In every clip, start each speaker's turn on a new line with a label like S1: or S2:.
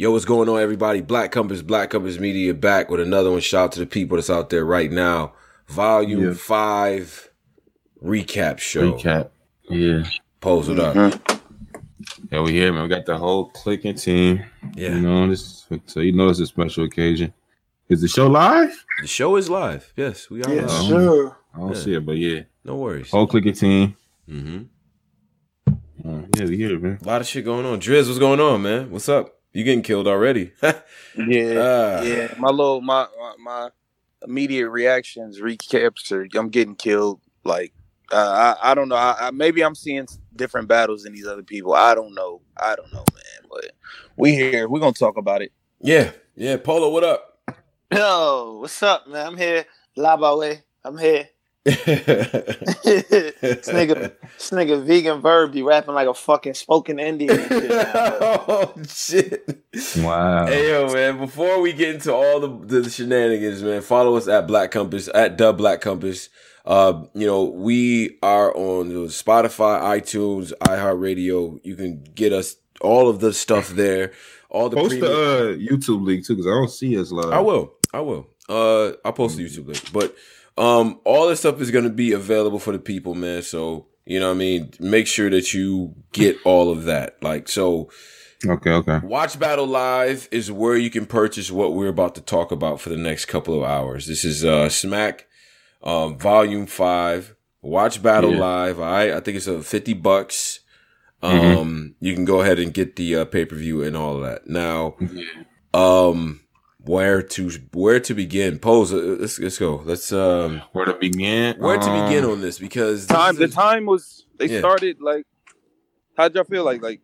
S1: Yo, what's going on, everybody? Black Compass, Black Compass Media back with another one. Shout out to the people that's out there right now. Volume
S2: Yeah.
S1: five recap show.
S2: Recap. Yeah.
S1: Pose it up.
S2: Mm-hmm. Yeah, we here, man. We got the whole clicking team.
S1: Yeah.
S2: You know, this so you know it's a special occasion. Is the show live?
S1: The show is live. Yes, we are
S3: Yeah,
S1: live.
S3: Sure.
S2: I don't
S1: Yeah.
S2: see it, but yeah.
S1: No worries.
S2: Whole clicking team.
S1: Mm-hmm.
S2: Uh, yeah, we here, man.
S1: A lot of shit going on. Driz, what's going on, man? What's up? You getting killed already?
S3: Yeah,
S1: Ah.
S3: yeah. My little my my, my immediate reactions recaps are I'm getting killed. Like uh, I I don't know. I, I, maybe I'm seeing different battles than these other people. I don't know. I don't know, man. But we here. We're gonna talk about it.
S1: yeah. Yeah. Polo, what up?
S4: Yo, what's up, man? I'm here. Labawe. I'm here. this nigga, this nigga vegan verb be rapping like a fucking spoken Indian. shit,
S1: oh shit.
S2: Wow.
S1: Hey yo, man! Before we get into all the, the shenanigans, man, follow us at Black Compass at Dub Black Compass. Uh, you know we are on Spotify, iTunes, iHeartRadio. You can get us all of the stuff there. All the
S2: Post the uh, YouTube link too, because I don't see us live.
S1: I will. I will. Uh, I'll post the YouTube link. But um, all this stuff is going to be available for the people, man. So you know, what I mean, make sure that you get all of that. Like so.
S2: Okay, okay.
S1: Watch Battle Live is where you can purchase what we're about to talk about for the next couple of hours. This is uh Smack um Volume 5. Watch Battle
S2: Yeah.
S1: Live. I I think it's a 50 bucks. Um
S2: Mhm.
S1: you can go ahead and get the uh, pay-per-view and all of that. Now,
S2: Yeah.
S1: um where to where to begin? Pose uh, let's let's go. Let's um
S2: Where to begin?
S1: where to
S2: Um,
S1: begin on this because this
S3: Time. The time was. They
S1: Yeah.
S3: started like. How'd y'all feel like like?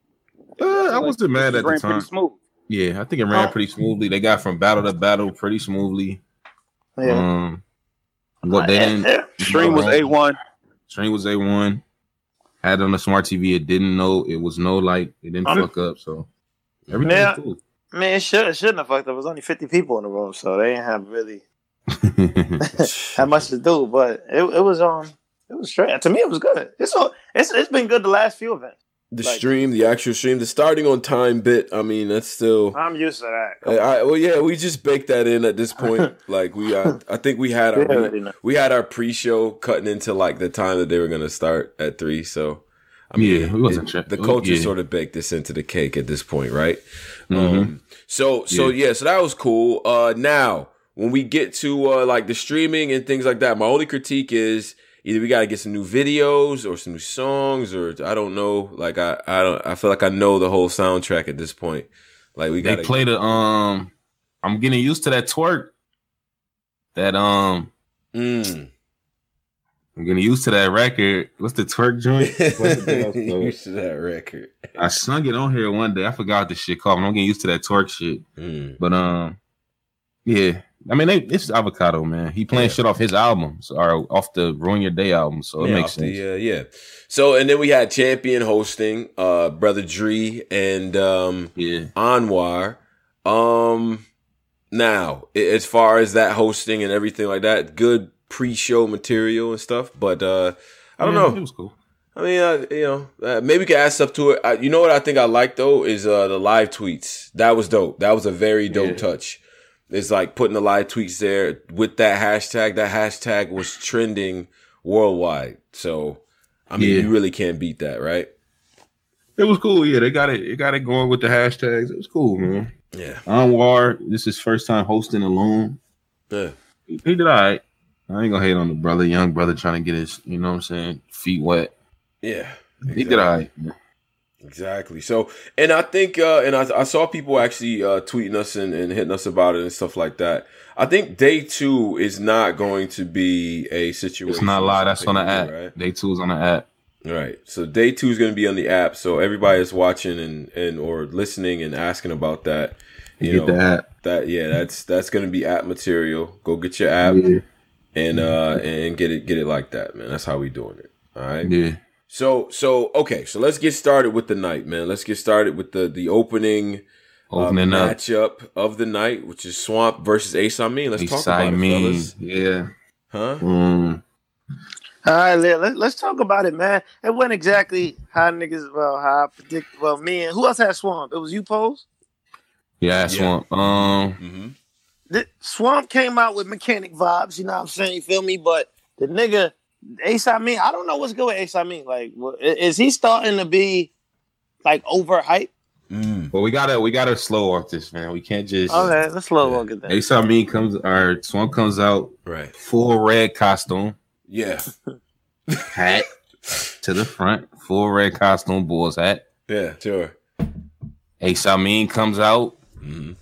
S2: Uh, I
S3: like,
S2: wasn't mad at the
S3: ran
S2: time.
S3: Smooth.
S2: Yeah, I think it ran
S4: Oh.
S2: pretty smoothly. They got from battle to battle pretty smoothly.
S4: yeah.
S2: Um, what they didn't
S3: Stream was a one.
S2: Stream was a one. Had it on the smart TV. It didn't know it was no like it didn't
S4: I'm-
S2: fuck up. So everything
S4: Yeah.
S2: was
S4: I mean, it, should, it shouldn't have fucked up. It was only 50 people in the room, so they didn't have really that much to do. But it, it was um, it was straight. To me, it was good. It's all, it's it's been good the last few events.
S1: the
S4: like-
S1: stream, the actual stream, the starting on time bit. I mean, that's still
S4: I'm used to that.
S1: I, I- well, yeah, we just baked that in at this point. like we, I, I think we had our
S4: already
S1: we had our pre-show cutting into like the time that they were gonna start at three. So, I mean,
S2: Yeah, we wasn't
S1: it-
S2: sure.
S1: the culture
S2: Yeah.
S1: sort of baked this into the cake at this point, right?
S2: Mhm.
S1: Um, so, so yeah. so that was cool. Uh, now when we get to uh like the streaming and things like that, my only critique is either we got to get some new videos or some new songs, or I don't know. Like I, I don't, I feel like I know the whole soundtrack at this point. Like we
S2: they
S1: got
S2: play the um. I'm getting used to that twerk. That um.
S1: Mm.
S2: I'm getting used to that record. What's the twerk joint? What's the thing
S1: used to that record.
S2: I sung it on here one day. I forgot this shit called. I'm getting used to that twerk shit.
S1: Mm.
S2: But um, yeah. I mean, they, it's avocado man. He playing
S1: Yeah.
S2: shit off his albums or off the Ruin Your Day album, so it
S1: yeah,
S2: makes
S1: off
S2: sense.
S1: the, uh, yeah. So and then we had Champion hosting, uh, Brother Dree and um,
S2: yeah,
S1: Anwar. Um, now as far as that hosting and everything like that, good pre-show material and stuff. But uh, I don't
S2: Yeah,
S1: know.
S2: It was cool.
S1: I mean, uh, you know, uh, maybe we could add stuff to it. I, you know what I think I like though is uh, the live tweets. That was dope. That was a very dope
S2: Yeah.
S1: touch. It's like putting the live tweets there with that hashtag. That hashtag was trending worldwide. So, I mean,
S2: Yeah.
S1: you really can't beat that, right?
S2: It was cool. Yeah, they got it. It got it going with the hashtags. It was cool, man.
S1: Yeah.
S2: Anwar, this is first time hosting alone.
S1: Yeah.
S2: He, he did all right. I ain't gonna hate on the brother, young brother, trying to get his, you know what I'm saying, feet wet.
S1: Yeah.
S2: He did all right.
S1: Exactly. So, and I think, uh, and I, I saw people actually uh, tweeting us and, and hitting us about it and stuff like that. I think day two is not going to be a situation.
S2: It's not a live. That's on the app.
S1: Right.
S2: Day two is on the app.
S1: Right. So day two is going to be on the app. So everybody is watching and, and or listening and asking about that.
S2: You
S1: You
S2: get
S1: know,
S2: the app.
S1: that yeah, that's that's going to be app material. Go get your app
S2: Yeah.
S1: And uh and get it get it like that, man. That's how we doing it. All right.
S2: yeah.
S1: So so okay, so let's get started with the night, man. Let's get started with the the opening uh,
S2: Opening up.
S1: matchup of the night, which is Swamp versus Ace Amin. Let's talk about it,
S2: Mean.
S1: fellas.
S2: Yeah.
S1: Huh?
S2: Mm.
S4: All right, let, let, let's talk about it, man. It wasn't exactly how niggas, well, how I predict. Well, me and who else had Swamp? It was you, Pose?
S2: Yeah,
S1: Yeah.
S2: Swamp. Um,
S1: hmm
S4: The Swamp came out with mechanic vibes, you know what I'm saying? You feel me? But the nigga, Ace Amin, I don't know what's good with Ace Amin. Like, is he starting to be like overhyped?
S1: Mm.
S2: but we gotta we gotta slow off this, man. We can't just.
S4: Okay, let's slow
S1: Yeah.
S4: walk at that.
S2: Ace Amin comes or Swamp comes out
S1: Right.
S2: full red costume,
S1: Yeah.
S2: hat to the front, full red costume, Bulls hat.
S1: Yeah. Sure.
S2: Ace Amin comes out
S1: hmm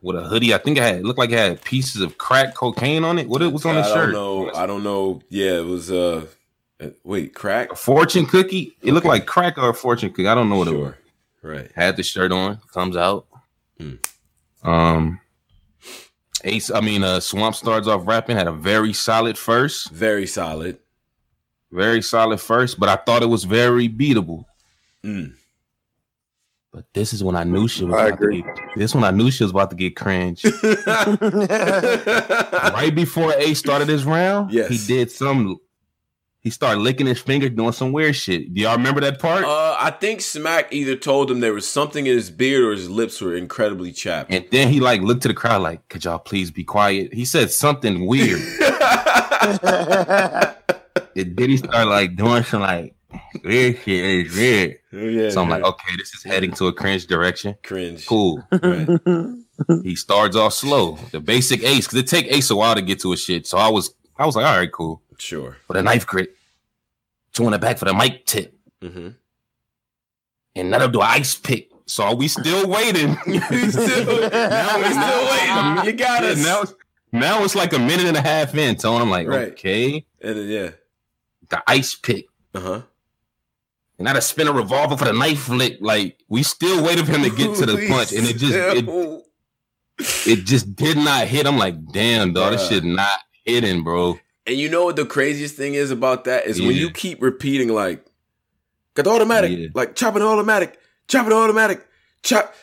S2: with a hoodie. I think it had it looked like it had pieces of crack cocaine on it. What it was on the shirt?
S1: I don't know. I don't know. Yeah, it was. uh uh, Wait, crack.
S2: A fortune cookie. It looked like crack or a fortune cookie. I don't know what it was.
S1: Right.
S2: Had the shirt on, comes out.
S1: Mm.
S2: Um Ace, I mean uh Swamp starts off rapping, had a very solid first.
S1: Very solid.
S2: Very solid first, but I thought it was very beatable.
S1: Mm.
S2: But this is when I knew she was
S3: I
S2: about to
S3: agree.
S2: get this when I knew she was about to get cringe. right before Ace started his round,
S1: Yes.
S2: he did some he started licking his finger, doing some weird shit. Do y'all remember that part?
S1: Uh, I think Smack either told him there was something in his beard or his lips were incredibly chapped.
S2: and then he like looked to the crowd like, could y'all please be quiet? He said something weird. and then he started like doing some like weird shit. It's weird.
S1: yeah,
S2: So I'm like, okay, this is heading to a cringe direction.
S1: cringe.
S2: Cool.
S1: Right.
S2: he starts off slow. The basic ace, because it take ace a while to get to a shit. So I was I was like, all right, cool.
S1: Sure.
S2: For the knife grip. Two in the back for the mic tip.
S1: hmm
S2: And that'll do an ice pick. So are we still waiting?
S1: we still, now we're still waiting. You got
S2: Yeah,
S1: us.
S2: now, it's- now it's like a minute and a half in. So I'm like,
S1: Right.
S2: okay.
S1: and then, yeah.
S2: The ice pick.
S1: Uh huh.
S2: And not a spin a revolver for the knife flick. Like we still waited for him to get to the punch, and it just it, it just did not hit. I'm like, damn, dog, this shit not hitting, bro.
S1: And you know what the craziest thing is about that is when you keep repeating like, got the automatic,
S2: Yeah.
S1: like chopping automatic, chopping automatic, chop,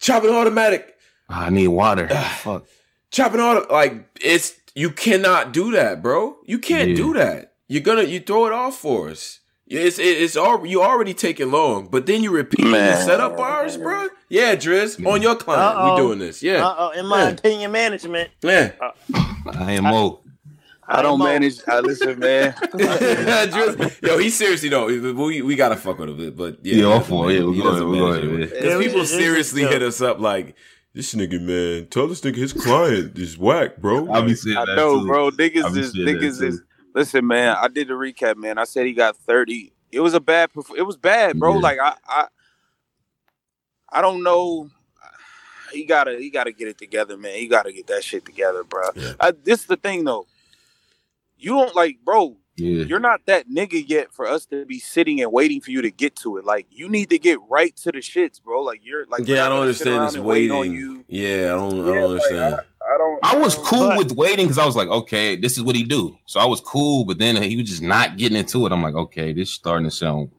S1: chopping automatic, ah,
S2: I need water. Fuck.
S1: chopping auto. Like it's you cannot do that, bro. You can't
S2: Yeah.
S1: do that. You're gonna you throw it off for us. It's it's all you already taking long, but then you repeat the
S3: Man.
S1: setup bars, bro. Yeah, Driz,
S2: Yeah.
S1: on your client,
S4: Uh-oh.
S1: we doing this. Yeah,
S4: Uh-oh, in my
S1: Yeah.
S4: opinion, management.
S1: yeah.
S2: IMO.
S3: I am old. I, I don't
S4: IMO.
S3: manage. I listen, man.
S1: Driz, yo, he seriously though. We we gotta fuck with him, but yeah,
S2: Yeah, all for it. Yeah, we
S1: he
S2: go
S1: doesn't
S2: we go
S1: manage
S2: ahead,
S1: it.
S2: yeah.
S1: Because people
S4: just-
S1: seriously hit us up like, this nigga man, tell this nigga his client is whack, bro.
S2: I'll be saying
S3: I
S2: that
S3: know,
S2: too.
S3: bro.
S2: I'll
S3: Niggas is niggas is. Listen, man. I did the recap, man. I said he got thirty. It was a bad. It was bad, bro.
S2: Yeah.
S3: Like I, I, I don't know. He gotta, he gotta get it together, man. He gotta get that shit together, bro.
S1: Yeah.
S3: I, this is the thing, though. You don't like, bro.
S2: Yeah.
S3: You're not that nigga yet for us to be sitting and waiting for you to get to it. Like you need to get right to the shits, bro. Like you're like
S1: yeah, I don't
S3: we're not gonna sit
S1: understand this
S3: and wait on
S1: waiting.
S3: you.
S1: Yeah, I don't, I don't
S3: like,
S1: understand.
S3: I don't.
S2: I was cool
S4: But-
S2: with waiting because I was like, okay, this is what he do. So I was cool, but then he was just not getting into it. I'm like, okay, this is starting to sound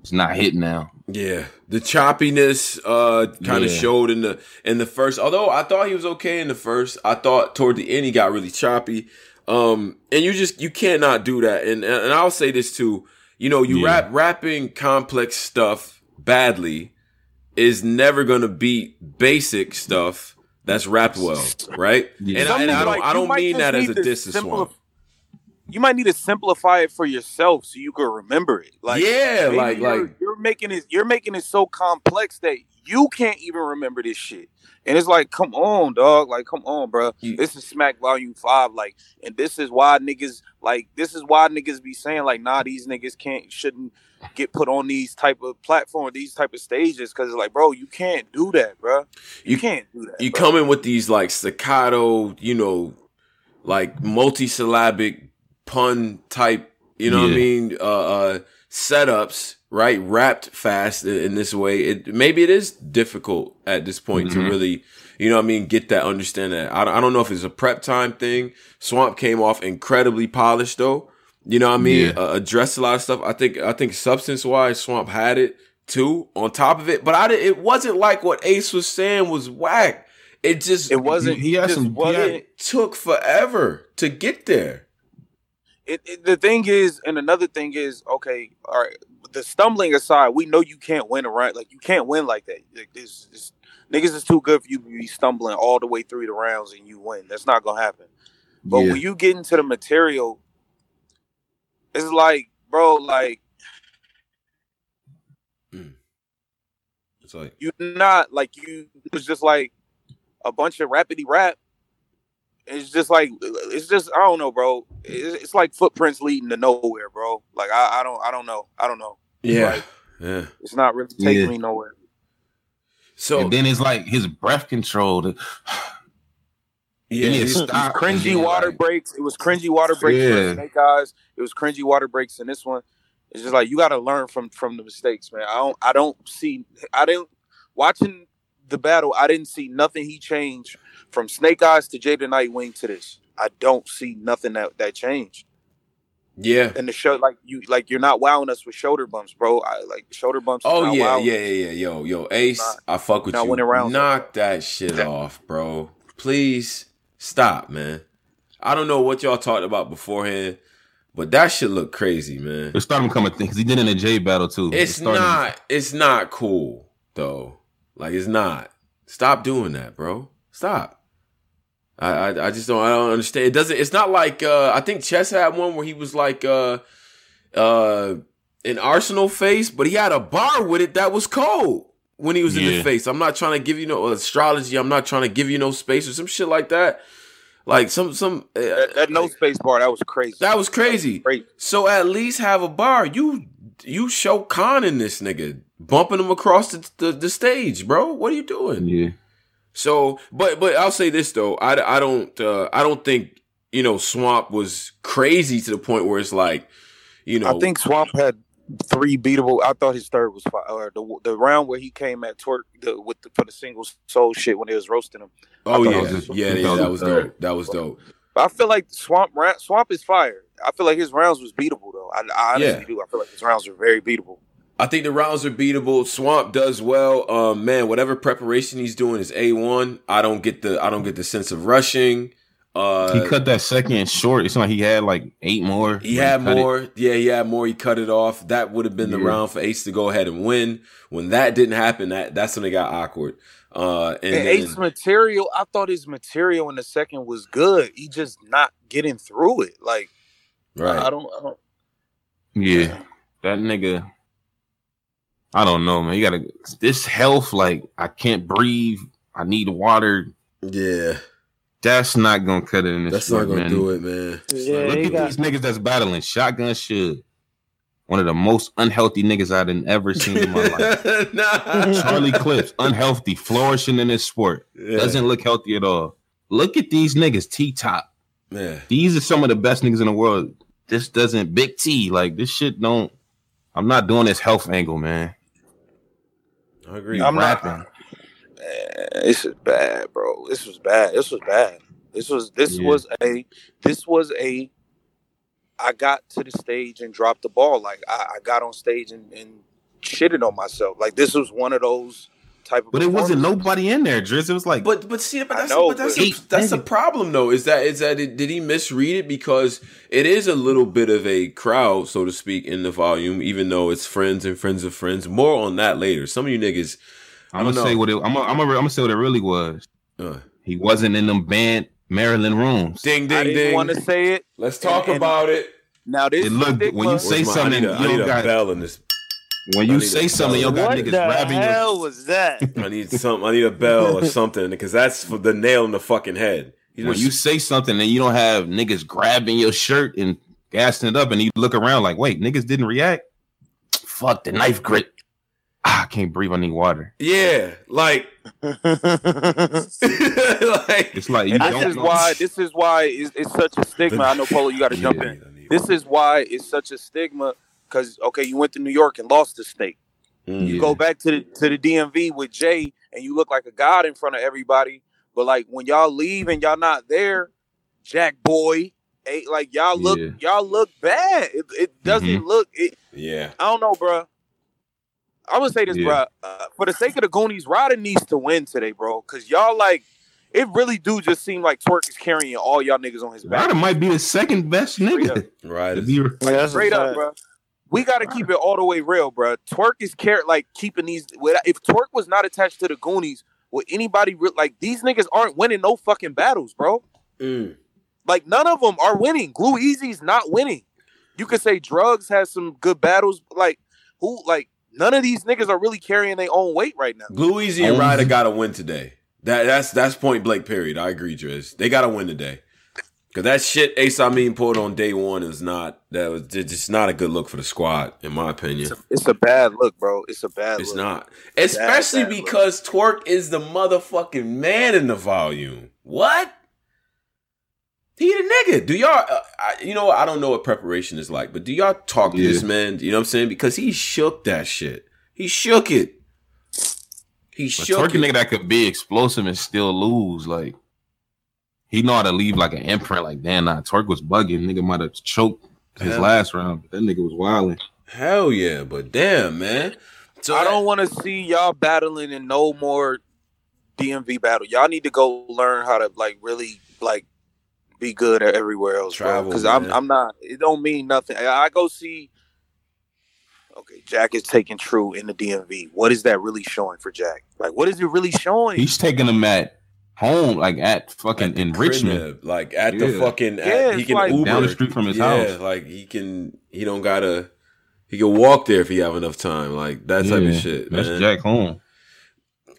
S2: it's not hitting now.
S1: Yeah, the choppiness uh kind of
S2: Yeah.
S1: showed in the in the first. Although I thought he was okay in the first, I thought toward the end he got really choppy. Um, and you just you cannot do that. And and I'll say this too. You know, you
S2: Yeah.
S1: rap rapping complex stuff badly is never gonna beat basic stuff that's rapped well, right?
S2: Yeah.
S1: And, I, and I don't
S3: like,
S1: I don't mean that as a
S3: to
S1: diss to
S3: simplif-
S1: Swamp.
S3: You might need to simplify it for yourself so you can remember it. Like
S1: yeah, like
S3: you're,
S1: like
S3: you're making it you're making it so complex that you can't even remember this shit. And it's like, come on, dog. Like, come on, bro.
S1: You-
S3: This is Smack Volume Five. Like, and this is why niggas like this is why niggas be saying like, nah, these niggas can't shouldn't get put on these type of platform, these type of stages, because it's like, bro, you can't do that, bro. You,
S1: You-
S3: can't do that.
S1: you
S3: bro.
S1: come in with these like staccato, you know, like multi-syllabic pun type, you know what I mean, uh, uh setups, right? Wrapped fast in, in this way. It maybe it is difficult at this point to
S2: Mhm.
S1: really, you know what I mean, get that understand that. I, I don't know if it's a prep time thing. Swamp came off incredibly polished though. You know what I mean?
S2: Yeah.
S1: Uh, addressed a lot of stuff. I think I think substance wise, Swamp had it too on top of it, but I did, it wasn't like what Ace was saying was whack. It just
S3: It wasn't.
S2: He- had some-
S3: wasn't-
S2: had-
S1: took forever to get there.
S3: it, it- the thing is, and another thing is, okay, all right, the stumbling aside, we know you can't win around. Like you can't win like that. Like this, this niggas is too good for you to be stumbling all the way through the rounds and you win. That's not gonna happen. But
S2: Yeah.
S3: when you get into the material, it's like, bro, like hmm.
S1: It's like
S3: you're not like you it's just like a bunch of rapidy rap. It's just like it's just I don't know, bro. It's, it's like footprints leading to nowhere, bro. Like I, I don't I don't know. I don't know.
S1: yeah,
S3: Like,
S1: yeah.
S3: it's not really taking
S2: Yeah.
S3: me nowhere.
S1: So
S2: and then it's like his breath control.
S1: Yeah,
S2: it
S1: he's-
S2: stopped.
S3: cringy water
S2: like,
S3: breaks. It was cringy water breaks
S2: Yeah.
S3: for Snake Eyes. It was cringy water breaks in this one. It's just like you got to learn from from the mistakes, man. I don't I don't see I didn't watching the battle. I didn't see nothing he changed from Snake Eyes to Jada Nightwing to this. I don't see nothing that that changed.
S1: yeah.
S3: And the show like you like you're not wowing us with shoulder bumps, bro. I like shoulder bumps.
S1: Oh yeah, yeah, yeah, yeah. Yo, yo, Ace,
S3: Not-
S1: I fuck with you. Knock that shit off, bro. Please stop, man. I don't know what y'all talked about beforehand, but that shit look crazy, man.
S2: It's starting to become a thing because he did it in a J battle too.
S1: It's
S2: to-
S1: not. It's not cool though. Like it's not. Stop doing that, bro. Stop. I, I I just don't I don't understand. It doesn't. It's not like uh I think Chess had one where he was like uh uh an Arsenal face, but he had a bar with it that was cold when he was in the face. I'm not trying to give you no astrology. I'm not trying to give you no space or some shit like that. Like some some uh,
S3: That, that no space bar that was crazy.
S1: that was crazy.
S3: Crazy.
S1: So at least have a bar. You you show con in this nigga, bumping him across the, the, the stage, bro. What are you doing?
S2: Yeah.
S1: So, but but I'll say this though, I, I don't uh, I don't think you know Swamp was crazy to the point where it's like, you know,
S3: I think Swamp had three beatable. I thought his third was fire. Or the the round where he came at twerk the, with the, for the single soul shit when they was roasting him.
S1: oh yeah,
S2: was-
S1: yeah, yeah, that
S2: was
S1: was dope. That was dope.
S3: But I feel like Swamp Swamp is fire. I feel like his rounds was beatable though. I, I honestly
S1: Yeah.
S3: do. I feel like his rounds were very beatable.
S1: I think the rounds are beatable. Swamp does well. Um, man, whatever preparation he's doing is a one. I don't get the I don't get the sense of rushing. Uh,
S2: He cut that second short. It's like he had like eight more.
S1: He
S2: but
S1: had
S2: cut it.
S1: more. Yeah, he had more. He cut it off. That would have been the
S2: Yeah.
S1: round for Ace to go ahead and win. When that didn't happen, that that's when it got awkward. Uh, and,
S3: And,
S1: then,
S3: Ace material, I thought his material in the second was good. He just not getting through it. Like
S1: right,
S3: I don't. I don't
S2: Yeah, that nigga. I don't know, man. You gotta this health. Like I can't breathe. I need water.
S1: yeah,
S2: That's not gonna cut it in this.
S1: that's not
S2: sport,
S1: gonna
S2: man.
S1: do it, man.
S4: Yeah,
S2: Look at
S4: got
S2: these niggas that's battling Shotgun Suge. One of the most unhealthy niggas I've ever seen in my life.
S1: nah.
S2: Charlie Clips, unhealthy, flourishing in this sport.
S1: Yeah.
S2: Doesn't look healthy at all. Look at these niggas, T top.
S1: yeah,
S2: These are some of the best niggas in the world. This doesn't big T. Like this shit don't. I'm not doing this health angle, man.
S1: I agree.
S3: I'm not-
S2: rapping.
S3: Man, this is bad, bro. This was bad. This was bad. This was this
S2: Yeah.
S3: was a this was a I got to the stage and dropped the ball. Like I, I got on stage and, and shitted on myself. Like this was one of those type of
S2: But it wasn't nobody in there, Driz. It was like
S1: But but see, but that's
S3: know,
S1: but that's
S3: but
S1: a, that's a problem though. Is that is that it, did he misread it because it is a little bit of a crowd, so to speak, in the volume, even though it's friends and friends of friends. More on that later. Some of you niggas,
S2: I'm gonna say what it. I'm gonna, I'm gonna, I'm gonna say what it really was.
S1: uh,
S2: He wasn't in them band Maryland rooms.
S1: ding
S3: I
S1: ding
S3: didn't
S1: ding.
S3: want to say it.
S1: Let's talk
S3: and-
S1: about it.
S3: Now this
S2: It looked- when you say
S1: my-
S2: something,
S1: I need a, I
S2: you
S1: need a
S2: got-
S1: bell in this.
S2: When you say something, you got
S4: what
S2: niggas
S4: the
S2: grabbing your.
S4: hell was that?
S1: I need some. I need a bell or something because that's for the nail in the fucking head. You
S2: When
S1: just-
S2: you say something and you don't have niggas grabbing your shirt and gassing it up, and you look around like, wait, niggas didn't react. Fuck the knife grip. Ah, I can't breathe. I need water.
S1: yeah, like, like
S2: It's like you
S3: And
S2: don't.
S3: this is
S2: know.
S3: why this is why it's, it's such a stigma. I know Polo, you got to jump
S1: Yeah,
S3: in.
S1: I need-
S3: This is why it's such a stigma because okay, you went to New York and lost the state.
S1: Mm.
S3: You
S2: Yeah.
S3: go back to the to the DMV with Jay and you look like a god in front of everybody. But like when y'all leave and y'all not there, Jack Boy, eh, like y'all look
S2: Yeah.
S3: y'all look bad. It, it doesn't
S2: Mhm.
S3: look. It,
S1: Yeah,
S3: I don't know, bruh. I'm gonna say this,
S2: Yeah.
S3: bruh. Uh, for the sake of the Goonies, Ryder needs to win today, bro. Cause y'all like, it really do just seem like Twork is carrying all y'all niggas on his back.
S2: Ryder might be the second best nigga.
S1: right.
S2: To be
S4: Yeah, that's a
S3: Straight up, bro. we got to keep it all the way real, bro. Twork is care like keeping these. If Twork was not attached to the Goonies, would anybody re- like these niggas aren't winning no fucking battles, bro?
S1: Mm.
S3: Like none of them are winning. Glue Easy's not winning. You could say Drugs has some good battles, like who like none of these niggas are really carrying their own weight right now.
S1: Glue Easy and Ryder got to win today. That that's that's point blank. Period. I agree, Driz. They got to win today. Cause that shit Ace Amin pulled on day one is not that was just not a good look for the squad, in my opinion.
S3: It's a, it's a bad look, bro. It's a bad.
S1: It's
S3: look.
S1: not, especially
S3: bad
S1: because Twork is the motherfucking man in the volume. What? He the nigga. Do y'all? Uh, I, you know, I don't know what preparation is like, but do y'all talk to
S2: Yeah.
S1: this man? You know what I'm saying? Because he shook that shit. He shook it. He
S2: But
S1: shook
S2: Twork a
S1: it.
S2: nigga that could be explosive and still lose. Like he know how to leave like an imprint. Like damn, nah, Twork was bugging. Nigga might have choked his
S1: Yeah.
S2: last round. But that nigga was wilding.
S1: Hell yeah, but damn man. So
S3: I don't want to see y'all battling in no more DMV battle. Y'all need to go learn how to like really like be good at everywhere else,
S1: Travel,
S3: Because I'm. I'm not. It don't mean nothing. I I go see. Okay, Jack is taking True in the DMV. What is that really showing for Jack? Like, what is it really showing?
S2: He's taking him at home, like at fucking
S1: At
S2: in Richmond.
S1: crib, like at the
S2: Yeah.
S1: fucking, at-
S3: Yeah,
S1: he
S3: it's
S1: can
S3: like-
S1: Uber
S2: Down the street from his
S1: yeah,
S2: house.
S1: like he can, he don't gotta, he can walk there if he have enough time, like that type of shit.
S2: That's
S1: man.
S2: Jack home.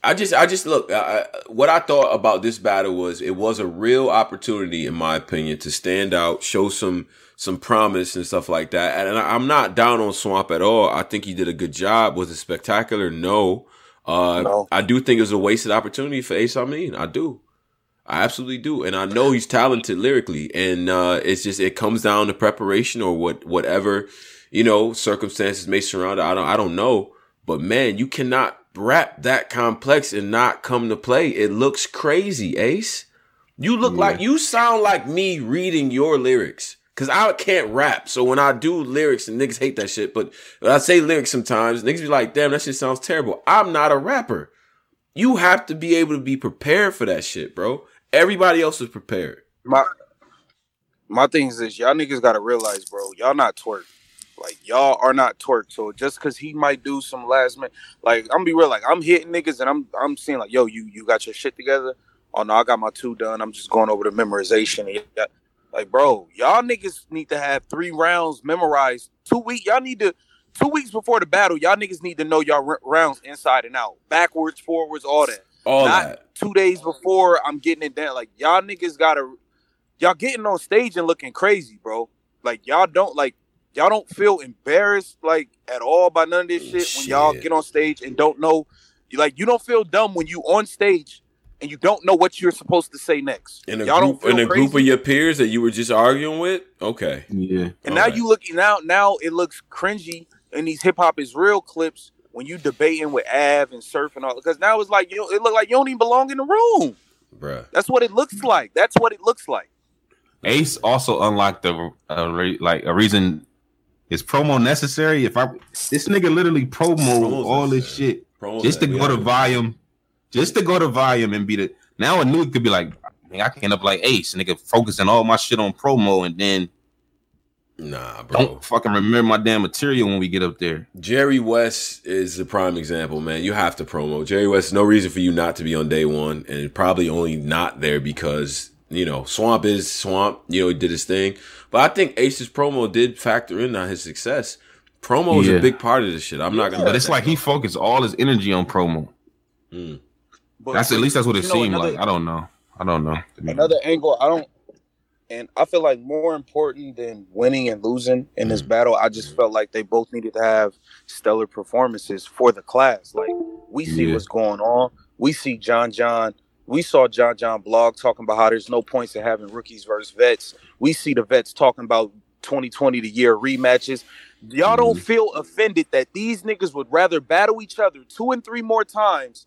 S1: I just, I just look. I, what I thought about this battle was it was a real opportunity, in my opinion, to stand out, show some some promise and stuff like that. And I'm not down on Swamp at all. I think he did a good job. Was it spectacular? No. Uh,
S3: No.
S1: I do think it was a wasted opportunity for Ace Amin. I do. I absolutely do. And I know he's talented lyrically. And uh, it's just it comes down to preparation or what whatever, you know, circumstances may surround it. I don't I don't know. But man, you cannot rap that complex and not come to play. It looks crazy, Ace. You look
S2: Yeah.
S1: like you sound like me reading your lyrics. Cause I can't rap. So when I do lyrics and niggas hate that shit, but when I say lyrics sometimes, niggas be like, damn, that shit sounds terrible. I'm not a rapper. You have to be able to be prepared for that shit, bro. Everybody else is prepared.
S3: my my thing is this: y'all niggas gotta realize, bro, y'all not Twork. Like y'all are not Twork. So just cause he might do some last minute, like I'm gonna be real, like I'm hitting niggas and I'm I'm seeing like, yo, you you got your shit together. Oh no, I got my two done. I'm just going over the memorization. Like, bro, y'all niggas need to have three rounds memorized. Two weeks, y'all need to two weeks before the battle. Y'all niggas need to know y'all r- rounds inside and out, backwards, forwards, all that
S1: All
S3: not
S1: that.
S3: two days before I'm getting it down. Like y'all niggas gotta y'all getting on stage and looking crazy, bro. Like y'all don't like y'all don't feel embarrassed like at all by none of this shit, when y'all get on stage and don't know you like you don't feel dumb when you on stage and you don't know what you're supposed to say next.
S1: In a
S3: y'all
S1: group,
S3: don't feel
S1: in a
S3: crazy.
S1: group of your peers that you were just arguing with. Okay.
S2: Yeah.
S3: And now
S1: Alright.
S3: you look now now it looks cringy in these hip hop is real clips when you debating with Av and Surf and all because now it's like you it look like you don't even belong in the room.
S1: bruh.
S3: That's what it looks like. That's what it looks like.
S2: Ace also unlocked a, a re, like a reason. Is promo necessary? If I this nigga literally promo
S1: Promo's
S2: all this
S1: necessary.
S2: shit
S1: Promos
S2: just to go to volume, just to go to volume and be the now a new could be like, "Man, I can end up like Ace, nigga, focusing all my shit on promo and then
S1: Nah, bro.
S2: don't fucking remember my damn material when we get up there.
S1: Jerry West is the prime example, man. You have to promo. Jerry West, no reason for you not to be on day one, and probably only not there because, you know, Swamp is Swamp, you know, he did his thing. But I think Ace's promo did factor in on his success. Promo is
S2: Yeah.
S1: a big part of this shit. I'm not gonna
S2: But it's like
S1: go.
S2: he focused all his energy on promo.
S1: Mm.
S3: But
S2: That's at least that's what it
S3: you know,
S2: seemed
S3: another-
S2: like. I don't know. I don't know.
S3: Another angle, I don't, and I feel like more important than winning and losing in this battle, I just felt like they both needed to have stellar performances for the class. Like we see
S2: Yeah.
S3: what's going on. We see John John. We saw John John blog talking about how there's no points in having rookies versus vets. We see the vets talking about 2020 the year rematches. Y'all don't mm-hmm. feel offended that these niggas would rather battle each other two and three more times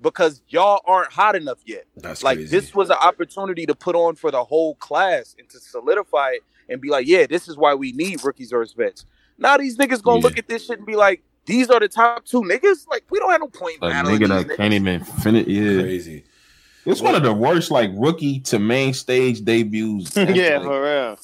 S3: because y'all aren't hot enough yet.
S1: That's
S3: like
S1: crazy.
S3: this was an opportunity to put on for the whole class and to solidify it and be like, yeah, this is why we need rookies versus vets. Now these niggas gonna
S2: Yeah.
S3: look at this shit and be like, these are the top two niggas. Like we don't have no point in
S2: A
S3: battling
S2: nigga that
S3: niggas.
S2: can't even finish. Yeah,
S1: crazy.
S2: It's one of the worst like rookie to main stage debuts.
S4: yeah, for real.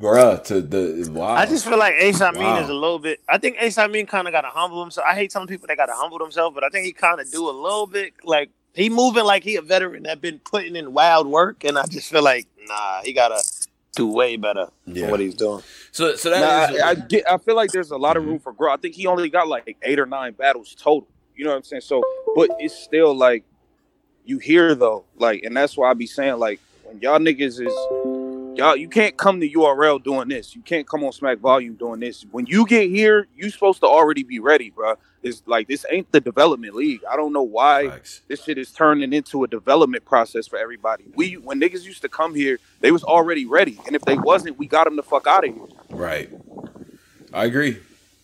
S1: bruh. To the wow.
S4: I just feel like Ace Amin
S1: Wow.
S4: is a little bit. I think Ace Amin kind of got to humble himself. I hate telling people they got to humble themselves, but I think he kind of do a little bit. Like he moving like he a veteran that been putting in wild work, and I just feel like nah, he gotta do way better
S1: Yeah.
S4: than what he's doing.
S1: so so
S3: Nah,
S1: that is
S3: I, I get. I feel like there's a lot of room mm-hmm. for growth. I think he only got like eight or nine battles total. You know what I'm saying? So, but it's still like you hear though, like, and that's why I be saying like when y'all niggas is y'all, you can't come to URL doing this. You can't come on Smack Volume doing this. When you get here, you supposed to already be ready, bro. It's like this ain't the development league. I don't know why this shit is turning into a development process for everybody. We when niggas used to come here, they was already ready, and if they wasn't, we got them the fuck out of here.
S1: Right. I agree.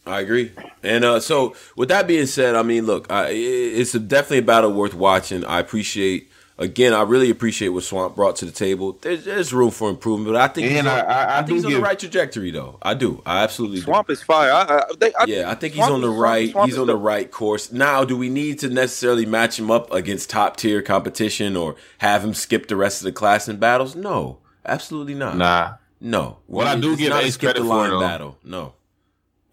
S1: I agree. And uh, so, with that being said, I mean, look, I, it's definitely a battle worth watching. I appreciate, again, I really appreciate what Swamp brought to the table. There's, there's room for improvement, but I think he's
S2: And
S1: on,
S2: I- I- I
S1: think
S2: do
S1: he's on the right trajectory, though. I do. I absolutely do.
S3: Swamp is fire. I, I, they, I,
S1: Yeah, I think he's on the right.
S3: Swamp
S1: he's on the right course. Now, do we need to necessarily match him up against top tier competition or have him skip the rest of the class in battles? No, absolutely not.
S2: Nah.
S1: No.
S2: What I do
S1: It's
S2: give
S1: not a
S2: Ace
S1: skip the
S2: credit for,
S1: line
S2: though.
S1: battle. No.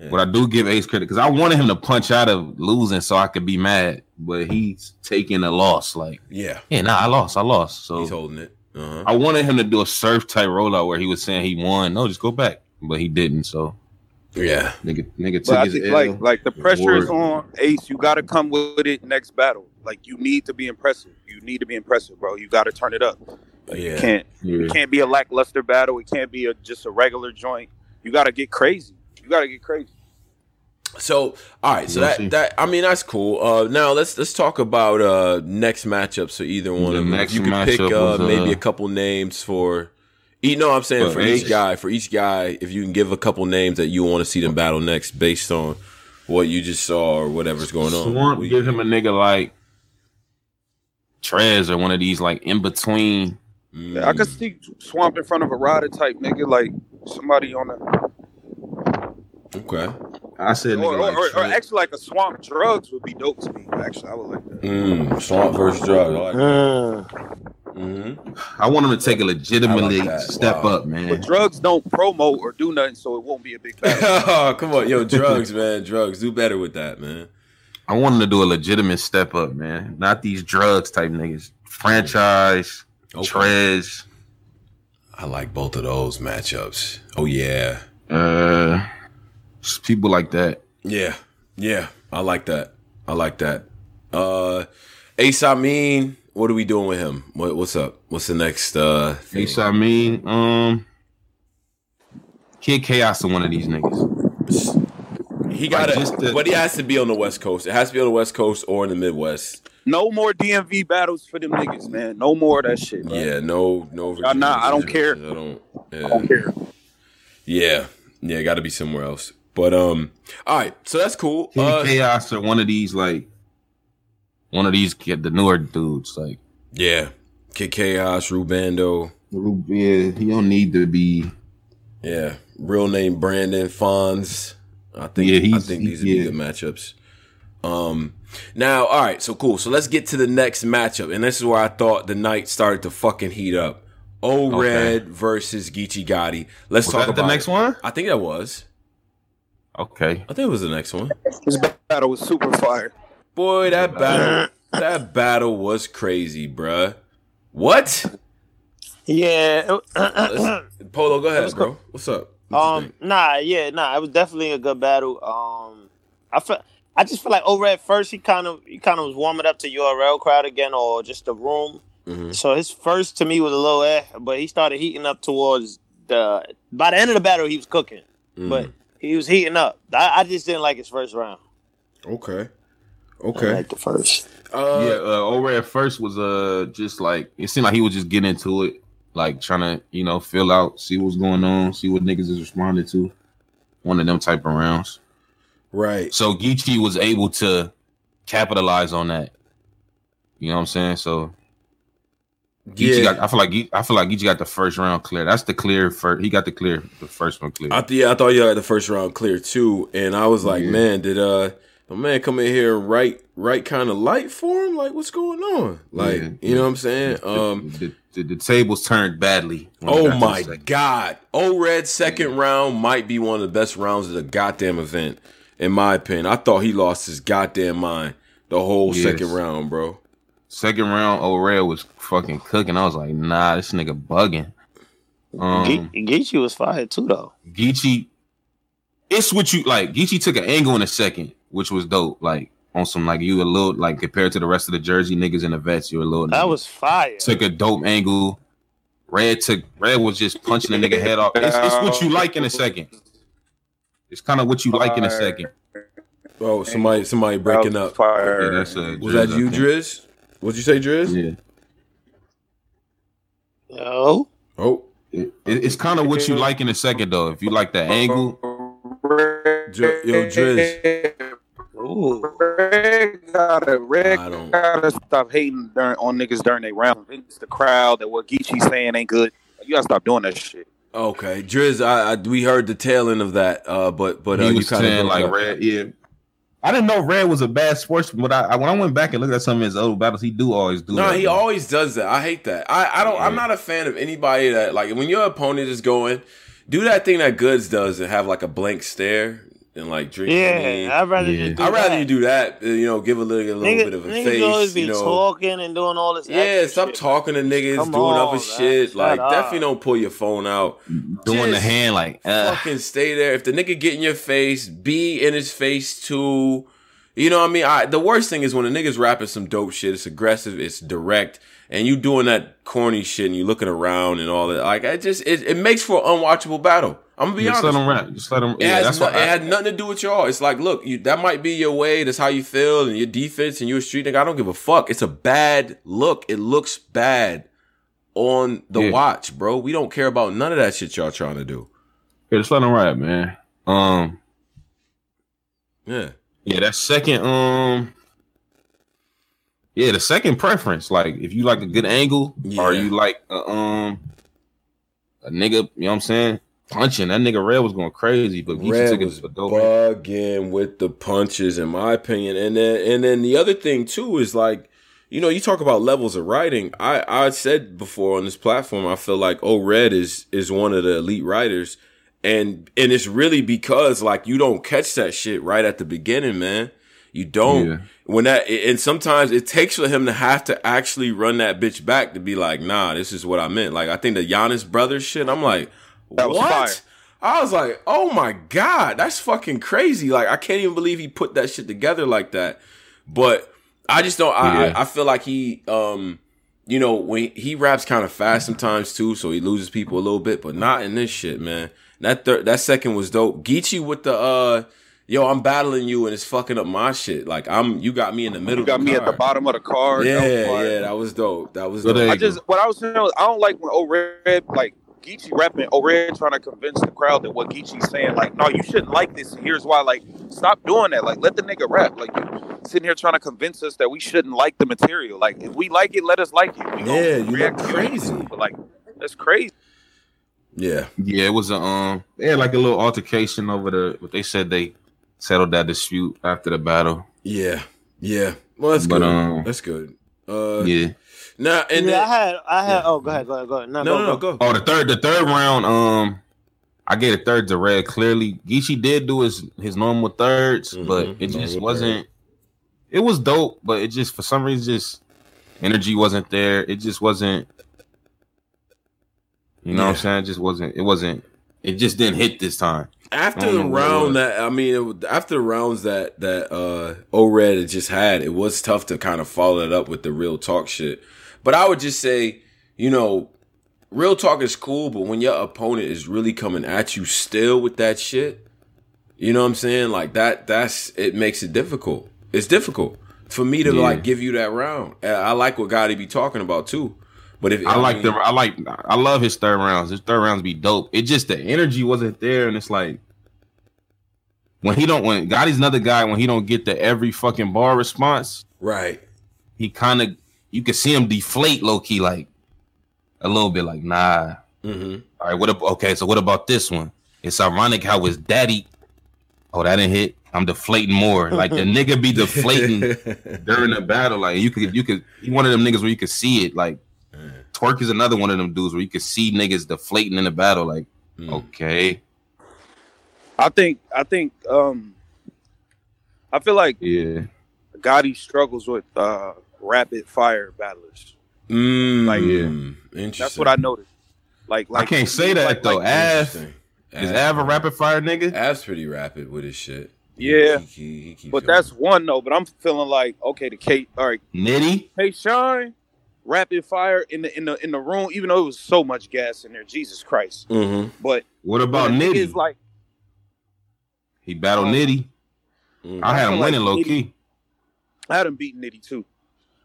S2: But I do give Ace credit because I wanted him to punch out of losing so I could be mad, but he's taking a loss. Like,
S1: Yeah,
S2: yeah, nah, I lost, I lost. So
S1: he's holding it. Uh-huh.
S2: I wanted him to do a surf type rollout where he was saying he won. No, just go back, but he didn't. So
S1: Yeah.
S2: nigga, nigga took
S3: But I
S2: his
S3: think
S2: L.
S3: like like the pressure is on Ace. You got to come with it next battle. Like you need to be impressive. You need to be impressive, bro. You got to turn it up. Like, You
S1: Yeah.
S3: can't
S2: Yeah.
S3: it can't be a lackluster battle. It can't be a, just a regular joint. You got to get crazy. You got to get crazy.
S1: So, all right. So
S2: We'll
S1: that
S2: see.
S1: that I mean that's cool. Uh, now let's let's talk about uh next matchup. So either one
S2: The
S1: of them.
S2: next
S1: If you could pick
S2: matchup
S1: uh,
S2: was, uh,
S1: maybe a couple names for. You know, what I'm saying
S2: For
S1: for each guy. For each guy, if you can give a couple names that you want to see them battle next, based on what you just saw or whatever's going on.
S2: Swamp
S1: We-
S2: give him a nigga like Trez or one of these like in between.
S1: Mm,
S3: I could see Swamp in front of a rider type nigga, like somebody on a
S1: okay.
S2: I said
S3: or,
S2: nigga like
S3: or, or actually like a Swamp Drugs would be dope to me. Actually, I would like that.
S1: Mm, Swamp versus drugs. I like
S4: Mm.
S1: mm-hmm.
S2: I want him to take a legitimately
S1: like
S2: step
S1: Wow.
S2: up, man.
S3: But Drugs don't promote or do nothing, so it won't be a big battle.
S1: oh, come on, yo, drugs, man, drugs. Do better with that, man.
S2: I want him to do a legitimate step up, man. Not these drugs type niggas. Franchise,
S1: Okay.
S2: Trez,
S1: I like both of those matchups. Oh yeah,
S2: uh, just people like that.
S1: yeah, yeah. I like that. I like that. Uh, Ace Amin, what are we doing with him? What, what's up? What's the next? Uh, thing?
S2: Ace, I mean, um, Kid Chaos to one of these niggas.
S1: he got
S2: Like,
S1: to,
S2: just the-
S1: but he has to be on the West Coast. It has to be on the West Coast or in the Midwest.
S3: No more DMV battles for them niggas, man. No more of that shit. Bro.
S1: Yeah, no, no.
S3: Y'all not- I don't care.
S1: I don't. Yeah.
S3: I don't care.
S1: Yeah, yeah, got to be somewhere else. But um, all right, so that's cool. Uh,
S2: Chaos or one of these like one of these get the newer dudes like.
S1: yeah, Kid Chaos, Rubando.
S2: Yeah, he don't need to be.
S1: Yeah, real name Brandon Fonz. I think.
S2: Yeah,
S1: I think these would
S2: yeah.
S1: be good matchups. Um, now, all right, so cool. So let's get to the next matchup, and this is where I thought the night started to fucking heat up. O Red versus Geechee Gotti. Let's
S2: Was
S1: talk
S2: that
S1: about
S2: the next
S1: it.
S2: one?
S1: I think that was.
S2: Okay.
S1: I think it was the next one.
S3: This battle was super fire.
S1: Boy, that battle, that battle was crazy, bruh. What?
S4: Yeah.
S1: Polo, go ahead,
S4: was
S1: bro. What's up? What you
S4: Um, nah, yeah, nah. It was definitely a good battle. Um, I feel, I just feel like over at first he kind of he kind of was warming up to URL crowd again, or just the room.
S1: Mhm.
S4: So his first to me was a little eh, but he started heating up towards the. By the end of the battle, he was cooking,
S1: Mm.
S4: but he was heating up. I, I just didn't like his first round.
S1: okay,
S4: I
S1: okay.
S4: like the first.
S1: Uh,
S2: yeah, uh, over at first was uh just like it seemed like he was just getting into it, like trying to you know fill out, see what's going on, see what niggas is responding to. One of them type of rounds.
S1: right.
S2: So Geechee was able to capitalize on that. You know what I'm saying? So Geechee
S1: Yeah,
S2: got. I feel like I feel like Geechee got the first round clear. That's the clear first. He got the clear, the first one clear.
S1: I th- yeah, I thought you had the first round clear too, and I was like,
S2: Yeah.
S1: man, did uh, the man come in here and write write kind of light for him. Like, what's going on? Like,
S2: Yeah.
S1: you know what I'm saying? Um,
S2: the, the, the tables turned badly.
S1: oh
S2: got
S1: my god, O Red second round might be one of the best rounds of the goddamn event, in my opinion. I thought he lost his goddamn mind the whole
S2: Yes.
S1: second round, bro.
S2: Second round, O'Reilly was fucking cooking. I was like, nah, this nigga bugging. Um,
S4: Ge- Geechee was fired too, though.
S2: Geechee, it's what you like. Geechee took an angle in a second, which was dope. Like on some like you a little like compared to the rest of the Jersey niggas and the vets, you were a little.
S4: That
S2: nigga.
S4: was fire.
S2: took a dope angle. Red took Red was just punching the nigga head off. It's, it's what you like in a second. It's kind of what you like in a second.
S1: Oh, somebody somebody breaking up.
S3: Fire.
S2: Yeah, that's a
S1: Was that you,
S2: think.
S1: Driz? What'd you say, Driz?
S2: Yeah,
S4: Yo,
S1: Oh,
S2: it, it- it's kind of what you like in a second though. If you like the angle,
S1: Dri- yo, Driz.
S4: ooh,
S3: Red gotta, Red gotta stop hating during, on niggas during their round. Convince the crowd that what Geechee's saying ain't good. You gotta stop doing that shit.
S1: Okay, Driz, I, I we heard the tail end of that, uh, but but uh,
S2: he
S1: you
S2: was
S1: kind
S2: saying
S1: of
S2: like Red. Yeah, I didn't know Red was a bad sportsman, but I, I when I went back and looked at some of his old battles, he do always do.
S1: No,
S2: that,
S1: he always does that. I hate that. I, I don't. I'm not a fan of anybody that like when your opponent is going, do that thing that Goods does and have like a blank stare and like drink.
S4: yeah, I'd rather
S2: Yeah.
S4: just do
S1: I'd rather
S4: that.
S1: you do that. You know, give a little, a little
S4: Nigga,
S1: bit of a
S4: niggas
S1: face.
S4: always be
S1: you know,
S4: talking and doing all this.
S1: yeah.
S4: extra
S1: Stop
S4: shit.
S1: talking to niggas,
S4: Come
S1: doing
S4: on,
S1: other
S4: man.
S1: shit.
S4: Shut
S1: Like,
S4: up.
S1: definitely don't pull your phone out.
S2: doing the hand like. Uh,
S1: fucking stay there. If the nigga get in your face, be in his face too. You know what I mean? I, the worst thing is when a nigga's rapping some dope shit. It's aggressive. It's direct, and you doing that corny shit and you looking around and all that. Like, I just it, it makes for an unwatchable battle. I'm gonna be
S2: just
S1: honest.
S2: let them rap. Just let them.
S1: It,
S2: Yeah,
S1: has
S2: that's
S1: no-
S2: what
S1: it
S2: I,
S1: had nothing to do with y'all. It's like, look, you, that might be your way. That's how you feel, and your defense, and you're a street nigga. I don't give a fuck. It's a bad look. It looks bad on the
S2: Yeah.
S1: watch, bro. We don't care about none of that shit y'all trying to do.
S2: yeah, just let him rap, man. Um,
S1: Yeah.
S2: yeah, that second. Um, yeah, the second preference. Like, if you like a good angle, or you like um a nigga, you know what I'm saying? Punching that nigga Red was going crazy, but Geechee
S1: Red
S2: took it
S1: was bugging with the punches, in my opinion. And then and then the other thing too is like, you know, you talk about levels of writing. I I said before on this platform, I feel like oh Red is is one of the elite writers, and and it's really because like you don't catch that shit right at the beginning, man. You don't.
S2: Yeah.
S1: When that and sometimes it takes for him to have to actually run that bitch back to be like, nah, this is what I meant. Like I think the Giannis brothers shit. I'm like,
S3: That was
S1: what?
S3: fire.
S1: I was like, oh my god, that's fucking crazy. Like I can't even believe he put that shit together like that. But I just don't. I
S2: Yeah.
S1: I, I feel like he, um, you know, when he raps kind of fast sometimes too, so he loses people a little bit, but not in this shit, man. That third, that second was dope. Geechee with the uh. Yo, I'm battling you and it's fucking up my shit. Like I'm, you got me in the middle.
S3: You got
S1: of the
S3: me at the
S1: car.
S3: bottom of the car.
S1: Yeah,
S3: That
S1: yeah, that was dope. That was dope.
S3: I just what I was saying was I don't like when O-Red like Geechee rapping O-Red trying to convince the crowd that what Geechee's saying like no you shouldn't like this and here's why like stop doing that like let the nigga rap like you sitting here trying to convince us that we shouldn't like the material like if we like it let us like it we
S1: Yeah, you
S3: react
S1: look
S3: to it.
S1: crazy.
S3: but like that's crazy
S1: Yeah,
S2: Yeah, it was a um. They had like a little altercation over the. What they said they settled that dispute after the battle.
S1: yeah, yeah. Well, that's
S2: But,
S1: good.
S2: um,
S1: that's good. Uh,
S2: yeah.
S1: Nah, and
S4: yeah,
S1: then,
S4: I had, I had.
S1: Yeah.
S4: Oh, go ahead, go ahead, go ahead. No,
S1: no,
S4: go,
S1: no, no,
S4: go.
S1: go.
S2: Oh, the third, the third round. Um, I gave a third to Red. Clearly, Geechee did do his his normal 3rds
S1: Mhm,
S2: but it just
S1: normal
S2: wasn't. It was dope, but it just for some reason just energy wasn't there. It just wasn't. You know what I'm saying? It just wasn't. It wasn't. It just didn't hit this time.
S1: After the
S2: know what it
S1: round that I mean, it, after the rounds that that uh O-Red had just had, it was tough to kind of follow it up with the real talk shit. But I would just say, you know, real talk is cool, but when your opponent is really coming at you still with that shit, you know what I'm saying? Like that, that's it makes it difficult. It's difficult for me to
S2: Yeah.
S1: like give you that round. I like what Gotti be talking about too. But if
S2: I like
S1: mean,
S2: the I like I love his third rounds. His third rounds be dope. It just the energy wasn't there, and it's like when he don't when Gotti's another guy when he don't get the every fucking bar response,
S1: right.
S2: he kind of you can see him deflate low key like a little bit like nah.
S1: hmm
S2: All right, what ab- okay? So what about this one? It's ironic how his daddy. Oh, that didn't hit. I'm deflating more. Like the nigga be deflating during the battle. Like you could, you could. He one of them niggas where you could see it. Like Twork is another one of them dudes where you could see niggas deflating in the battle. Like
S1: Mm.
S2: okay,
S3: I think I think um I feel like
S2: yeah,
S3: Gotti struggles with uh rapid fire battlers.
S1: Mm,
S3: Like,
S1: yeah. Interesting.
S3: That's what I noticed. Like, like
S2: I can't say that
S3: like-
S2: though.
S3: like-
S2: Av is Av a rapid fire nigga?
S1: Av's pretty rapid with his shit.
S3: Yeah.
S1: He- he- he keeps
S3: but
S1: going.
S3: that's one though. But I'm feeling like okay, the Kate. All right,
S2: Nitty.
S3: hey Shine, rapid fire in the in the in the room. Even though it was so much gas in there, Jesus Christ.
S1: Mhm.
S3: But
S2: What about Nitty?
S3: niggas like
S2: he battled
S3: Um,
S2: Nitty.
S1: Mhm.
S2: I had him
S3: feel
S2: winning
S3: like
S2: low
S3: Nitty-
S2: key.
S3: I had him beating Nitty too.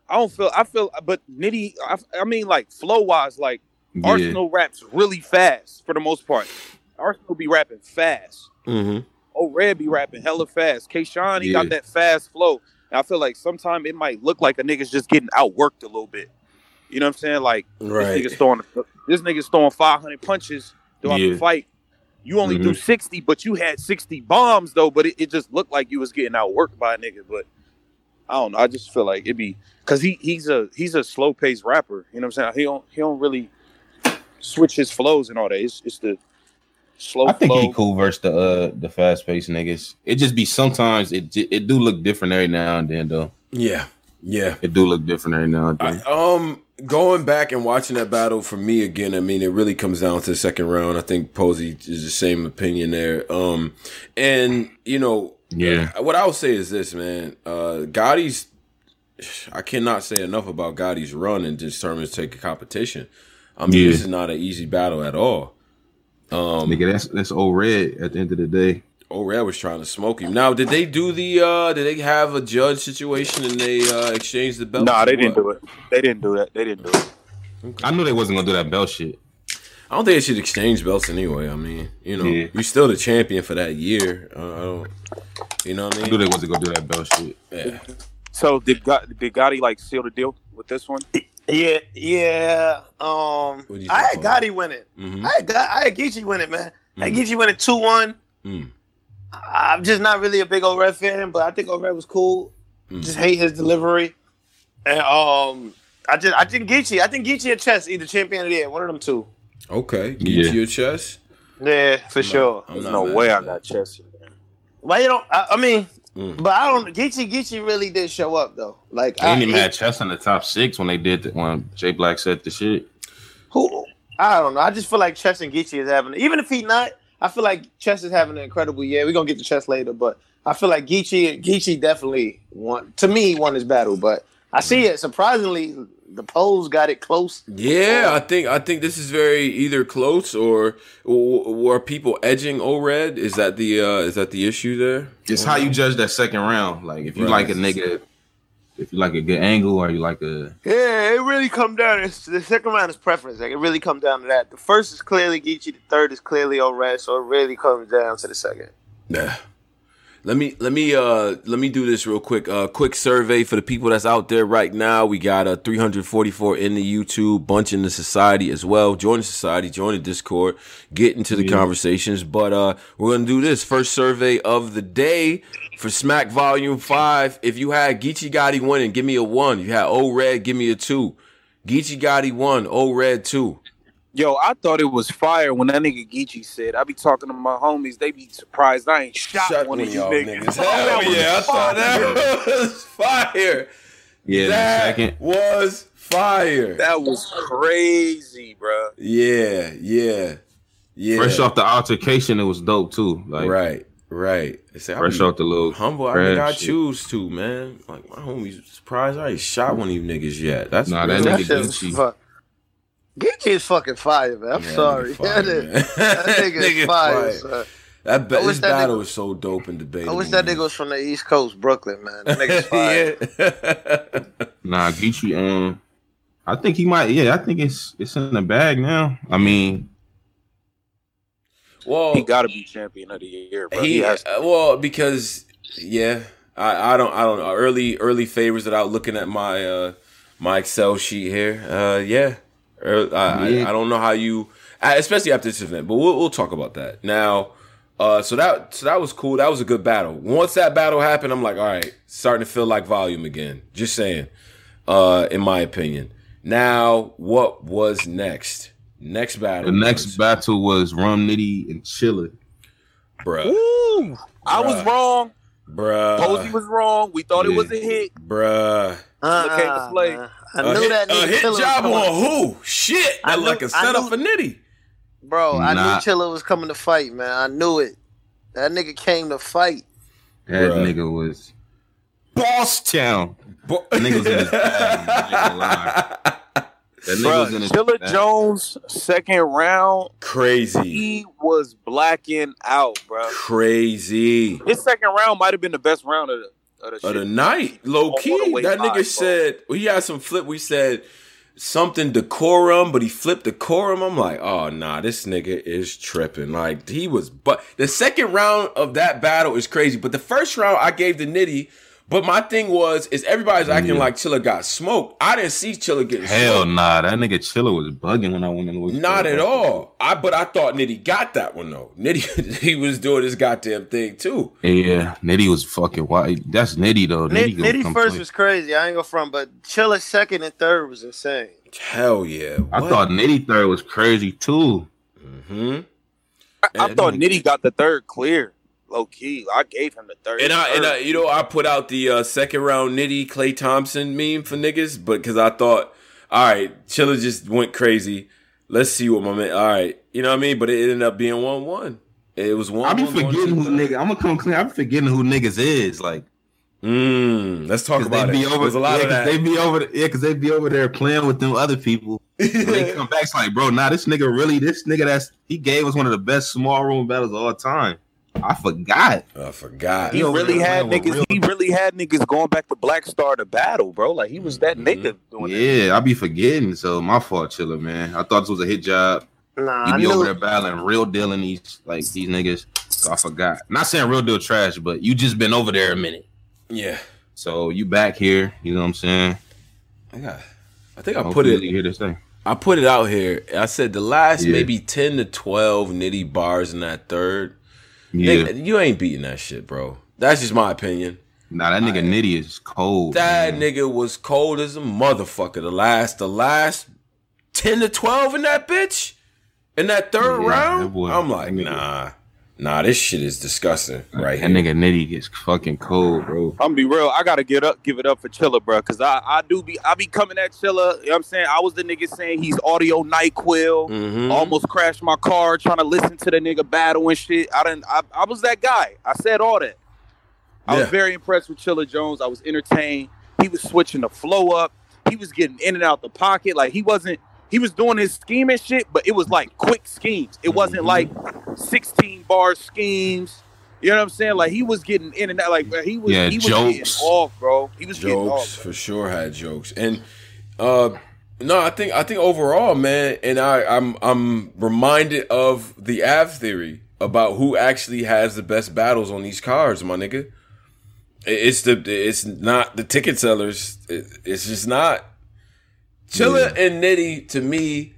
S3: I don't feel. I feel, but Nitty. I, I mean, like flow wise, like
S2: Yeah.
S3: Arsenal raps really fast for the most part. Arsenal be rapping fast.
S1: Mhm.
S3: Oh, Red be rapping hella fast. Kayshawn, he
S2: Yeah.
S3: got that fast flow. And I feel like sometimes it might look like a nigga's just getting outworked a little bit. You know what I'm saying? Like
S1: Right.
S3: this nigga's throwing this nigga's throwing 500 punches throughout
S2: Yeah.
S3: the fight. You only
S2: Mhm.
S3: do 60, but you had 60 bombs though. But it, it just looked like you was getting outworked by a nigga. But I don't know. I just feel like it'd be because he he's a he's a slow paced rapper. You know what I'm saying? He don't he don't really switch his flows and all that. It's it's the slow
S2: I think
S3: flow.
S2: he cool versus the uh the fast paced niggas. It just be sometimes it it do look different every now and then though.
S1: Yeah. Yeah.
S2: It do look different every now and
S1: I,
S2: then.
S1: um, going back and watching that battle for me again, I mean, it really comes down to the second round. I think Posey is the same opinion there. Um, and you know,
S2: yeah,
S1: what I would say is this, man. Uh, Gotti's, I cannot say enough about Gotti's run in just terms of taking competition. I mean,
S2: Yeah.
S1: this is not an easy battle at all. Um,
S2: nigga, that's that's old red. At the end of the day,
S1: O'Reilly was trying to smoke him. Now, did they do the? uh Did they have a judge situation and they uh exchanged the belt?
S3: Nah, they didn't do it. They didn't do that. They didn't do it.
S2: I knew they wasn't gonna do that belt shit.
S1: I don't think they should exchange belts anyway. I mean, you know,
S2: Yeah.
S1: you're still the champion for that year. Uh, I don't, you know what I
S2: I knew they wasn't gonna do that belt shit.
S1: Yeah.
S3: So did Got, did Gotti like seal the deal with this one?
S4: Yeah, yeah. Um,
S1: What do you
S4: I had
S1: think, Paul?
S4: Gotti win it.
S1: hmm
S4: I had Got, I had Geechee win it, man. I had
S1: Mhm.
S4: Geechee win it two one.
S1: Mm.
S4: I'm just not really a big old Red fan, but I think old Red was cool.
S1: Mm.
S4: Just hate his delivery, and um, I just I think Geechee. I think Geechee and Chess either champion of the year, one of them two.
S1: Okay, get
S2: Yeah.
S1: to your chest.
S4: Yeah, for sure.
S1: I'm
S3: There's
S1: not
S3: no way I got Chelsea.
S4: Why you don't? I, I mean,
S1: Mm.
S4: but I don't. Geechee Geechee really did show up though. Like
S2: They
S4: I,
S2: didn't even have Chess in the top six when they did the, when Jay Black said the shit.
S4: Who? I don't know. I just feel like Chess and Geechee is having, even if he not, I feel like Chess is having an incredible year. We're gonna get to Chess later, but I feel like Geechee, Geechee definitely won. To me, won his battle, but I see it. Surprisingly, the polls got it close.
S1: Yeah, I think I think this is very either close or or, or people edging O-Red. Is that the uh is that the issue there?
S2: It's how you judge that second round. Like if you
S1: Right.
S2: like a nigga, if you like a good angle or you like a
S4: Yeah, it really come down. It's, the second round is preference. Like it really come down to that. The first is clearly Geechee. The third is clearly O'Red. So it really comes down to the second.
S1: Yeah. Let me let me uh let me do this real quick. Uh quick survey for the people that's out there right now. We got uh 344 in the YouTube, bunch in the society as well. Join the society, join the Discord, get into the
S2: Yeah.
S1: conversations. But uh we're gonna do this first survey of the day for Smack Volume 5. If you had Geechee Gotti winning, give me a one. You had O Red, give me a two. Geechee Gotti one, O Red two.
S3: Yo, I thought it was fire when that nigga Geechee said. I be talking to my homies. They be surprised I ain't shot, one of you niggas.
S1: Hell yeah, I thought that was fire.
S2: yeah.
S1: that
S2: second,
S1: was fire.
S3: That was crazy, bro.
S1: yeah, yeah, yeah.
S2: fresh off the altercation, it was dope too. Like
S1: right, right. They say, I
S2: fresh
S1: be
S2: off the little
S1: humble. I
S2: crab
S1: think I
S2: shit.
S1: choose to man. Like my homies surprised I ain't shot one of you niggas yet. That's
S2: Nah,
S1: real.
S2: that
S4: That
S2: nigga
S4: shit
S2: Geechee.
S4: Fuck. Geechee is fucking fire, man. I'm
S1: Yeah,
S4: sorry.
S1: nigga fire,
S4: that is-
S1: man.
S4: that nigga is
S1: Nigga
S4: fire.
S1: fire. That ba- this
S4: that
S1: battle
S4: nigga-
S1: was so dope and debatable.
S4: I wish that nigga was from the East Coast, Brooklyn, man. That nigga's fire.
S1: yeah.
S2: Nah, Geechee. Um, I think he might. Yeah, I think it's it's in the bag now. I mean,
S1: well,
S3: He got to be champion of the year, bro. He,
S1: He,
S3: has
S1: uh, well because yeah, I, I don't I don't know early early favors without looking at my uh my Excel sheet here. Uh, yeah, Ear- I,
S2: Yeah.
S1: I, I don't know how you, especially after this event, but we'll we'll talk about that now. Uh, so that so that was cool. That was a good battle. Once that battle happened, I'm like, all right, starting to feel like volume again. Just saying. Uh, in my opinion. Now, what was next? Next battle.
S2: The next
S1: was,
S2: battle was Rum Nitty and Chilla.
S1: bruh,
S3: Ooh, I was wrong.
S1: Bruh,
S3: Posey was wrong. We thought it was a hit.
S1: bruh.
S4: Uh-uh,
S3: came to uh-uh. play.
S4: man. I
S1: A
S4: knew
S1: hit,
S4: that
S1: a
S4: nigga
S1: hit
S4: Chilla was
S1: job on who? Shit,
S4: I
S1: that
S4: knew-
S1: like a
S4: I
S1: setup for Nitty.
S4: Bro, I
S2: Nah.
S4: knew Chilla was coming to fight, man. I knew it. That nigga came to fight.
S2: That
S1: Bruh.
S2: nigga was Boss Town.
S1: Bo-
S2: nigga was in his bag, I ain't gonna lie. That nigga
S3: Bro,
S2: was in his
S3: Chilla
S2: bag.
S3: Jones, second round,
S1: Crazy,
S3: he was blacking out, bro.
S1: crazy.
S3: His second round might have been the best round of the, of the,
S1: of the night, low key. That
S3: high,
S1: nigga
S3: bro.
S1: said he had some flip. We said something decorum, but he flipped decorum. I'm like, oh nah, this nigga is tripping. Like he was, but the second round of that battle is crazy. But the first round I gave the nitty. But my thing was, is everybody's acting
S2: Yeah.
S1: like Chilla got smoked. I didn't see Chilla getting
S2: Hell
S1: smoked.
S2: nah, that nigga Chilla was bugging when I went in the
S1: Not at all. I but I thought Nitty got that one though. Nitty he was doing his goddamn thing too.
S2: Yeah, Nitty was fucking wild. That's Nitty though.
S4: Nitty,
S2: gonna
S4: Nitty first
S2: play.
S4: was crazy. I ain't gonna front, but Chilla second and third was insane.
S1: Hell yeah.
S2: I thought Nitty third was crazy too.
S1: hmm
S3: I, I thought Nitty got the third clear, low key. I gave him the third.
S1: And I and I, you know I put out the uh, second round Nitty Klay Thompson meme for niggas, but because I thought, all right, Chilla just went crazy. Let's see what my man. All right, you know what I mean. But it ended up being one one. It was one.
S2: I be
S1: one, going
S2: forgetting
S1: to
S2: who
S1: the
S2: nigga. I'm gonna come clean. I be forgetting who niggas is. Like,
S1: Mm, let's talk about
S2: they
S1: it.
S2: be over.
S1: There's a lot
S2: yeah,
S1: of
S2: 'cause
S1: that.
S2: They be over. Yeah, because they be over there playing with them other people. They come back, it's like, bro, nah, this nigga really, this nigga that's he gave us one of the best small room battles of all time. I forgot.
S1: I forgot.
S3: he
S2: He
S3: really had
S2: playing with
S3: niggas. He really had niggas going back to Black Star to battle, bro. Like he was that
S1: Mhm.
S3: nigga doing that.
S2: Yeah, I be forgetting. So my fault, Chilla, man. I thought this was a hit job.
S4: Nah,
S2: You
S4: I
S2: be over there battling real deal in these like these niggas. So I forgot. Not saying real deal trash, but you just been over there a minute.
S1: Yeah,
S2: So you back here. You know what I'm saying?
S1: I got. I think I put it.
S2: you hear this thing.
S1: I put it out here. I said the last
S2: Yeah.
S1: maybe ten to twelve Nitty bars in that third.
S2: Yeah.
S1: Nigga, you ain't beating that shit, bro. That's just my opinion.
S2: Nah, that nigga Nitty is cold.
S1: That
S2: man.
S1: nigga was cold as a motherfucker. The last, the last ten to twelve in that bitch, in that third
S2: Yeah, that
S1: round.
S2: boy-
S1: I'm like, nah, nah. This shit is disgusting, right
S2: That
S1: here.
S2: nigga Nitty gets fucking cold, bro.
S3: I'm gonna be real. I gotta get up, give it up for Chilla, bro, because I, I do be I be coming at Chilla. You know what I'm saying? I was the nigga saying he's audio Nyquil.
S1: Mhm.
S3: Almost crashed my car trying to listen to the nigga battle and shit. I didn't. I, I was that guy. I said all that. I was very impressed with Chilla Jones. I was entertained. He was switching the flow up. He was getting in and out the pocket. Like he wasn't. He was doing his scheme and shit, but it was like quick schemes. It wasn't
S1: Mhm.
S3: like 16 bar schemes. You know what I'm saying? Like he was getting in and out. Like he was.
S2: Yeah,
S3: he was
S2: jokes.
S3: getting off, bro. He was getting
S1: jokes
S3: off.
S1: for sure had jokes and uh no i think i think overall man and i i'm i'm reminded of the av theory about who actually has the best battles on these cards my nigga it's the it's not the ticket sellers It- it's just not chilla and nitty to me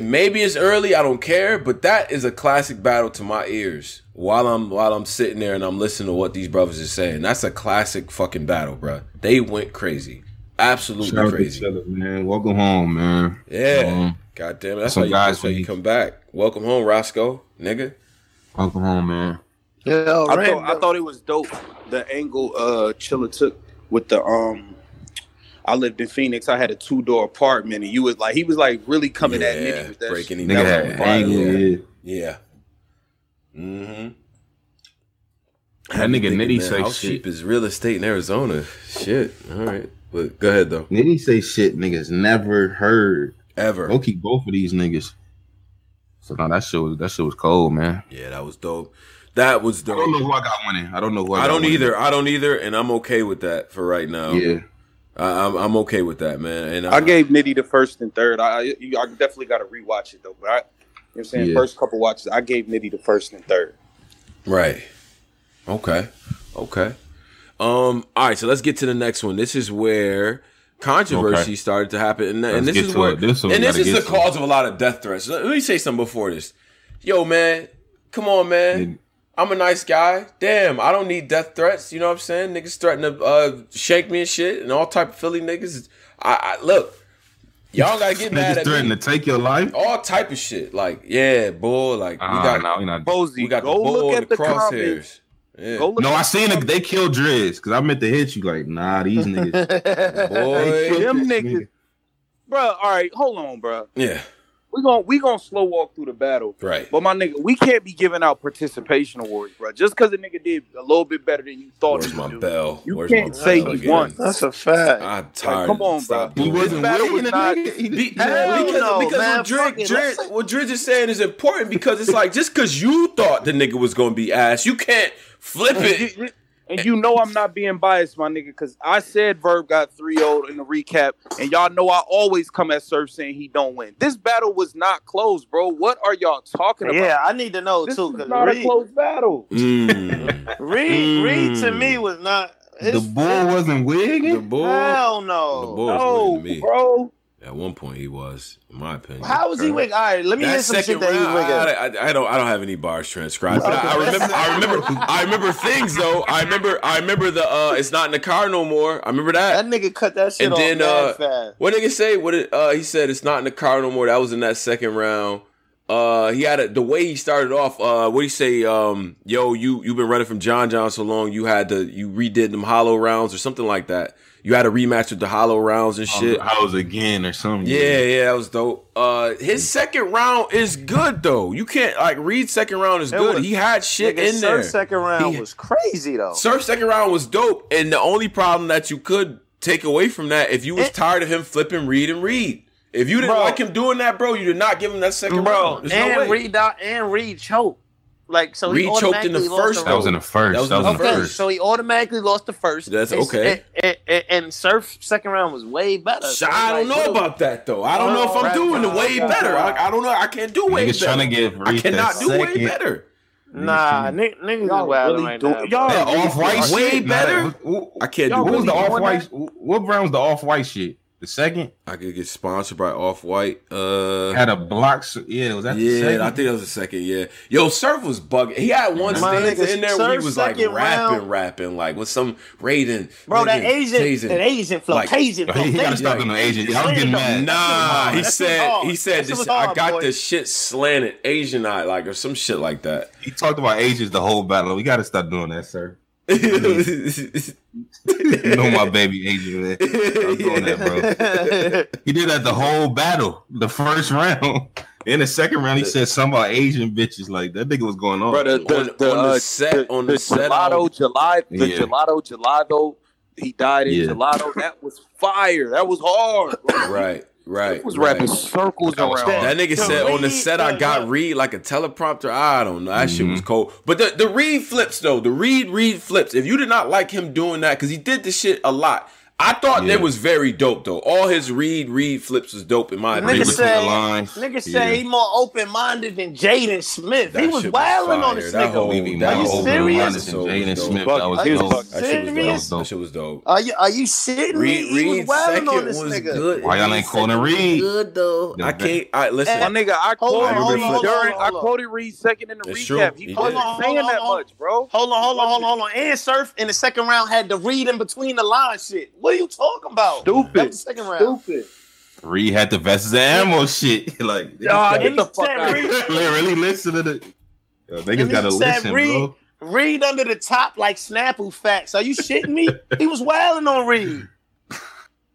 S1: maybe it's early i don't care but that is a classic battle to my ears while i'm while i'm sitting there and i'm listening to what these brothers are saying that's a classic fucking battle bro. they went crazy absolutely
S2: Shout out to
S1: crazy
S2: Chilla, man. Welcome home, man.
S1: yeah
S2: Um,
S1: god damn it that's
S2: some
S1: how you,
S2: guys
S1: that's how you come back welcome home roscoe nigga
S2: welcome home, man.
S4: Yeah,
S3: I
S4: Rand-
S3: thought I thought it was dope the angle uh Chilla took with the um. I lived in Phoenix. I had a two door apartment, and you was like, he was like really coming at
S1: Yeah,
S3: Nitty with that
S1: breaking
S3: shit.
S1: him
S2: Nigga
S1: That
S3: That
S2: had angle.
S1: yeah.
S2: Yeah.
S1: yeah mm-hmm
S2: That nigga Nitty say
S1: how
S2: shit.
S1: cheap is real estate in arizona shit all right but go ahead though
S2: Nitty say shit niggas never heard.
S1: ever
S2: Go keep both of these niggas. So no, that shit was that shit was cold, man.
S1: yeah that was dope that was dope.
S2: I don't know who I got winning. I don't know who I,
S1: I
S2: got
S1: don't
S2: winning.
S1: either. I don't either, and I'm okay with that for right now.
S2: Yeah.
S1: I, I'm I'm okay with that, man. And
S3: I gave Nitty the first and third. I I, definitely got to rewatch it though. But I, you know what I'm saying
S2: Yeah.
S3: first couple watches, I gave Nitty the first and third.
S1: right. Okay, okay. Um. All right. So let's get to the next one. This is where controversy
S2: Okay.
S1: started to happen, and, and this is
S2: to
S1: where
S2: it. This
S1: and this is the
S2: get to.
S1: cause of a lot of death threats. Let me say something before this. Yo, man, come on, man. I'm a nice guy. Damn, I don't need death threats. You know what I'm saying? Niggas threatening to uh, shake me and shit, and all type of Philly niggas. I, I look, y'all gotta get mad
S2: Niggas
S1: at
S2: threatening
S1: me.
S2: to take your life.
S1: All type of shit. Like, yeah, bull. Like we
S2: Ah,
S1: got,
S2: no, we not.
S3: Bozy,
S1: we got the
S3: go
S1: bull
S3: look
S1: and
S3: at
S1: the
S3: the comments.
S1: crosshairs. Yeah.
S2: No, I seen it.
S3: comments.
S2: They killed Driz because I meant to hit you. Like, nah, these niggas.
S1: Boy.
S3: Them
S2: this
S3: niggas- Bruh, all right, hold on, bro.
S1: Yeah,
S3: We gon' we gonna slow walk through the battle.
S1: right.
S3: But my nigga, we can't be giving out participation awards, bro. Just because a nigga did a little bit better than you thought
S1: Where's
S3: he
S1: my
S3: would do.
S1: bell?
S3: You
S1: Where's
S3: can't
S1: my
S3: say
S1: bell
S3: he
S1: again?
S3: won.
S4: That's a fact.
S1: I'm tired.
S3: come on,
S1: Stop
S3: bro.
S2: He wasn't
S3: This battle
S2: winning,
S3: was not-
S2: nigga. He, he,
S4: Hell
S1: because,
S4: no,
S1: because
S4: man,
S1: what,
S4: fuck
S1: Dre,
S4: it,
S1: Dre, what Dridge is saying is important because it's like just because you thought the nigga was gonna be ass, you can't flip it.
S3: You- And you know I'm not being biased, my nigga, because I said Verb got 3 0 in the recap, and y'all know I always come at Surf saying he don't win. This battle was not close, bro. What are y'all talking about?
S4: Yeah, I need to know
S3: this
S4: too.
S3: is
S4: Because
S3: not a close battle.
S1: Mm.
S4: Reed, Reed to me was not.
S2: the
S4: it's-
S2: bull wasn't
S1: the
S2: wigging.
S1: bull,
S4: Hell
S1: the
S4: no.
S1: bull was
S3: No,
S1: winning me.
S3: bro.
S1: At one point, he was, in my opinion.
S4: How was he wigging? All right, let me hear some shit that he was.
S1: I, I, don't, I don't have any bars transcribed. But I, I remember, I remember, I remember things though. I remember, I remember the. uh It's not in the car no more. I remember that.
S4: That nigga cut that shit
S1: And
S4: off
S1: then, uh,
S4: fast.
S1: What nigga say? What it, uh, he said? It's not in the car no more. That was in that second round. Uh, he had a, the way he started off. Uh, what he say? Um, yo, you you've been running from John John so long. You had to you redid them hollow rounds or something like that. You had a rematch with the hollow rounds and shit.
S2: I was again or something.
S1: Yeah, yeah, that was dope. Uh, his second round is good though. You can't like Reed's second round is
S4: It
S1: good.
S4: was-
S1: he had shit
S4: Nigga,
S1: in there.
S4: Second round
S1: He-
S4: was crazy though.
S1: Surf's second round was dope, and the only problem that you could take away from that, if you was
S4: It-
S1: tired of him flipping Reed and Reed, if you didn't
S4: Bro.
S1: like him doing that, bro, you did not give him that second
S4: Bro,
S1: round. There's
S4: and
S1: no way.
S4: Reed and Reed choked. Like so, he
S1: choked in the
S4: automatically lost
S1: first
S4: the
S2: That was in the first.
S1: That was
S2: That
S1: in
S2: was,
S1: the
S2: in the
S4: Okay,
S2: first.
S4: so he automatically lost the first.
S1: That's
S4: And-
S1: okay.
S4: And, and, and Surf second round was way better.
S1: Sh- I don't know about that though. I don't know if I'm
S4: Right,
S1: doing the
S4: right,
S1: way
S4: right,
S1: better. I, I don't know. I can't do way
S2: Niggas
S1: better.
S2: trying to give
S1: I cannot
S2: that
S1: do way better.
S4: Nah, niggas, niggas
S3: Y'all
S4: is
S3: really
S4: right
S3: do-
S4: now.
S3: y'all-
S4: bro.
S2: That off white
S1: Way
S2: shit.
S1: better?
S2: Nah,
S1: I can't do
S2: What was the off white? What brand was the off white shit? The second
S1: I could get sponsored by Off White. Uh,
S2: had a block. s- Yeah, was that the
S1: yeah,
S2: second?
S1: I think that was the second. Yeah, yo, Surf was bugging. He had one
S4: My
S1: stanza
S4: nigga,
S1: in there where he was like
S4: second
S1: rapping,
S4: round-
S1: rapping, like with some Raiden.
S4: Bro, that Asian,
S1: Tazen.
S4: that Asian flow,
S1: Like-
S4: Asian flow,
S2: he gotta
S4: Asian.
S2: stop doing the Asian. Yeah, I was getting mad.
S1: Nah, he said he said this.
S4: was
S1: I got
S4: boy.
S1: this shit slanted Asian eye, like or some shit like that.
S2: He talked about Asians the whole battle. We got to stop doing that, sir. You know my baby Asian man. I'm doing that, bro. He did that the whole battle, the first round. In the second round, he said something about Asian bitches. Like that nigga was going on.
S3: Bro, the, the,
S1: On-
S3: the,
S1: on the
S3: uh,
S1: set- on the set,
S3: gelato, July, the
S2: Yeah.
S3: gelato, gelato. He died in
S2: Yeah.
S3: gelato. That was fire. That was hard. Bro.
S1: right, right.
S3: He was
S1: right.
S3: rapping circles around.
S2: hard.
S1: That nigga
S4: The
S1: said on the set I got
S4: the-
S1: read like a teleprompter. I don't know. That shit was
S2: Mhm.
S1: cold. But the, the read flips though. The read read flips. If you did not like him doing that, because he did this shit a lot. I thought
S2: Yeah.
S1: that was very dope though. All his read read flips was dope in my
S4: The
S2: Read
S1: opinion.
S4: nigga
S2: between
S4: said- Nigga said
S2: Yeah.
S4: he more open minded than Jaden Smith.
S1: That
S4: he was
S1: shit
S4: wilding
S1: fire.
S4: on this
S1: That
S4: nigga.
S1: whole-
S2: Maybe
S1: that
S4: Are you
S1: whole
S4: serious?
S2: Jaden. Smith. That was
S3: was
S2: dope.
S3: buck-
S1: That shit was
S4: Serious?
S1: dope. That shit was dope.
S4: Are you are you shitting me?
S1: Reed,
S4: he was
S1: Reed
S4: wilding
S1: second
S4: on this
S1: was
S4: nigga.
S1: good.
S2: Why y'all ain't calling
S1: second
S2: Reed?
S1: Good though. I can't. I listen.
S3: My nigga, I
S4: Hold
S3: quoted Reed
S1: on, hold
S4: on,
S3: during. I
S4: on.
S3: quoted Reed second in the recap. He
S1: He
S3: wasn't
S1: did.
S4: Hold on,
S3: saying that much, bro.
S4: Hold on, hold on, hold on, hold on. And Surf in the second round had the read in between the lines shit. What are you talking about?
S3: Stupid.
S4: That was second round.
S3: Stupid.
S2: Reed had the versus and ammo shit. like,
S3: Y'all get the fuck out.
S4: Reed-
S2: listen to the. Yo, niggas gotta listen,
S4: Reed-
S2: bro.
S4: Reed under the top like Snapple facts. Are you shitting me? he was wilding on Reed.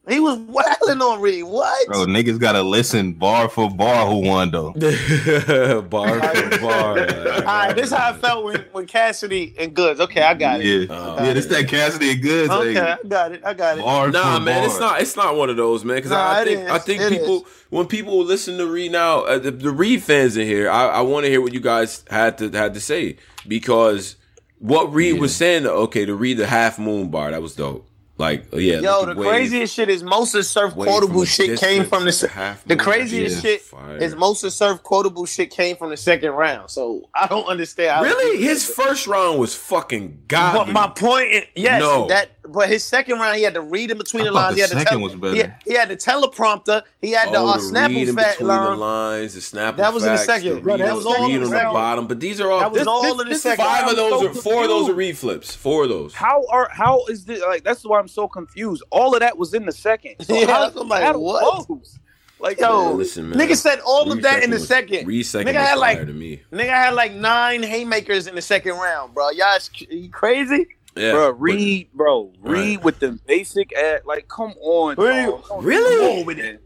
S4: He was wilding on Reed. What?
S2: Bro, niggas gotta listen bar for bar who won though.
S1: bar for bar.
S4: All right, this is how I felt when, when Cassidy and Goodz. Okay, I got it.
S2: Yeah,
S1: Uh,
S2: yeah, this that Cassidy and Goodz.
S4: Okay,
S2: like,
S4: I got it. I got it.
S2: bar
S1: Nah,
S2: for
S1: man,
S2: bar.
S1: it's not. It's not one of those, man. Because
S4: Nah,
S1: I
S4: it
S1: think
S4: is.
S1: I think
S4: It
S1: people when people listen to Reed now, uh, the, the Reed fans in here, I, I want to hear what you guys had to had to say because what Reed
S2: Yeah.
S1: was saying. Okay, to read the half moon bar, that was dope. Like, yeah,
S4: Yo, the
S1: Wave,
S4: craziest shit is most of surf quotable shit came from the.
S1: the
S4: se-
S1: half
S4: The
S1: moon,
S4: craziest
S1: that
S4: shit
S1: fire.
S4: is most of Surf quotable shit came from the second round. So I don't understand.
S1: Really, his first round was fucking
S4: god.
S1: But
S4: my point, is, yes,
S1: No.
S4: that but his second round he had to read in between
S2: I
S4: the lines.
S2: the
S4: he had the
S2: second
S4: tele-
S2: was better.
S4: He had, he had the teleprompter. He had the
S1: Oh,
S4: uh,
S1: the
S4: Snapple
S1: read in
S4: fat
S1: between the lines, the snap.
S4: That was in the second.
S1: The read,
S4: that
S1: on-
S4: was all
S1: read
S4: in the
S1: the
S4: second.
S1: bottom. But these are all.
S4: That was
S3: This-
S4: all
S3: this-
S4: in the
S3: this
S4: second.
S1: five of those
S3: so
S1: are four of those are
S3: confused.
S1: read flips. Four of those.
S3: How are how is this like? That's why I'm so confused. All of that was in the second. So
S4: Yeah,
S3: how,
S4: I'm like,
S3: how
S4: what?
S3: close? Like
S4: Yo,
S1: Man, listen, man.
S4: Nigga said all of that in the
S1: was-
S4: second.
S1: Reed second
S4: Nigga had like
S1: to me.
S4: nigga had like nine haymakers in the second round, bro. Y'all you crazy?
S1: Yeah,
S3: bro,
S1: but-
S3: read, bro, read
S1: Right.
S3: with the basic ad. Like, come on,
S4: Reed,
S3: dog.
S1: Really?
S3: come on,
S4: with it.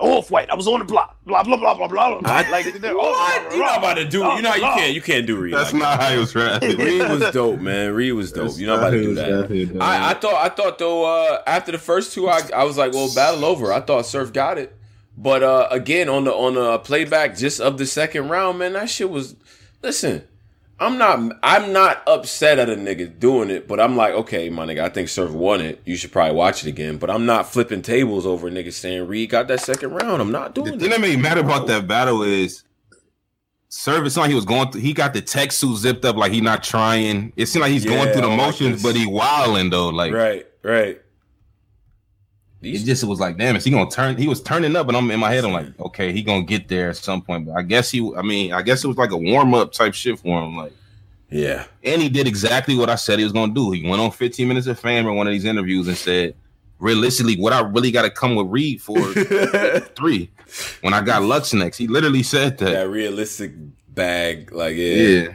S4: Off white. I was on the block. Blah blah blah blah blah. blah.
S1: I-
S4: like
S1: What? You not about to do? You know you can't. You can't do Reed.
S2: That's
S1: like
S2: not how he was drafted.
S1: that. Reed was dope, man. Reed was dope. You're not about to do that. I, I thought I thought though uh, after the first two I, I was like well battle over I thought Surf got it but uh, again on the on the playback just of the second round man that shit was listen I'm not I'm not upset at a nigga doing it but I'm like okay my nigga I think Surf won it you should probably watch it again but I'm not flipping tables over niggas saying Reed got that second round I'm not
S2: The
S1: doing
S2: thing
S1: that
S2: made me mad about that battle is service like he was going through he got the tech suit zipped up like he not trying. It seemed like he's going through the
S1: don't like
S2: motions, but he wilding though. Like
S1: right right
S2: it just was like, damn, is he gonna turn? He was turning up, and I'm in my head. I'm like, okay, he gonna get there at some point. But I guess he, I mean, I guess it was like a warm up type shit for him. Like,
S1: yeah
S2: and he did exactly what I said he was gonna do. He went on 15 minutes of fame in one of these interviews and said, realistically, what I really got to come with Reed for three when I got Lux next. He literally said that.
S1: that realistic bag like yeah,
S2: Yeah.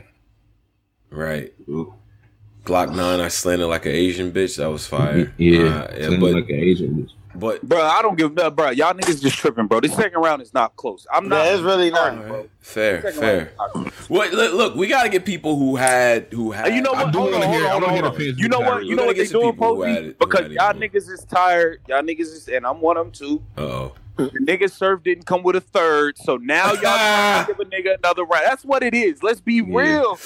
S1: right
S2: Ooh.
S1: Glock nine, I slanted like an Asian bitch. That was fire.
S2: Yeah,
S1: Uh, yeah, but
S2: like an Asian.
S1: But
S3: Bro, I don't give up, bro. Y'all niggas just tripping, bro. This second round is not close. I'm not.
S4: Yeah, it's really not.
S1: all right, fair, fair.
S3: round is not close.
S1: Wait, look, look, we gotta get people who had who had.
S3: And you know
S2: I
S3: what?
S2: do
S3: Hold
S2: wanna
S3: on,
S2: hear-
S3: hold
S2: I
S3: on,
S2: wanna hear
S3: hold
S2: the
S3: on. You know what? You know what they
S1: get some
S3: doing,
S1: people
S3: Posey? Because y'all
S1: more.
S3: niggas is tired. Y'all niggas is, and I'm one of them too.
S1: Uh oh.
S3: The nigga Surf didn't come with a third, so now y'all give a nigga another round. That's what it is. Let's be
S2: Yeah.
S3: real.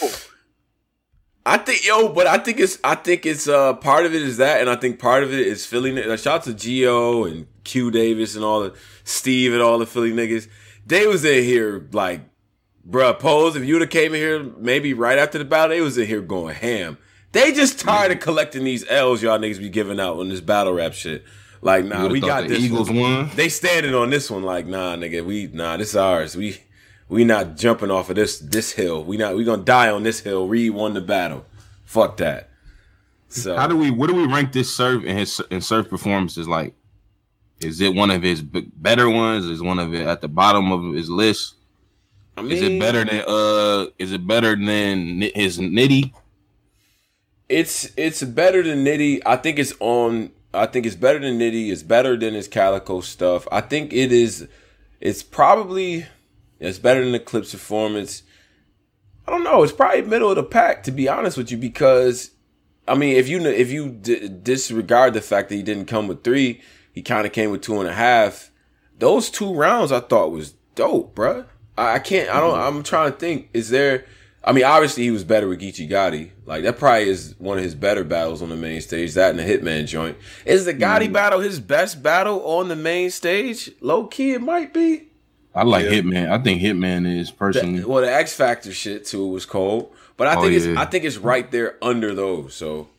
S1: I think yo, but I think it's I think it's uh part of it is that, and I think part of it is Philly. Like, shout out to Geo and Q Davis and all the Steve and all the Philly niggas. They was in here like, bruh, pose. If you'd have came in here maybe right after the battle, they was in here going ham. They just tired of collecting these L's y'all niggas be giving out on this battle rap shit. Like, nah, we got
S2: the
S1: this.
S2: Eagles
S1: one.
S2: won.
S1: They standing on this one like, nah, nigga, we nah, this is ours. We we not jumping off of this this hill. We not we gonna die on this hill. Reed won the battle. Fuck that. So
S2: How do we? What do we rank this surf and his and surf performances? Like, is it one of his b- better ones? Is one of it at the bottom of his list?
S1: I mean,
S2: Is it better than uh? Is it better than his Nitty?
S1: It's it's better than Nitty. I think it's on. I think it's better than Nitty. It's better than his Calicoe stuff. I think it is. It's probably. It's better than Eclipse performance. I don't know. It's probably middle of the pack to be honest with you because, I mean, if you if you d- disregard the fact that he didn't come with three, he kind of came with two and a half. Those two rounds I thought was dope, bruh. I, I can't. I don't. I'm trying to think. Is there? I mean, obviously he was better with Geechee Gotti. Like that probably is one of his better battles on the main stage. That and the Hitman joint. Is the Gotti mm. battle his best battle on the main stage? Low key, it might be.
S2: I like Hitman. I think Hitman is personally.
S1: The- well, the X Factor shit too was cold, but I
S2: Oh,
S1: think it's
S2: yeah.
S1: I think it's right there under those. So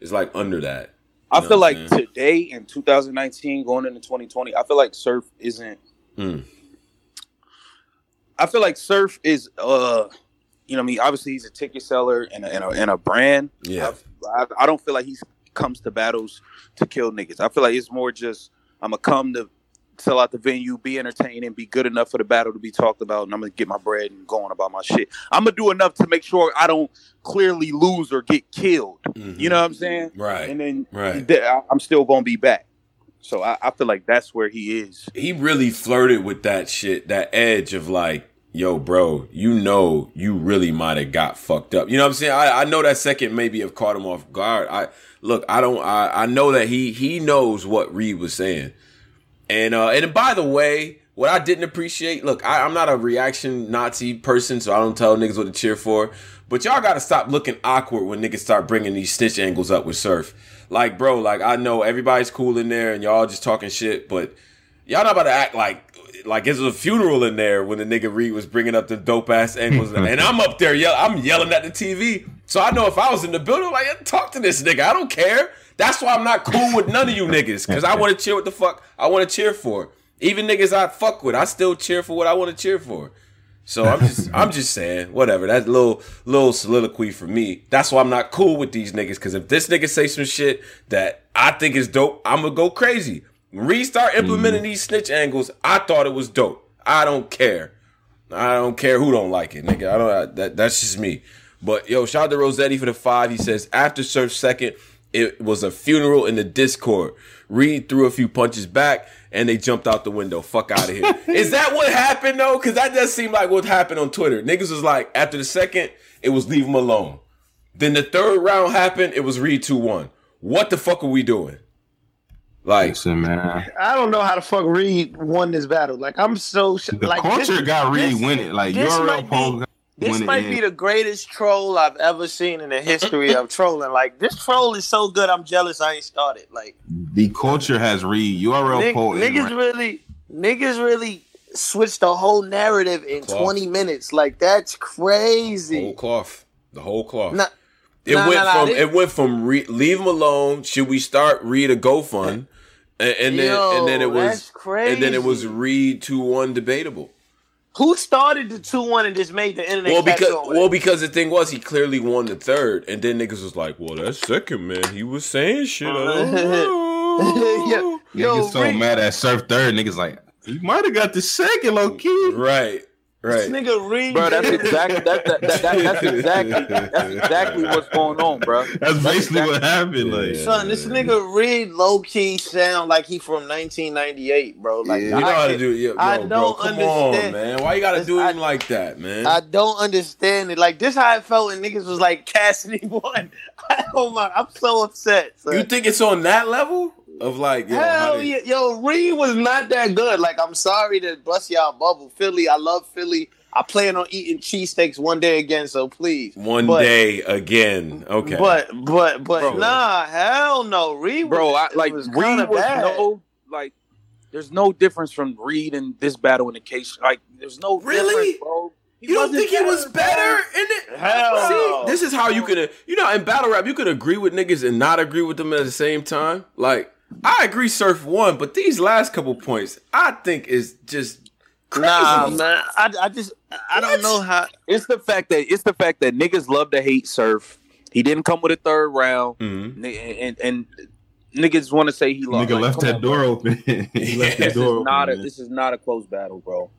S1: it's like under that.
S3: I feel like
S1: I'm saying?
S3: today in 2019, going into 2020, I feel like Surf isn't.
S1: Hmm.
S3: I feel like Surf is, uh, you know, what I mean, obviously he's a ticket seller and a, and a, and a brand.
S1: Yeah.
S3: I, I don't feel like he comes to battles to kill niggas. I feel like it's more just I'm gonna come to sell out the venue, be entertaining, be good enough for the battle to be talked about, and I'm gonna get my bread and go on about my shit. I'm gonna do enough to make sure I don't clearly lose or get killed.
S1: Mhm.
S3: You know what I'm saying?
S1: Right.
S3: And then
S1: Right.
S3: th- I'm still gonna be back. So I, I feel like that's where he is.
S1: he really flirted with that shit, that edge of like, yo, bro, you know, you really might have got fucked up. You know what I'm saying? I, I know that second maybe have caught him off guard. I look, I don't, I, I know that he he knows what Reed was saying, and uh, and by the way, what I didn't appreciate, look, I, I'm not a reaction Nazi person, so I don't tell niggas what to cheer for. But y'all got to stop looking awkward when niggas start bringing these stitch angles up with Surf. Like, bro, like I know everybody's cool in there and y'all just talking shit, but y'all not about to act like like it was a funeral in there when the nigga Reed was bringing up the dope ass angles, and I'm up there yell, I'm yelling at the TV. So I know if I was in the building, like talk to this nigga. I don't care. That's why I'm not cool with none of you niggas because I want to cheer what the fuck I want to cheer for. Even niggas I fuck with, I still cheer for what I want to cheer for. So I'm just I'm just saying, whatever. That little little soliloquy for me. That's why I'm not cool with these niggas. Cause if this nigga say some shit that I think is dope, I'm gonna go crazy. Restart implementing mm. these snitch angles. I thought it was dope. I don't care. I don't care who don't like it, nigga. I don't. That that's just me. But yo, shout out to Rossetti for the five. He says after Surf second, it was a funeral in the Discord. Reed threw a few punches back and they jumped out the window. Fuck out of here. Is that what happened though? Because that does seem like what happened on Twitter. Niggas was like, after the second, it was leave him alone. Then the third round happened, it was Reed 2 1. What the fuck are we doing? Like,
S2: Listen, man.
S4: I don't know how the fuck Reed won this battle. Like, I'm so sh-
S2: the
S4: like
S2: culture
S4: this,
S2: got Reed winning. Like, URL
S4: poll this might be the greatest troll I've ever seen in the history of trolling. Like this troll is so good, I'm jealous I ain't started. Like
S2: the culture has read URL
S4: Nig-
S2: poll.
S4: Niggas really, niggas really switched the whole narrative in cloth. 20 minutes. Like that's crazy.
S1: The Whole cloth, the whole cloth. Nah, it, nah, went nah, from, it went from re- leave him alone. Should we start read a GoFund? And, and then and then it was and then it was read to one debatable.
S4: Who started the two one and just made the internet?
S1: Well, because well, because the thing was, he clearly won the third, and then niggas was like, "Well, that second man, he was saying shit." I don't
S2: know. niggas so mad at Surf third. Niggas like, he might have got the second low key.
S1: Right. Right.
S4: This nigga Reed.
S3: Bro, that's exactly that, that, that, that, that's exactly that's exactly what's going on, bro.
S2: That's, that's basically exactly, what happened. Like,
S4: son, this nigga Reed low key sound like he from 1998, bro. Like,
S1: yeah. you know how to do it. Yo, I don't bro, come understand, on, man. Why you gotta do him I, like that, man?
S4: I don't understand it. Like this, how it felt when niggas was like Cassidy won. oh my, I'm so upset. Son.
S1: You think it's on that level? Of like, yo,
S4: hell yeah, yo, Reed was not that good. Like, I'm sorry to bust y'all bubble, Philly. I love Philly. I plan on eating cheesesteaks one day again, so please.
S1: One but, day again, okay.
S4: But but but bro, nah, hell no, Reed.
S3: Bro, I, like was Reed was bad. no like. There's no difference from Reed and this battle in the case. Like, there's no
S1: really,
S3: bro.
S1: He you don't think he was better in it?
S4: Hell
S1: See,
S4: no.
S1: this is how you can, you know, in battle rap, you can agree with niggas and not agree with them at the same time. Like, I agree, Surf won, but these last couple points, I think is just crazy.
S4: Nah, man. I, I just I don't know how.
S3: It's the fact that it's the fact that niggas love to hate Surf. He didn't come with a third round, mm-hmm. and, and, and niggas want to say he lost.
S2: Nigga like, left that on, door bro. open. he left that door
S3: open. Not a, this is not a close battle, bro.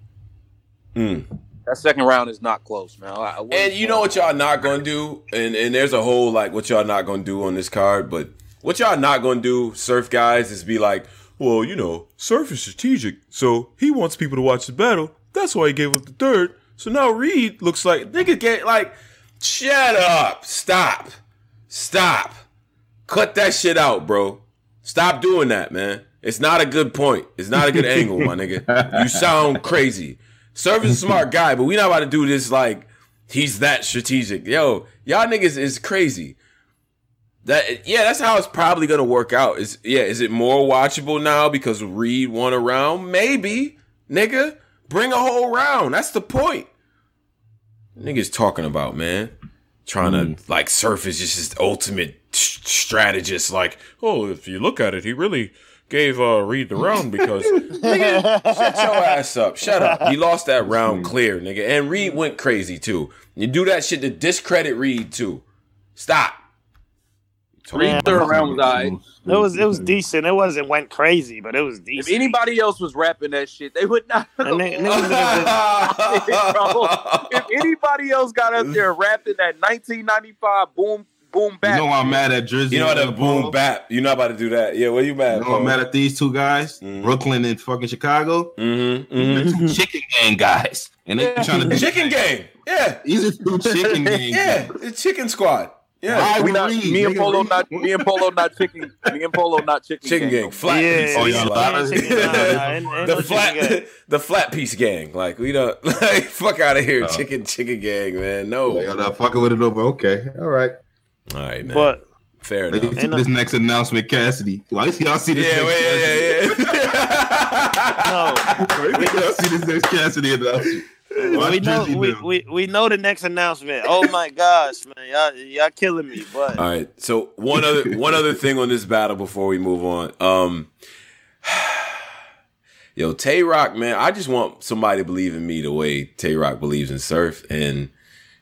S1: Mm.
S3: That second round is not close, man. I, I
S1: and you know what y'all not gonna do, and and there's a whole like what y'all not gonna do on this card, but what y'all not gonna do, surf guys, is be like, well, you know, surf is strategic, so he wants people to watch the battle. That's why he gave up the third. So now Reed looks like nigga get like, shut up, stop, stop, cut that shit out, bro. Stop doing that, man. It's not a good point. It's not a good angle, my nigga. You sound crazy. Surf is a smart guy, but we not about to do this like he's that strategic. Yo, y'all niggas is crazy. That yeah, that's how it's probably gonna work out. Is yeah, is it more watchable now because Reed won a round? Maybe, nigga. Bring a whole round. That's the point. Niggas talking about man, trying mm. to like surface just his ultimate strategist. Like, oh, if you look at it, he really gave uh Reed the round because nigga, shut your ass up. Shut up. He lost that round clear, nigga. And Reed went crazy too. You do that shit to discredit Reed too. Stop.
S3: Three third round was It
S4: was it was decent. It wasn't went crazy, but it was decent.
S3: If anybody else was rapping that shit, they would not. if anybody else got up there rapping that 1995 boom boom bap,
S2: you know I'm mad at Drizzy.
S1: You know that boom bap. You know about to do that. Yeah, what you mad?
S2: You know I'm mad at these two guys, mm-hmm. Brooklyn and fucking Chicago.
S1: Mm-hmm. Mm-hmm.
S2: chicken gang guys, and they yeah. trying to
S1: chicken gang. Yeah,
S2: these are two chicken gang.
S1: yeah, it's chicken squad. Yeah,
S3: we not, me and Polo not me and Polo not chicken me and Polo not chicken
S1: chicken gang, gang. flat yeah, piece. Oh, yeah, the flat the flat piece gang. Like we don't like fuck out of here, uh, chicken chicken gang, man. No,
S2: y'all not fucking with it over. Okay, all right,
S1: all right, man.
S4: But
S1: fair enough.
S2: This next announcement, Cassidy. Why y'all see this?
S1: Yeah, wait, yeah, yeah, yeah.
S4: no.
S2: we don't see this next Cassidy announcement.
S4: We know we, we, we know the next announcement. Oh my gosh, man, y'all y'all killing me. But
S1: all right, so one other one other thing on this battle before we move on. Um, yo, Tay Roc, man, I just want somebody to believe in me the way Tay Roc believes in surf, and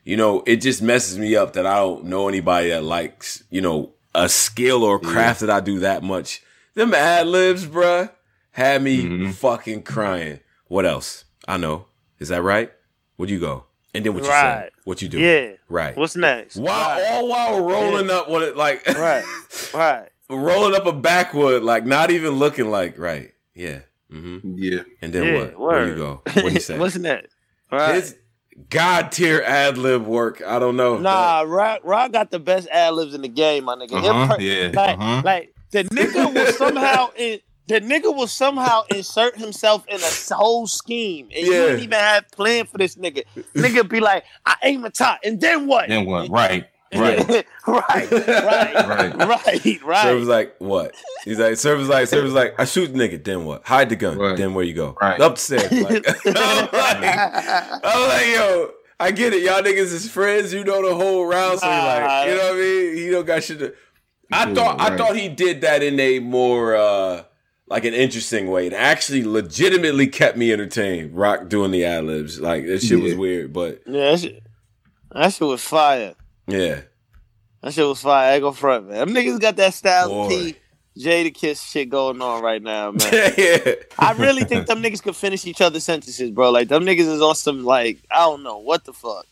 S1: you know, it just messes me up that I don't know anybody that likes you know a skill or craft yeah. that I do that much. Them ad libs, bruh, had me mm-hmm. fucking crying. What else? I know. Is that right? Where'd you go? And then what you right. say? What you do?
S4: Yeah.
S1: Right.
S4: What's next?
S1: While right. all while rolling yeah. up what it like
S4: Right. Right.
S1: rolling up a backwood, like not even looking like right. Yeah.
S2: Mm-hmm. Yeah.
S1: And then yeah, what? Word. Where you go? What you say?
S4: What's next? Right.
S1: His God tier ad lib work. I don't know.
S4: Nah, Roc, Roc got the best ad libs in the game, my nigga.
S2: Uh-huh, yeah.
S4: Like,
S2: uh-huh.
S4: like the nigga was somehow in the nigga will somehow insert himself in a whole scheme, and yeah. you didn't even have plan for this nigga. Nigga be like, I aim a top, and then what?
S2: Then what? Right. Right.
S4: right, right, right, right, right.
S1: Server's like, what? He's like, server's like, server's like, I shoot the nigga, then what? Hide the gun, right. then where you go?
S2: Right.
S1: Upstairs. Like, I'm, like, I'm like, yo, I get it. Y'all niggas is friends. You know the whole round, so you're like, you know what I mean? He don't got shit to. I thought, right. I thought he did that in a more. uh like an interesting way. It actually legitimately kept me entertained. Roc doing the ad libs. Like that shit yeah. was weird, but
S4: Yeah, that shit, that shit was fire.
S1: Yeah.
S4: That shit was fire. I go front, man. Them niggas got that style P Jadakiss shit going on right now, man.
S1: yeah.
S4: I really think them niggas could finish each other's sentences, bro. Like them niggas is on some like I don't know what the fuck.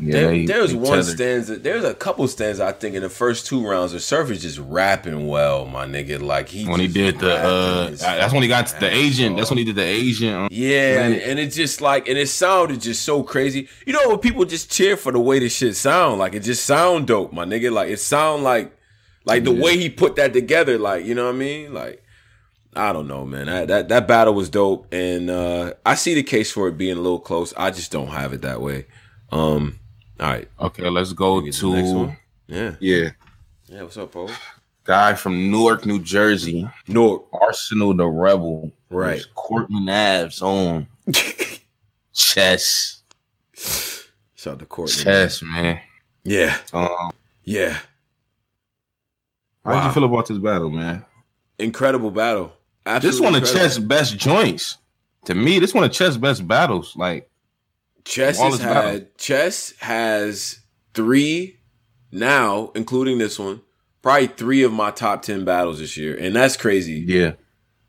S1: Yeah, there, there's one stanza. There's a couple stanzas I think in the first two rounds. The Surf is just rapping well, my nigga. Like he
S2: when he did the uh, that's when he got the agent. That's when he did the agent.
S1: Um, yeah, and, and it's just like and it sounded just so crazy. You know when people just cheer for the way this shit sound. Like it just sound dope, my nigga. Like it sound like like the yeah. way he put that together. Like you know what I mean? Like I don't know, man. That, that that battle was dope, and uh, I see the case for it being a little close. I just don't have it that way. Um, all right.
S2: Okay, let's go to
S1: Yeah.
S2: Yeah.
S1: Yeah, what's up, folks?
S2: Guy from Newark, New Jersey.
S1: Newark.
S2: Arsenal the Rebel.
S1: Right.
S2: Courtney Navs on chess.
S1: Shout out to Courtney.
S2: Chess, man.
S1: Yeah.
S2: Um,
S1: yeah.
S2: How wow. did you feel about this battle, man?
S1: Incredible battle.
S2: Absolutely this one of chess best joints. To me, this one of chess best battles. Like
S1: Chess has had Chess has three now, including this one, probably three of my top ten battles this year, and that's crazy.
S2: Yeah.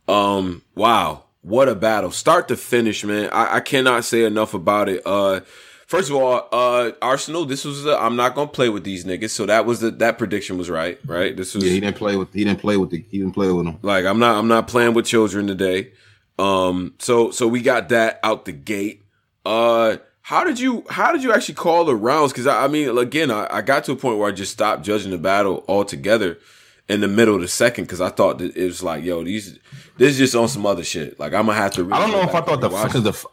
S1: Um. Wow. What a battle, start to finish, man. I, I cannot say enough about it. Uh, first of all, uh, Arsenal. This was i am not gonna play with these niggas, so that was the that prediction was right, right? This was
S2: yeah. He didn't play with he didn't play with the he didn't play with them.
S1: Like I'm not I'm not playing with children today. Um. So so we got that out the gate. Uh, how did you how did you actually call the rounds? Because I, I, mean, again, I, I, got to a point where I just stopped judging the battle altogether in the middle of the second because I thought that it was like, yo, these this is just on some other shit. Like I'm gonna have to.
S2: Really I don't know if I thought the because the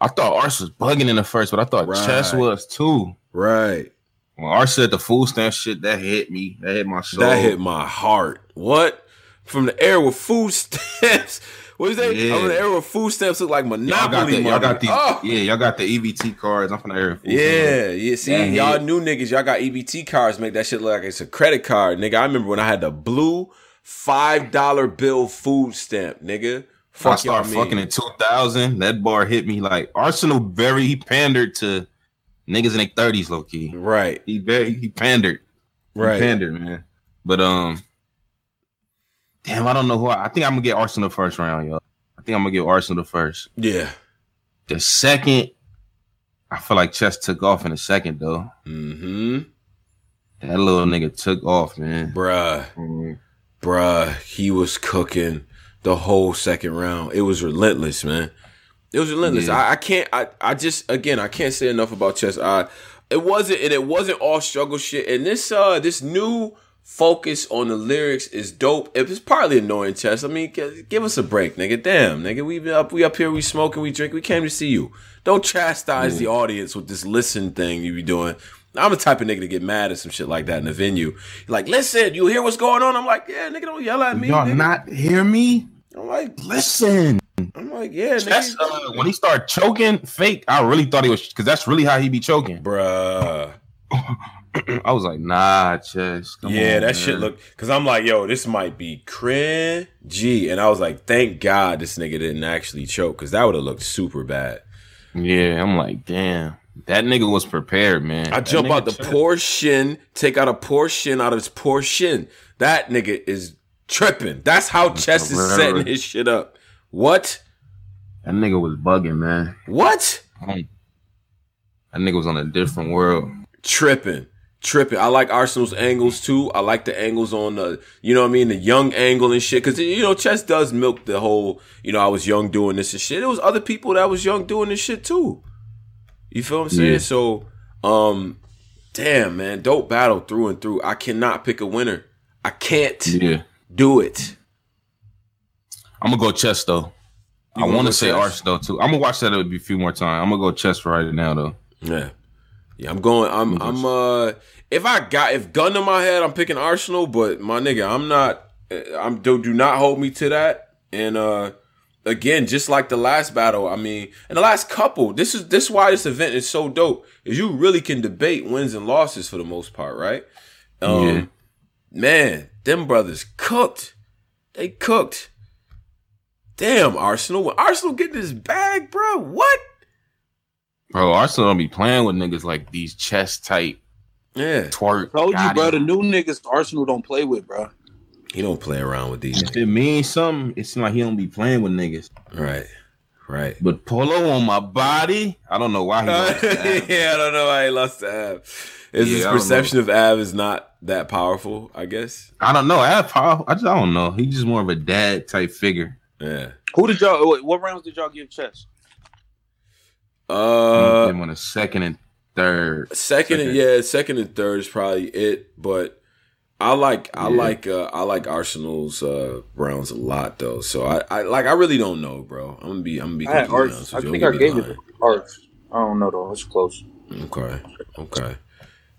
S2: I thought Ars was bugging in the first, but I thought right. Chess was too.
S1: Right.
S2: When Ars said the food stamp shit, that hit me. That hit my soul.
S1: That hit my heart. What? From the air with food stamps. What is that? Yeah. I'm in the era where food stamps look like monopoly
S2: y'all got, the, y'all got these, oh. Yeah, y'all got the EBT cards. I'm from the era.
S1: yeah, yeah. See, y'all new niggas, y'all got EBT cards. Make that shit look like it's a credit card, nigga. I remember when I had the blue five dollar bill food stamp, nigga.
S2: Fuck I started fucking in 2000. That bar hit me like Arsenal. Very he pandered to niggas in their 30s, low key.
S1: Right.
S2: He very he pandered.
S1: Right.
S2: He pandered, man. But um, Damn, I don't know who. I, I think I'm gonna get Arsenal first round, yo. I think I'm gonna get Arsenal first.
S1: Yeah.
S2: The second, I feel like Chess took off in the second though.
S1: Mm-hmm.
S2: That little nigga took off, man.
S1: Bruh. Mm-hmm. Bruh. He was cooking the whole second round. It was relentless, man. It was relentless. Yeah. I, I, can't I, I just again I can't say enough about chess. I it wasn't and it wasn't all struggle shit. And this uh this new focus on the lyrics is dope. It's partly annoying, Chess. I mean, give us a break, nigga. Damn, nigga. We up, we up here, we smoking, we drink. We came to see you. Don't chastise mm. the audience with this listen thing you be doing. I'm the type of nigga to get mad at some shit like that in the venue. Like, listen, you hear what's going on? I'm like, yeah, nigga, don't yell at me.
S2: Y'all
S1: nigga.
S2: not hear me?
S1: I'm like,
S2: listen.
S1: I'm like, yeah,
S2: Chess,
S1: nigga.
S2: uh, when he started choking, fake. I really thought he was because that's really how he be choking.
S1: bruh.
S2: I was like, nah, chess.
S1: yeah,
S2: on,
S1: that
S2: man.
S1: shit look because I'm like, yo, this might be cringy, and I was like, thank God this nigga didn't actually choke because that would have looked super bad.
S2: Yeah, I'm like, damn. That nigga was prepared, man.
S1: I
S2: That
S1: jump out the portion, take out a portion out of his portion. That nigga is tripping. That's how Chess is setting his shit up. What?
S2: That nigga was bugging, man.
S1: What?
S2: That nigga was on a different world.
S1: Tripping. Tripping. I like Arsenal's angles too. I like the angles on the, you know what I mean, the young angle and shit. Cause, you know, Chess does milk the whole, you know, I was young doing this and shit. It was other people that was young doing this shit too. You feel what I'm saying?
S2: Yeah.
S1: So, um, damn, man, dope battle through and through. I cannot pick a winner. I can't
S2: Yeah.
S1: do it.
S2: I'm gonna go chess though.
S1: You
S2: I want to say
S1: Chess?
S2: Arsenal too. I'm gonna watch that a few more times. I'm gonna go chess right now though.
S1: Yeah. Yeah, I'm going I'm I'm uh if I got if gun to my head, I'm picking Arsenal, but my nigga, I'm not uh, I'm do do not hold me to that. And uh again, just like the last battle, I mean, and the last couple, this is this is why this event is so dope. Is you really can debate wins and losses for the most part, right? Um
S2: Yeah.
S1: man, them brothers cooked. They cooked. Damn, Arsenal. When Arsenal get this bag, bro, what?
S2: Bro, Arsenal don't be playing with niggas like these chess type
S1: Yeah.
S2: Twork.
S3: Told you,
S2: Gotti.
S3: bro. The new niggas Arsenal don't play with, bro.
S1: He don't play around with these.
S2: If it means something, it seems like he don't be playing with niggas.
S1: Right. Right.
S2: But Polo on my body, I don't know why he. lost that.
S1: yeah, I don't know why he lost to Av. Is
S2: Yeah,
S1: his perception of Av is not that powerful, I guess.
S2: I don't know. I have power. I just I don't know. He's just more of a dad type figure.
S1: Yeah.
S3: Who did y'all? What, what rounds did y'all give chess?
S1: Uh
S2: him on a second and third.
S1: second and
S2: Second.
S1: yeah, second and third is probably it, but I like I
S2: Yeah.
S1: like uh I like Arsenal's uh rounds a lot though. So I, I like I really don't know, bro. I'm gonna be I'm gonna be
S3: I
S1: completely
S3: Arts.
S1: honest
S3: I
S1: with you.
S3: think
S1: I'm
S3: I
S1: gonna
S3: gave it Arts. I don't know though. It's close.
S1: Okay. Okay.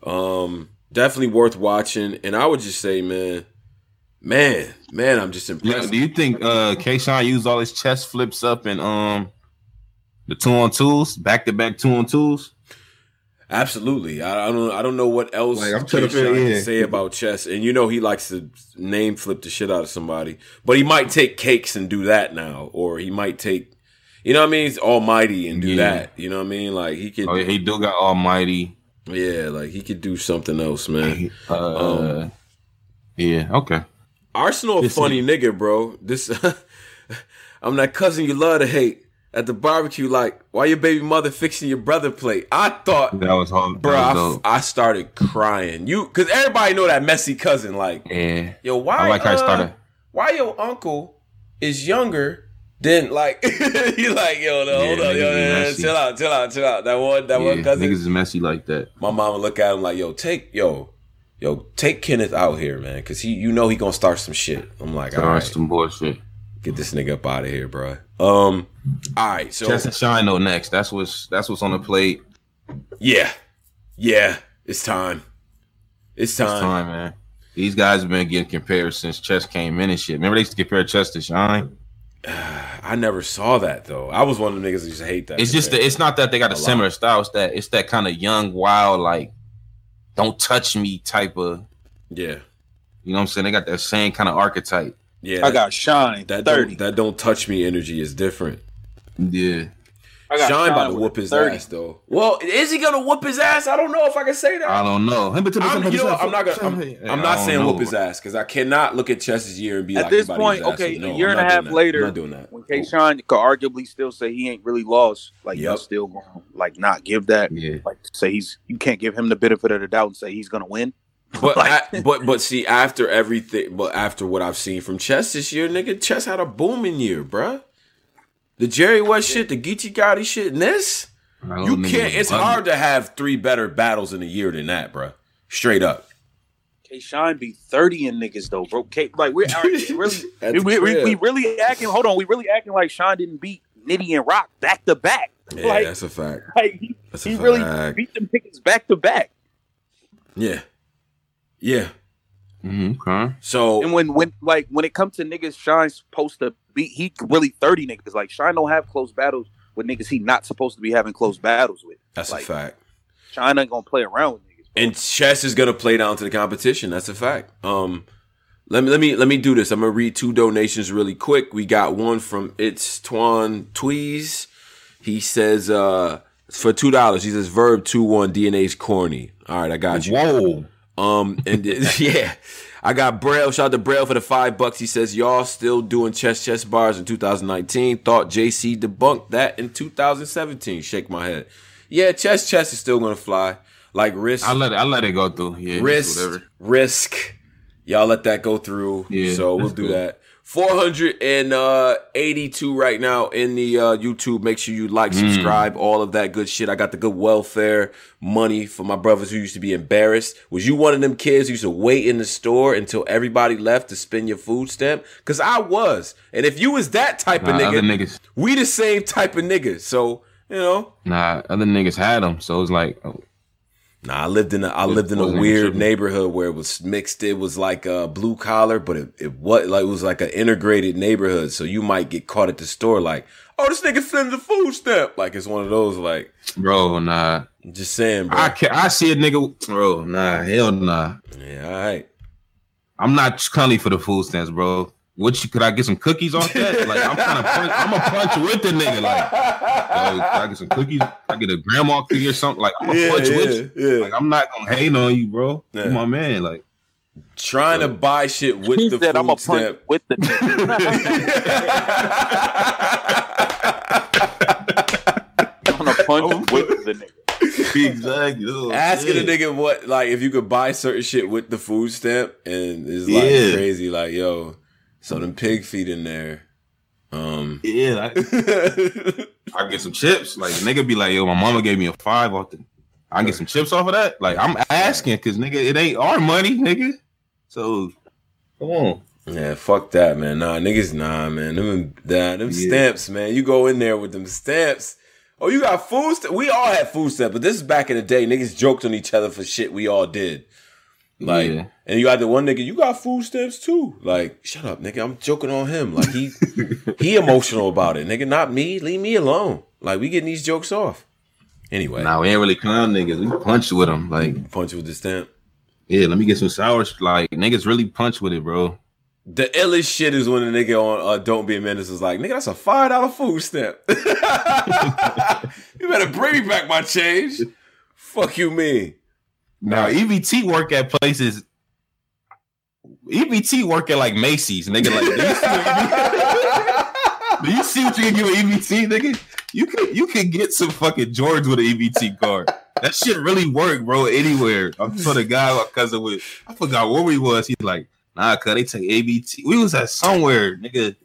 S1: Um definitely worth watching. And I would just say, man, man, man, I'm just
S2: Yeah,
S1: impressed.
S2: do you think uh K. Shine used all his chest flips up and um the two on twos, back to back two on twos?
S1: Absolutely. I, I don't I don't know what else
S2: Like, I'm
S1: Jay
S2: trying to
S1: Sean can say about chess. And you know he likes to name flip the shit out of somebody. But he might take cakes and do that now. Or he might take you know what I mean? He's almighty and do
S2: Yeah.
S1: that. You know what I mean? Like he could
S2: Oh, yeah, he do got Almighty.
S1: yeah, like he could do something else, man.
S2: Uh, yeah, okay.
S1: Arsenal
S2: This
S1: funny nigga, bro. This I'm that cousin you love to hate at the barbecue. Like, why your baby mother fixing your brother plate? I thought,
S2: That was hard.
S1: bro, I, f- I started crying. You, cause everybody know that messy cousin. Like,
S2: yeah.
S1: yo, why?
S2: I like how
S1: uh,
S2: it started.
S1: Why your uncle is younger than like? you like, yo, no, hold
S2: Yeah,
S1: on, yo, yeah, chill out, chill out, chill out. That one, that
S2: Yeah,
S1: one cousin.
S2: niggas is messy like that.
S1: My mom would look at him like, yo, take, yo, yo, take Kenneth out here, man, cause he, you know, he gonna start some shit. I'm like, all
S2: Sorry,
S1: right.
S2: some bullshit.
S1: Get this nigga up out of here, bro. Um, all right, so
S2: Chess and Shine though next. That's what's that's what's on the plate.
S1: yeah, yeah, it's time. It's
S2: It's
S1: time.
S2: time, man. These guys have been getting compared since Chess came in and shit. Remember they used to compare Chess to Shine?
S1: I never saw that though. I was one of the niggas that used to hate that.
S2: It's just that it's not that they got a,
S1: A lot.
S2: similar style. It's that it's that kind of young, wild, like don't touch me type of.
S1: yeah,
S2: You know what I'm saying? They got that same kind of archetype.
S1: Yeah.
S3: I got Shine
S1: that.
S3: thirty.
S1: Don't, that don't touch me energy is different.
S2: Yeah.
S3: I got
S1: Shine about to whoop his
S3: 30.
S1: ass though. Well, is he gonna whoop his ass? I don't know if I can say that.
S2: I don't know.
S1: I'm, you know, what? I'm not gonna. I'm, I'm not saying whoop his ass because I cannot look at Chess's year and be
S3: At
S1: like,
S3: this
S1: "He about to
S3: point,
S1: ass."
S3: okay,
S1: No,
S3: a year and a half
S1: that.
S3: later,
S1: I'm not doing that.
S3: When K. Shine could arguably still say he ain't really lost, like y'all still going to like not give that,
S2: Yeah.
S3: like say he's you can't give him the benefit of the doubt and say he's gonna win.
S1: But
S3: Like-
S1: I- but but see, after everything, but after what I've seen from Chess this year, nigga, Chess had a booming year, bruh. The Jerry West shit, the Geechee Gotti shit, and this you can't. It's hard to have three better battles in a year than that, bruh. Straight up.
S3: K. Shine be thirty in niggas though, bro. K, like we're really, we, we, we, we really acting. Hold on, we really acting like Shine didn't beat Nitty and Roc back to back.
S1: Yeah,
S3: like,
S1: that's a fact.
S3: like he,
S1: That's a
S3: he really beat them niggas back to back.
S1: Yeah, yeah.
S2: Mm-hmm. Okay.
S1: So
S3: And when when like when it comes to niggas, Shine's supposed to be he really thirty niggas. Like Shine don't have close battles with niggas he not supposed to be having close battles with.
S1: that's
S3: like,
S1: a fact.
S3: Shine ain't gonna play around with niggas. bro.
S1: And chess is gonna play down to the competition. That's a fact. Um, let me let me let me do this. I'm gonna read two donations really quick. We got one from it's Twan Tweez. He says uh for two dollars. He says verb two one DNA's corny. All right, I got you.
S2: Whoa.
S1: Um, and yeah, I got Braille. Shout out to Braille for the five bucks. He says y'all still doing chess chess bars in 2019. Thought JC debunked that in 2017. Shake my head. Yeah, chess chess is still gonna fly. Like risk,
S2: I let it. I let it go through. Yeah.
S1: risk,
S2: Whatever.
S1: risk. Y'all let that go through.
S2: Yeah,
S1: so we'll do that. 482 right now in the uh, YouTube. Make sure you like,
S2: Mm.
S1: subscribe, all of that good shit. I got the good welfare money for my brothers who used to be embarrassed. Was you one of them kids who used to wait in the store until everybody left to spend your food stamp? Cause I was. And if you was that type
S2: Nah,
S1: of nigga, we the same type of niggas. So, you know,
S2: Nah, other niggas had them. So it's like, oh,
S1: Nah, I lived in a I lived in a weird neighborhood where it was mixed. It was like a blue collar, but it, it was like it was like an integrated neighborhood. So you might get caught at the store like, oh, this nigga sends a food stamp. Like it's one of those. Like
S2: bro, nah.
S1: just saying, bro.
S2: I can I see a nigga, bro. Nah, hell nah.
S1: yeah, all right.
S2: I'm not cunny for the food stamps, bro. What you could I get some cookies off that? Like I'm trying to punch. I'm a punch with the nigga. Like, yo, can I get some cookies. I get a grandma cookie or something. Like I'm a
S1: Yeah,
S2: punch with
S1: yeah,
S2: you.
S1: yeah.
S2: Like I'm not gonna hate on you, bro.
S1: Yeah.
S2: You my man. Like
S1: Trying to buy shit with
S3: He
S1: the
S3: said,
S1: food
S3: "I'm a punch
S1: stamp.
S3: with the nigga. I'm gonna punch oh, with the nigga."
S2: exactly. Oh,
S1: Asking
S2: shit.
S1: a nigga what like if you could buy certain shit with the food stamp and it's like
S2: Yeah.
S1: crazy. Like yo, so them pig feet in there. Um.
S2: Yeah, I, I get some chips. Like nigga be like, yo, my mama gave me a five off the. I can get some chips off of that. Like I'm asking because nigga, it ain't our money, nigga. So come on.
S1: Yeah, fuck that, man. Nah, niggas, nah, man. Them, nah, them
S2: Yeah.
S1: stamps, man. You go in there with them stamps. Oh, you got food stamps? We all had food stamps, but this is back in the day. Niggas joked on each other for shit we all did. Like,
S2: Yeah.
S1: and you got the one nigga, you got food stamps too. Like, shut up, nigga. I'm joking on him. Like, he he emotional about it, nigga. Not me. Leave me alone. Like, we getting these jokes off. Anyway,
S2: Nah, we ain't really clown niggas. We punch with them. Like,
S1: punch with the stamp.
S2: yeah, let me get some sour. Like niggas really punch with it, bro.
S1: The illest shit is when a nigga on uh, Don't Be a Menace is like, nigga, that's a five dollar food stamp. you better bring me back my change. Fuck you, me.
S2: Now EBT work at places. EBT work at like Macy's, nigga. Like, do you see what, do you see what you can get with EBT, nigga? You can you can get some fucking George with an EBT card. That shit really work, bro. Anywhere. I'm told the guy my cousin with. I forgot where we was. He's like, nah, cause they take EBT. We was at somewhere, nigga.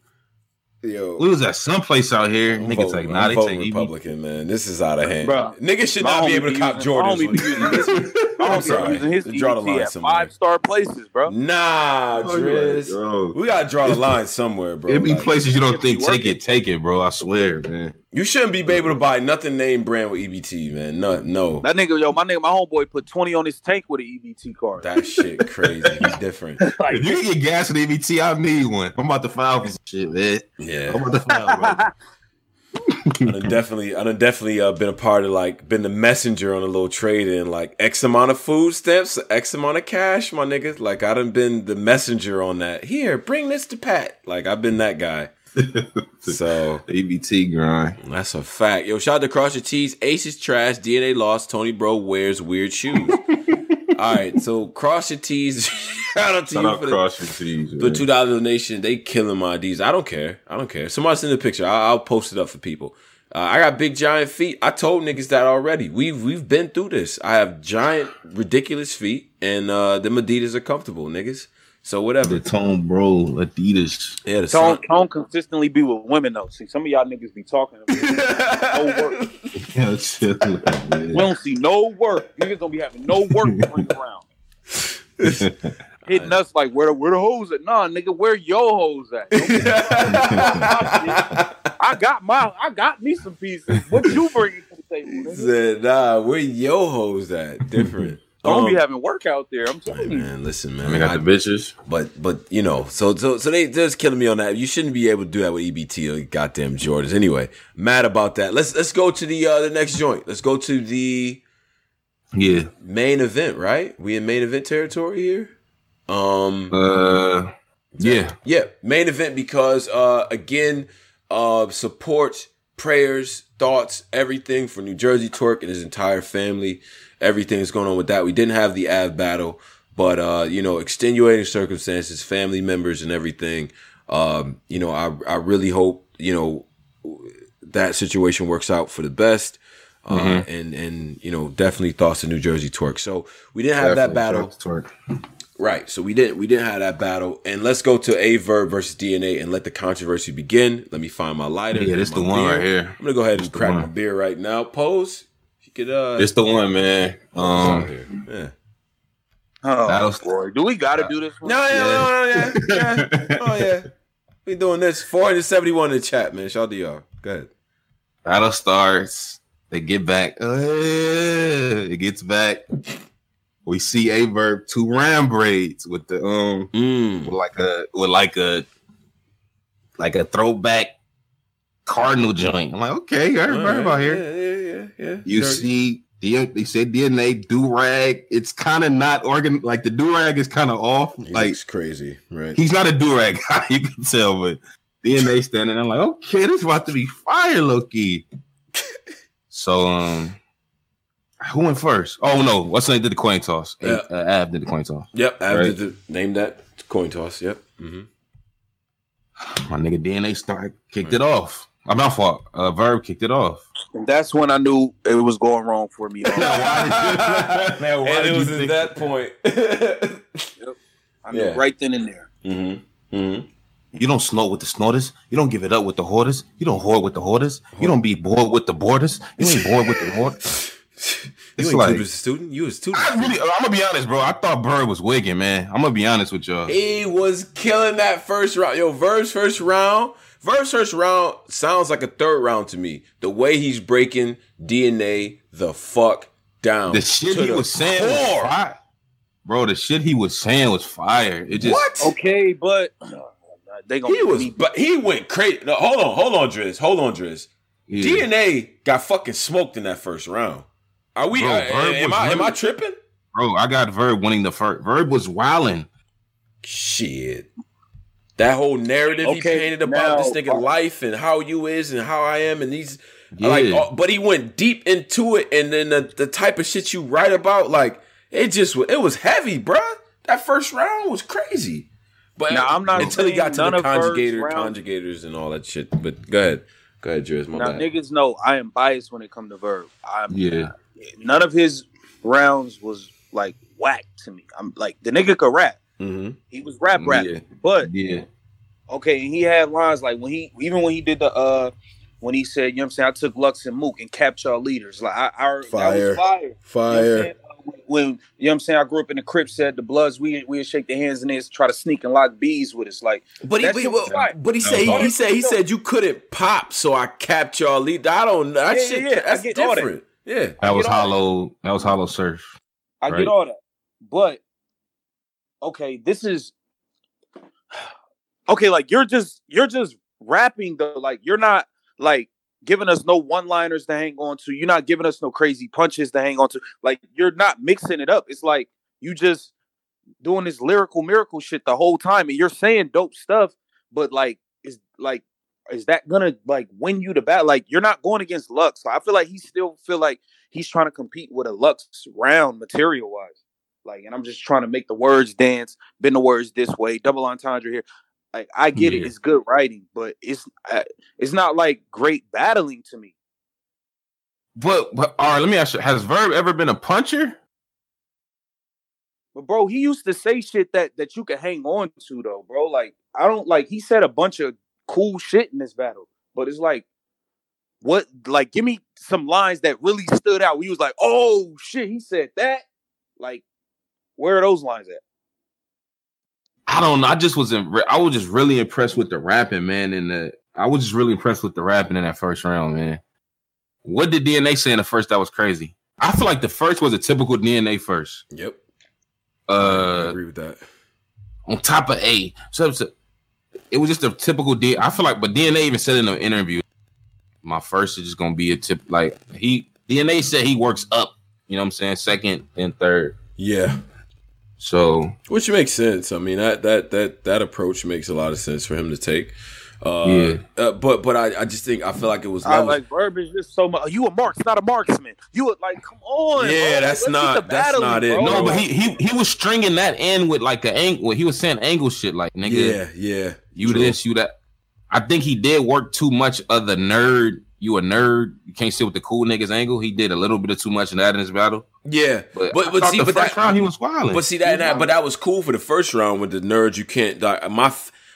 S1: Yo,
S2: We was at someplace out here.
S1: I'm
S2: Niggas
S1: voting-
S2: like,
S1: I'm
S2: nah, they
S1: voting
S2: take EBT.
S1: Republican, man. This is out of hand.
S3: Bruh.
S1: Niggas should not be able to cop
S3: using-
S1: Jordans.
S3: my homie
S1: with
S3: be using
S1: EBT.
S3: his- My
S1: I'm
S3: homie
S1: sorry.
S3: using his
S1: Draw the line somewhere.
S3: five star places, bro.
S1: Nah, Driz.
S2: Bro.
S1: We gotta draw the line somewhere, bro.
S2: It be
S1: Like,
S2: places you don't think take it, take it, bro. I swear, man.
S1: You shouldn't be able to buy nothing name brand with EBT, man. No, no.
S3: That nigga, yo, my nigga, my homeboy put twenty on his tank with an EBT card.
S1: That shit crazy. He's different.
S3: like,
S2: If you can get gas with EBT, I need one. I'm about to file for some shit, man.
S1: Yeah.
S2: I'm about to file, bro.
S1: I done definitely, I done definitely uh, been a part of like, been the messenger on a little trade in like X amount of food stamps, X amount of cash, my niggas. Like I done been the messenger on that. Here, bring this to Pat. Like I've been that guy. So
S2: EBT grind.
S1: that's a fact. Yo, shout out to Cross Your T's. Ace is trash. DNA lost. Tony Bro wears weird shoes. All right, so Cross Your T's. shout out to
S2: Shout
S1: you
S2: out
S1: for the,
S2: Cross Your T's.
S1: the two dollar donation. They killing my IDs. I don't care. I don't care. Somebody send a picture. I'll, I'll post it up for people. Uh, I got big giant feet. I told niggas that already. We've we've been through this. I have giant ridiculous feet, and uh, them Adidas are comfortable, niggas. So whatever.
S2: The Tone Bro Adidas.
S1: Yeah, the
S3: Tone,
S1: sun.
S3: Tone consistently be with women though. See, some of y'all niggas be talking. no work.
S2: Yeah, chill,
S3: We
S2: man.
S3: don't see no work. Niggas don't be having no work to around. Hitting us like where the where the hoes at? Nah, nigga, where your hoes at? I got my, I got me some pieces. What you bringing to the table? Nigga?
S1: Said, nah, where yo hoes at? Different.
S3: Don't be
S1: Um,
S3: having work out there. I'm
S1: Hey,
S3: telling you.
S1: man, listen, man.
S2: I got
S1: I-
S2: the bitches.
S1: but but you know, so so so they they're just killing me on that. You shouldn't be able to do that with EBT or goddamn Jordans. Anyway, mad about that. Let's let's go to the uh the next joint. Let's go to the
S2: Yeah.
S1: main event. Right? We in main event territory here. Um.
S2: Uh. Yeah.
S1: Yeah, main event because uh again, uh support, prayers, thoughts, everything for New Jersey Twork and his entire family. Everything is going on with that. We didn't have the Av battle, but uh, you know, extenuating circumstances, family members and everything. Um, you know, I I really hope, you know, that situation works out for the best. Uh,
S2: Mm-hmm.
S1: and and you know, definitely thoughts of New Jersey Twork. So we didn't have that battle. Right. So we didn't we didn't have that battle. And let's go to A Verb versus DNA and let the controversy begin. Let me find my lighter.
S2: Yeah, this the one
S1: beer.
S2: right here.
S1: I'm gonna go ahead and crack
S2: one.
S1: my beer right now. Pose. If you could uh
S2: This the one, man.
S1: um, yeah.
S3: Oh,
S2: That was-
S3: boy. Do we got to do this? one?
S1: No, yeah, no, no, yeah, yeah. Oh yeah. We doing this. 471 in the chat, man. Shout out to y'all. Go ahead.
S2: Battle starts. They get back. Uh, it gets back. We see a verb two ram braids with the um
S1: Mm.
S2: with like a with like a like a throwback cardinal joint. I'm like, okay, I heard
S1: All
S2: about
S1: right.
S2: here.
S1: Yeah, yeah, yeah, yeah.
S2: You
S1: Dirty.
S2: see, D- they said DNA do rag. It's kind of not organ. Like the do rag is kind of off.
S1: He
S2: Like
S1: looks crazy, right?
S2: he's not a do rag guy. You can tell, but DNA standing. I'm like, okay, this is about to be fire, Loki. so, um, who went first? Oh no, what's the name? Did the coin toss?
S1: Yeah.
S2: Uh, Ab did the coin toss.
S1: Yep, I
S2: Right.
S1: did the, name that coin toss. Yep. hmm
S2: My nigga DNA started kicked it off. I'm not fault. Uh, Verb kicked it off.
S3: And that's when I knew it was going wrong for me.
S2: Now, why did you-
S1: and it was at
S2: think-
S1: that point.
S3: I knew
S1: Yeah.
S3: right then and there.
S1: mm-hmm. Mm-hmm.
S2: You don't snort with the snorters. You don't give it up with the hoarders. You don't hoard with the hoarders. You don't be bored with the borders. You ain't bored with the hoarders.
S1: You
S2: It's
S1: ain't
S2: like-
S1: like, a student. You a student.
S2: I really, I'm gonna be honest, bro. I thought Verb was wigging, man. I'm gonna be honest with y'all.
S1: He was killing that first round. Yo, Verb's first round. Verb's first round sounds like a third round to me. The way he's breaking DNA the fuck down.
S2: The shit he
S1: the
S2: was saying, was fire. bro. The shit he was saying was fire. It just
S1: What?
S3: Okay, but they gonna
S1: He was, but he went crazy. No, hold on, hold on, Driz. Hold on, Driz.
S2: yeah.
S1: DNA got fucking smoked in that first round. Are we?
S2: Bro,
S1: uh,
S2: Verb
S1: am I? Am I tripping?
S2: bro. I got Verb winning the first. Verb was wilding.
S1: Shit. That whole narrative he painted about
S3: now-
S1: this nigga life and how you is and how I am and these
S2: Yeah.
S1: like oh, but he went deep into it and then the, the type of shit you write about like it just it was heavy, bruh. That first round was crazy. But
S3: Now, I'm not
S1: until he got to the
S3: none
S1: conjugator conjugators and all that shit. But go ahead. Go ahead, Driz. My
S3: now
S1: bad.
S3: niggas know I am biased when it come to Verb. I'm
S2: Yeah.
S3: none of his rounds was like whack to me. I'm like the nigga could rap.
S1: Mm-hmm.
S3: He was rap rap.
S2: Yeah.
S3: But
S2: Yeah.
S3: okay, and he had lines like when he even when he did the uh when he said, you know what I'm saying, I took Lux and Mook and kept y'all leaders. Like I, I that
S1: Fire.
S3: was fire. You know
S1: Fire.
S3: Uh, When you know what I'm saying, I grew up in the Crip said the Bloods, we we shake their hands and they try to sneak and lock bees with us. Like
S1: But he, but,
S3: shit
S1: but, he said he, he said he said you couldn't pop, so I capped y'all lead. I don't know. That
S3: Yeah,
S1: shit
S3: yeah, yeah. I
S1: that's
S3: get all that.
S1: different. Yeah.
S2: That was
S3: get all that.
S2: hollow. That was hollow surf.
S3: I
S2: Right.
S3: get all that. But okay, this is okay, like you're just you're just rapping though. Like you're not like giving us no one-liners to hang on to. You're not giving us no crazy punches to hang on to. Like you're not mixing it up. It's like you just doing this lyrical miracle shit the whole time and you're saying dope stuff, but like is like is that gonna like win you the battle? Like you're not going against Lux. So I feel like he still feel like he's trying to compete with a Lux round material wise. Like, and I'm just trying to make the words dance, bend the words this way, double entendre here. Like, I get it, it's good writing, but it's uh, it's not like great battling to me.
S2: But but all right, let me ask you: Has Verb ever been a puncher?
S3: But bro, he used to say shit that that you could hang on to though, bro. Like, I don't like he said a bunch of cool shit in this battle, but it's like, what? Like, give me some lines that really stood out. We was like, oh shit, he said that. Like, where are those lines at?
S2: I don't know. I just wasn't. I was just really impressed with the rapping, man. And the I was just really impressed with the rapping in that first round, man. What did DNA say in the first that was crazy? I feel like the first was a typical DNA first.
S1: Yep. I
S2: Uh,
S1: agree with that.
S2: on top of A, so, so it was just a typical D. I feel like, but DNA even said in an interview, my first is just gonna be a tip. Like he DNA said he works up. You know what I'm saying? Second and third.
S1: Yeah.
S2: So
S1: Which makes sense. I mean that that that that approach makes a lot of sense for him to take. Uh,
S2: Yeah.
S1: uh, but but I, I just think I feel like it was
S3: I like Verb is just so much. You a marks, not a marksman. You a, like, come on.
S1: Yeah,
S3: bro.
S1: that's
S3: Let's
S1: not- that's
S3: battling,
S1: not it,
S3: bro.
S2: no, but he he he was stringing that in with like the angle. He was saying angle shit like nigga,
S1: yeah yeah
S2: you
S1: True.
S2: this, you that. I think he did work too much of the nerd. You a nerd. You can't sit with the cool niggas angle. He did a little bit of too much in that in his battle.
S1: yeah.
S2: But
S1: But but see, but that
S2: round he was wilding.
S1: But see that, that but that was cool for the first round with the nerds. You can't. Like, my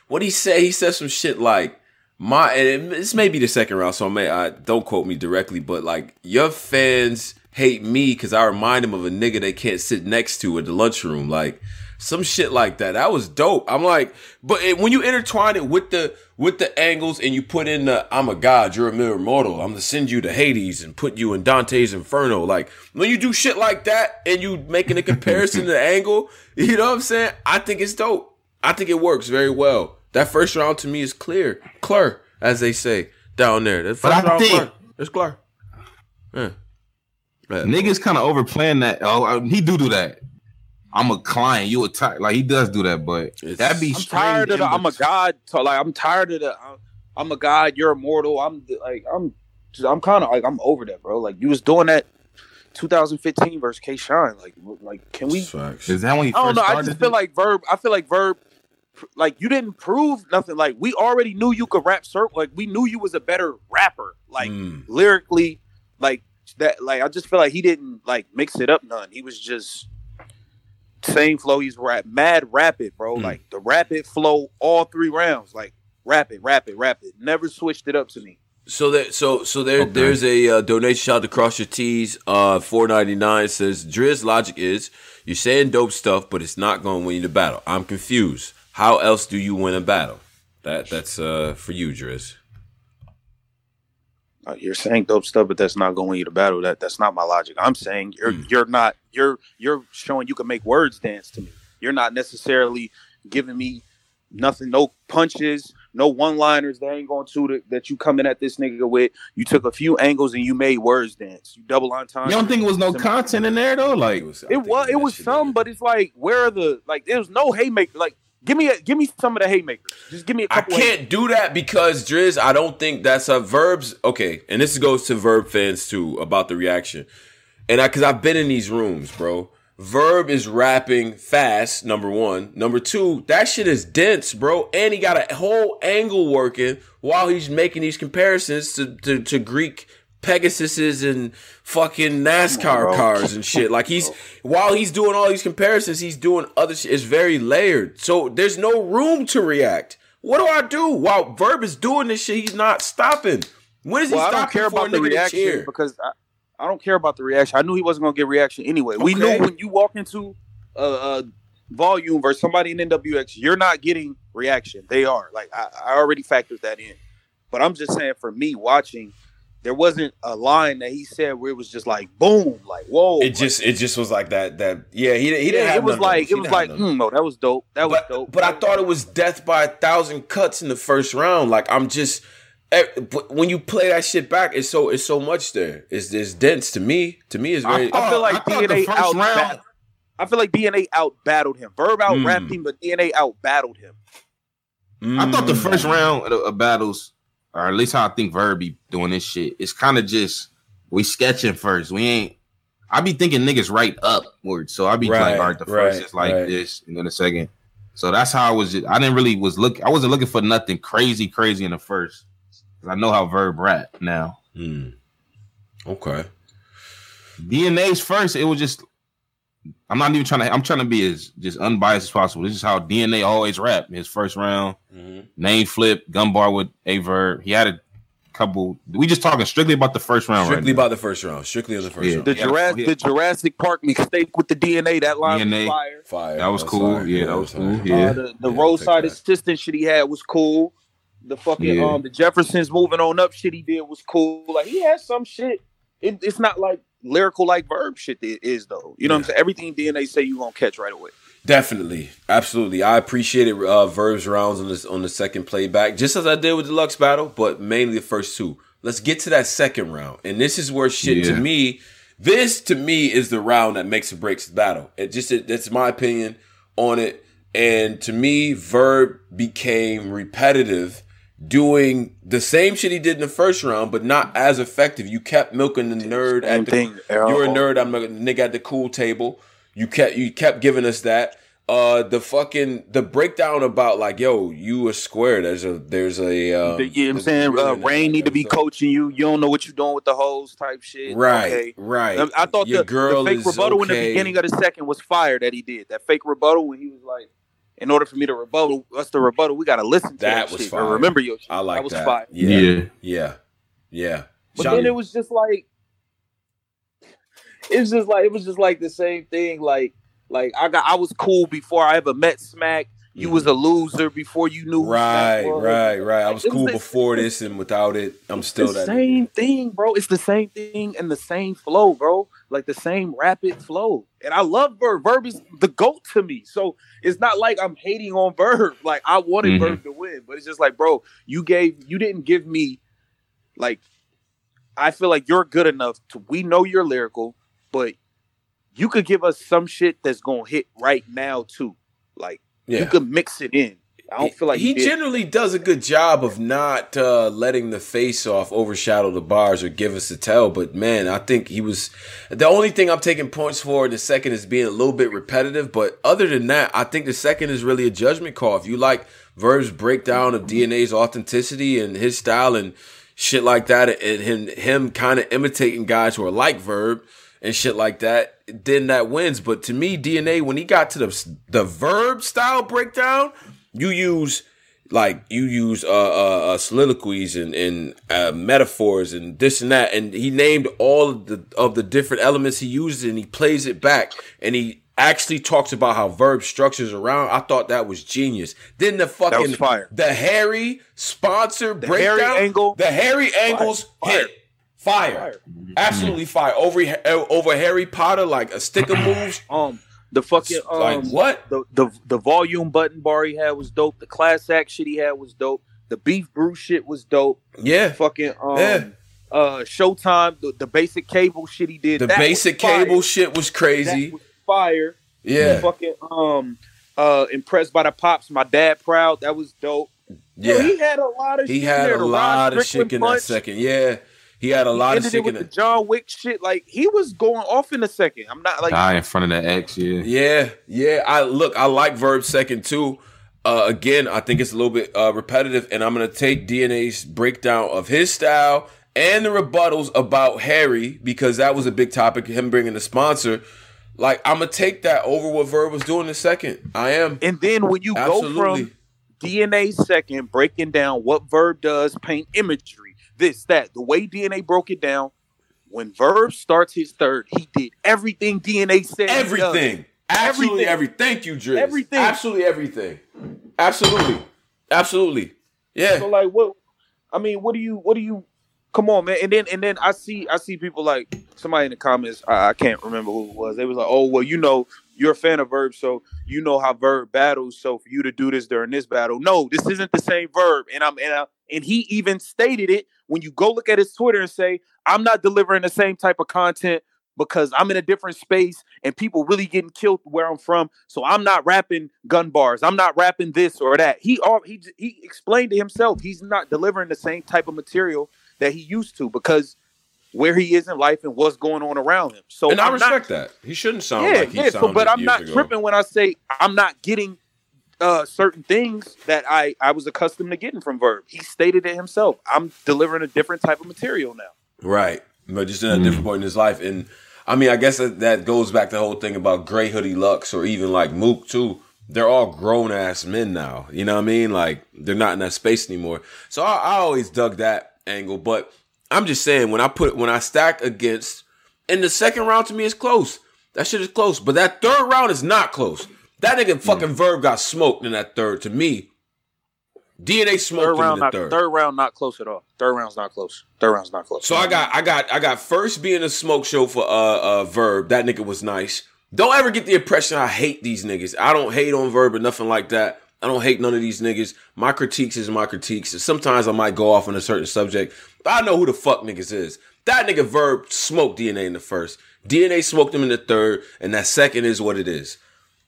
S1: what he say? He said some shit like my. And this may be the second round, so I may I don't quote me directly, but like your fans hate me because I remind them of a nigga they can't sit next to at the lunchroom, like some shit like that. That was dope. I'm like, but it, when you intertwine it with the with the angles and you put in the I'm a god, you're a mere mortal. I'm gonna send you to Hades and put you in Dante's Inferno. Like when you do shit like that and you making a comparison to the angle, you know what I'm saying? I think it's dope. I think it works very well. That first round to me is clear, clear, as they say down there. That first round,
S2: think-
S1: clear. It's clear. Yeah.
S2: Niggas kind of overplaying that. Oh, he do do that. I'm a client. You a type. Like he does do that, but
S1: It's-
S2: that be
S3: I'm tired of the. I'm a god. So like, I'm tired of the. I'm, I'm a god. You're immortal. I'm like, I'm. I'm kind of like, I'm over that, bro. Like, you was doing that 2015 versus K Shine. Like, like, can we?
S1: Facts.
S2: Is that when he
S3: I don't
S2: first
S3: know. I just feel like Verb. I feel like Verb. Like you didn't prove nothing. Like we already knew you could rap. Circle. Like we knew you was a better rapper. Like
S1: Mm.
S3: lyrically, like that. Like I just feel like he didn't like mix it up none. He was just same flow. He's rap mad rapid, bro.
S1: Mm.
S3: Like the rapid flow all three rounds. Like rapid, rapid, rapid. Never switched it up to me.
S1: So that so so there,
S2: Okay.
S1: there's a uh, donation shout out to Cross Your T's. Uh, four ninety nine says Driz logic is you're saying dope stuff, but it's not going to win you the battle. I'm confused. How else do you win a battle? That that's uh for you, Driz.
S3: Uh, you're saying dope stuff, but that's not going you to battle. That that's not my logic. I'm saying you're
S1: Mm.
S3: you're not you're you're showing you can make words dance to me. You're not necessarily giving me nothing, no punches, no one liners that ain't going to that, you coming at this nigga with. You took a few angles and you made words dance. You double on time.
S2: you don't think it was no content in there though? Like
S1: was,
S3: it was it was some, but it's like where are the like there was no haymaker. Like give me a give me some of the haymakers. Just give me a
S1: I
S3: couple.
S1: I can't do that because Driz, I don't think that's a verbs. Okay, and this goes to verb fans too about the reaction, and I because I've been in these rooms, bro. Verb is rapping fast. Number one, number two, that shit is dense, bro, and he got a whole angle working while he's making these comparisons to to, to Greek Pegasuses and fucking NASCAR
S3: bro.
S1: cars and shit. Like he's while he's doing all these comparisons, he's doing other shit. It's very layered. So there's no room to react. What do I do while Verb is doing this shit? He's not stopping. When is he
S3: Well, I don't care about the reaction because I, I don't care about the reaction. I knew he wasn't gonna get reaction anyway. We knew when you walk into a, a volume versus somebody in NWX, you're not getting reaction. They are like I, I already factored that in. But I'm just saying, for me watching, there wasn't a line that he said where it was just like boom, like whoa.
S1: It
S3: like,
S1: just it just was like that. That yeah, he he didn't
S3: yeah,
S1: have
S3: it was like
S1: those.
S3: it
S1: He
S3: was like
S1: have
S3: mm, no, that was dope. That was
S1: but,
S3: dope.
S1: But I thought it was death by a thousand cuts in the first round. Like I'm just, eh, when you play that shit back, it's so it's so much there. It's it's dense to me. To me, it's very.
S3: I feel like
S2: I
S3: DNA
S2: first
S3: out.
S2: round-
S3: I feel like DNA out battled him. Verb out
S1: Mm.
S3: rapped him, but DNA out battled him.
S2: I thought the
S1: Mm.
S2: first round of, of battles, or at least how I think Verb be doing this shit, it's kind of just we sketching first. We ain't. I be thinking niggas right upward, so I be
S1: Right,
S2: like, all right, the first
S1: right,
S2: is like
S1: right.
S2: this, and then the second. So that's how I was. I didn't really was look. I wasn't looking for nothing crazy, crazy in the first. 'Cause I know how Verb rap now.
S1: Mm. Okay.
S2: DNA's first, it was just. I'm not even trying to. I'm trying to be as just unbiased as possible. This is how DNA always rap. His first round,
S1: Mhm.
S2: name flip, gun bar with a verb. He had a couple. We just talking strictly about the first round,
S1: Strictly
S2: right?
S1: about the first round. Strictly on the first
S2: Yeah.
S1: round.
S3: The,
S2: Yeah,
S3: Jurassic,
S2: yeah.
S3: the Jurassic Park mistake with the DNA, that line
S2: DNA.
S3: was fire.
S1: Fire.
S2: That was cool.
S1: fire.
S2: Yeah, that was cool. Yeah.
S3: Uh, the the
S1: Yeah,
S3: roadside
S1: take that.
S3: assistant shit he had was cool. The fucking
S2: Yeah.
S3: um the Jeffersons moving on up shit he did was cool. Like he had some shit. It, it's not like lyrical like verb shit is though. You know yeah. what I'm saying? Everything DNA say you gonna catch right away.
S1: Definitely, absolutely. I appreciated uh, Verb's rounds on this on the second playback, just as I did with the Lux battle, but mainly the first two. Let's get to that second round, and this is where shit yeah. to me. This to me is the round that makes or breaks the battle. It just it, that's my opinion on it. And to me, Verb became repetitive, doing the same shit he did in the first round, but not as effective. You kept milking the nerd at the. Thing. You're a nerd. I'm a nigga at the cool table. You kept you kept giving us that. Uh, the fucking the breakdown about like, yo, you a square. There's a there's a
S3: um, you know what I'm saying. Uh, Rain need to be coaching you. You don't know what you're doing with the hoes type shit.
S1: Right, okay. right.
S3: I, I thought Your the, girl the fake rebuttal okay. in the beginning of the second was fire that he did. That fake rebuttal when he was like, in order for me to rebuttal, us to rebuttal, we got to listen to that, that was shit. Fire. Remember your shit.
S1: I like
S3: that. Was
S1: that.
S3: fire.
S1: Yeah, yeah, yeah. yeah.
S3: But then it was just like it was just like it was just like the same thing. Like like I got I was cool before I ever met Smack. You was a loser before you knew.
S1: Right, right, right. I was cool was before this, and without it, I'm still
S3: the
S1: that.
S3: Same thing, bro. It's the same thing and the same flow, bro. Like the same rapid flow. And I love Verb. Verb is the goat to me. So it's not like I'm hating on Verb. Like I wanted mm-hmm. Verb to win, but it's just like, bro, you gave, you didn't give me, like, I feel like you're good enough to. We know you're lyrical, but you could give us some shit that's gonna hit right now too. Like yeah. you could mix it in. I don't feel like
S1: he, he generally does a good job of not uh, letting the face off overshadow the bars or give us a tell. But man, I think he was the only thing I'm taking points for. In The second is being a little bit repetitive, but other than that, I think the second is really a judgment call. If you like Verb's breakdown of DNA's authenticity and his style and shit like that, and him him kind of imitating guys who are like Verb and shit like that, then that wins. But to me, DNA when he got to the the verb style breakdown, you use like you use uh, uh, uh soliloquies and, and uh, metaphors and this and that, and he named all of the of the different elements he uses, and he plays it back, and he actually talks about how verb structures around. I thought that was genius. Then the fucking the Harry sponsor the breakdown, Harry angle, the Harry angles fire. hit. Fire. Fire. Absolutely fire. Over over Harry Potter, like a stick of moves.
S3: Um, the fucking um,
S1: like what?
S3: The, the the volume button bar he had was dope. The class act shit he had was dope. The beef brew shit was dope.
S1: Yeah.
S3: Fucking um, yeah. uh, Showtime. The, the basic cable shit he did.
S1: The basic cable shit was crazy.
S3: Was fire.
S1: Yeah.
S3: Fucking um, uh, impressed by the pops. My dad proud. That was dope. Yeah. he had a lot of.
S1: He had a lot of shit in that second. Yeah. He had a he lot of shit
S3: with the John Wick shit. Like he was going off in a second. I'm not like
S2: die in front of the X. Yeah,
S1: yeah, yeah. I look. I like Verb second too. Uh, again, I think it's a little bit uh, repetitive, and I'm gonna take DNA's breakdown of his style and the rebuttals about Harry because that was a big topic. Him bringing the sponsor. Like I'm gonna take that over what Verb was doing in second. I am.
S3: And then when you Absolutely. go from DNA second, breaking down what Verb does, paint imagery this, that. The way DNA broke it down, when Verb starts his third, he did everything DNA said.
S1: Everything. Absolutely everything. Thank you, Driz. Everything. Absolutely everything. Absolutely. Absolutely. Yeah.
S3: So like what I mean, what do you what do you come on, man? And then and then I see I see people like somebody in the comments, I, I can't remember who it was. They was like, Oh, well, you know, you're a fan of Verb, so you know how Verb battles. So for you to do this during this battle, no, this isn't the same Verb. And I'm and I, and he even stated it when you go look at his Twitter and say, I'm not delivering the same type of content because I'm in a different space and people really getting killed where I'm from. So I'm not rapping gun bars. I'm not rapping this or that. He all he he explained to himself he's not delivering the same type of material that he used to because where he is in life and what's going on around him. So
S1: and I'm i respect not, that. He shouldn't sound yeah, like he yeah, so,
S3: but I'm not
S1: ago.
S3: tripping when I say I'm not getting uh, certain things that I I was accustomed to getting from Verb. He stated it himself. I'm delivering a different type of material now.
S1: Right, but just in a mm. different point in his life. And I mean, I guess that, that goes back to the whole thing about Gray Hoodie Lux or even like Mook too. They're all grown ass men now. You know what I mean? Like they're not in that space anymore. So I, I always dug that angle. But I'm just saying when I put when I stack against in the second round to me is close. That shit is close. But that third round is not close. That nigga fucking Verb got smoked in that third to me. DNA smoked
S3: Third round,
S1: in the
S3: not
S1: third.
S3: third round, not close at all. Third round's not close. Third round's not close.
S1: So I got, I got, I got first being a smoke show for uh, uh Verb. That nigga was nice. Don't ever get the impression I hate these niggas. I don't hate on Verb or nothing like that. I don't hate none of these niggas. My critiques is my critiques. Sometimes I might go off on a certain subject, I know who the fuck niggas is. That nigga Verb smoked DNA in the first. DNA smoked him in the third, and that second is what it is.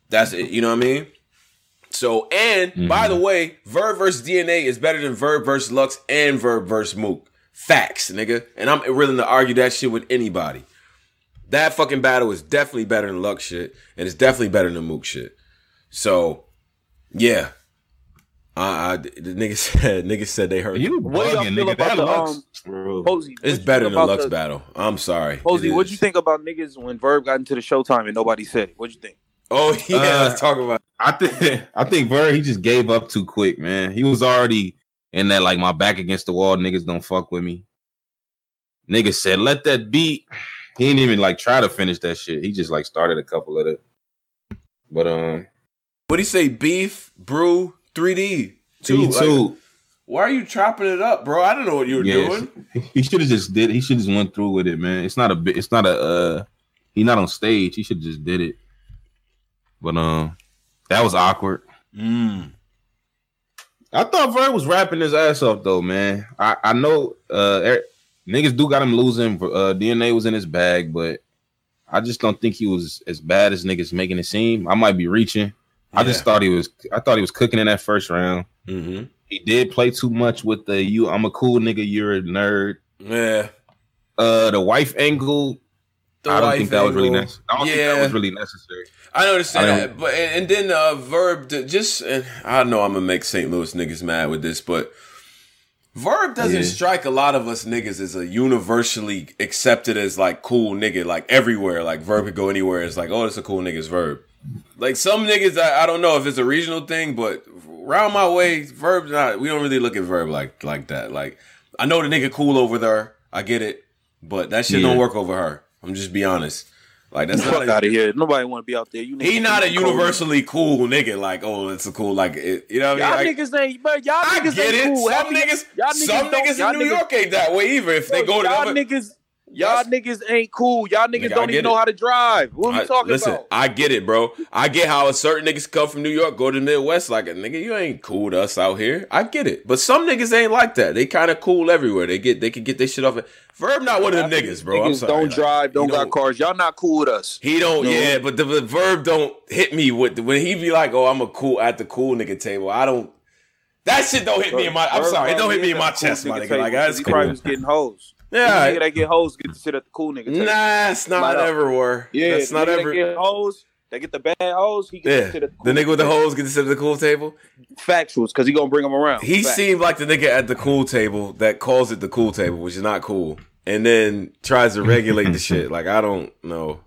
S1: That's it. You know what I mean? So, and by mm-hmm. the way, Verb versus DNA is better than Verb versus Lux and Verb versus Mook. Facts, nigga. And I'm willing to argue that shit with anybody. That fucking battle is definitely better than Lux shit, and it's definitely better than Mook shit. So, yeah. I, I the nigga said niggas said they heard
S2: You
S3: What do y'all
S2: bugging,
S3: feel
S2: nigga.
S3: about
S2: That
S3: the,
S2: looks.
S3: um,
S2: bro.
S3: Posey,
S1: it's better than
S3: about
S1: Lux
S3: the-
S1: battle. I'm sorry.
S3: Posey, what'd you think about niggas when Verb got into the Showtime and nobody said it? What'd you think?
S1: Oh yeah,
S2: Uh,
S1: let's talk about.
S2: I think I think Verb he just gave up too quick, man. He was already in that like my back against the wall. Niggas don't fuck with me. Niggas said let that beat. He didn't even like try to finish that shit. He just like started a couple of it. But um,
S1: What do you say? Beef, brew, 3D.
S2: two
S1: Two. like, why are you chopping it up, bro? I don't know what you were
S2: Yes.
S1: doing.
S2: He should have just did. He should have just went through with it, man. It's not a. It's not a. uh He not on stage. He should just did it. But um, that was awkward.
S1: Mm.
S2: I thought Verb was rapping his ass off though, man. I I know uh er- niggas do got him losing. Uh, DNA was in his bag, but I just don't think he was as bad as niggas making it seem. I might be reaching. I just thought he was. I thought he was cooking in that first round.
S1: Mm-hmm.
S2: He did play too much with the you. I'm a cool nigga. You're a nerd.
S1: Yeah.
S2: Uh, the wife angle.
S1: The
S2: I don't think that was really
S1: angle.
S2: necessary. I don't think
S1: Yeah.
S2: that was really necessary.
S1: I say
S2: I
S1: that, but and, and then uh, Verb just and I know I'm gonna make St. Louis niggas mad with this, but Verb doesn't
S2: Yeah.
S1: strike a lot of us niggas as a universally accepted as like cool nigga, like everywhere. Like Verb could go anywhere. It's like, oh, it's a cool nigga's Verb. Like some niggas, I, I don't know if it's a regional thing, but round my way, Verb's not. We don't really look at Verb like like that. Like I know the nigga cool over there. I get it, but that shit
S2: Yeah.
S1: don't work over her. I'm just be honest. Like that's not
S3: Fuck out of here. Nobody want to be out there. You
S1: he not a
S3: think you cold.
S1: universally cool nigga. Like, oh, it's a cool. Like, it, you know what
S3: Y'all
S1: I mean? Like,
S3: niggas ain't, but y'all
S1: I
S3: niggas
S1: get
S3: ain't
S1: it.
S3: cool.
S1: Some
S3: Half of y-
S1: niggas, some
S3: don't-
S1: niggas in New York ain't that way either. If they go to
S3: y'all
S1: other,
S3: niggas. Y'all niggas ain't cool. Y'all niggas
S1: Nigga, I
S3: don't
S1: get
S3: even know
S1: it.
S3: how to drive. What are we
S1: I-
S3: talking
S1: listen,
S3: about?
S1: I get it, bro. I get how a certain niggas come from New York, go to the Midwest, like a nigga, you ain't cool to us out here. I get it, but some niggas ain't like that. They kind of cool everywhere. They get, they can get their shit off. Verb not one of them niggas, bro. I'm
S3: Niggas
S1: sorry.
S3: don't
S1: Like,
S3: drive, don't
S1: he
S3: got cars. Y'all not cool with us.
S1: He don't,
S3: No.
S1: yeah, but the, the verb don't hit me with the, when he be like, "Oh, I'm a cool at the cool nigga table." I don't. That shit don't hit me in my. I'm
S3: Verb
S1: sorry, it don't
S3: probably
S1: hit me
S3: is
S1: in my
S3: at the cool
S1: chest, my
S3: nigga
S1: nigga.
S3: table,
S1: Like
S3: 'cause
S1: that's
S3: he
S1: cool.
S3: probably was getting hoes.
S1: Yeah,
S3: nigga that get hoes get to sit at the cool nigga table.
S1: nah, it's not
S3: Flat out.
S1: everywhere.
S3: Yeah,
S1: it's not
S3: nigga that
S1: ever.
S3: get hoes. They get the bad hoes. He gets
S1: Yeah,
S3: to sit at the,
S1: the
S3: cool
S1: nigga with the
S3: table.
S1: hoes get to sit at the cool table.
S3: Factuals, because he gonna bring them around.
S1: He
S3: Facts.
S1: seemed like the nigga at the cool table that calls it the cool table, which is not cool, and then tries to regulate the shit. Like I don't know.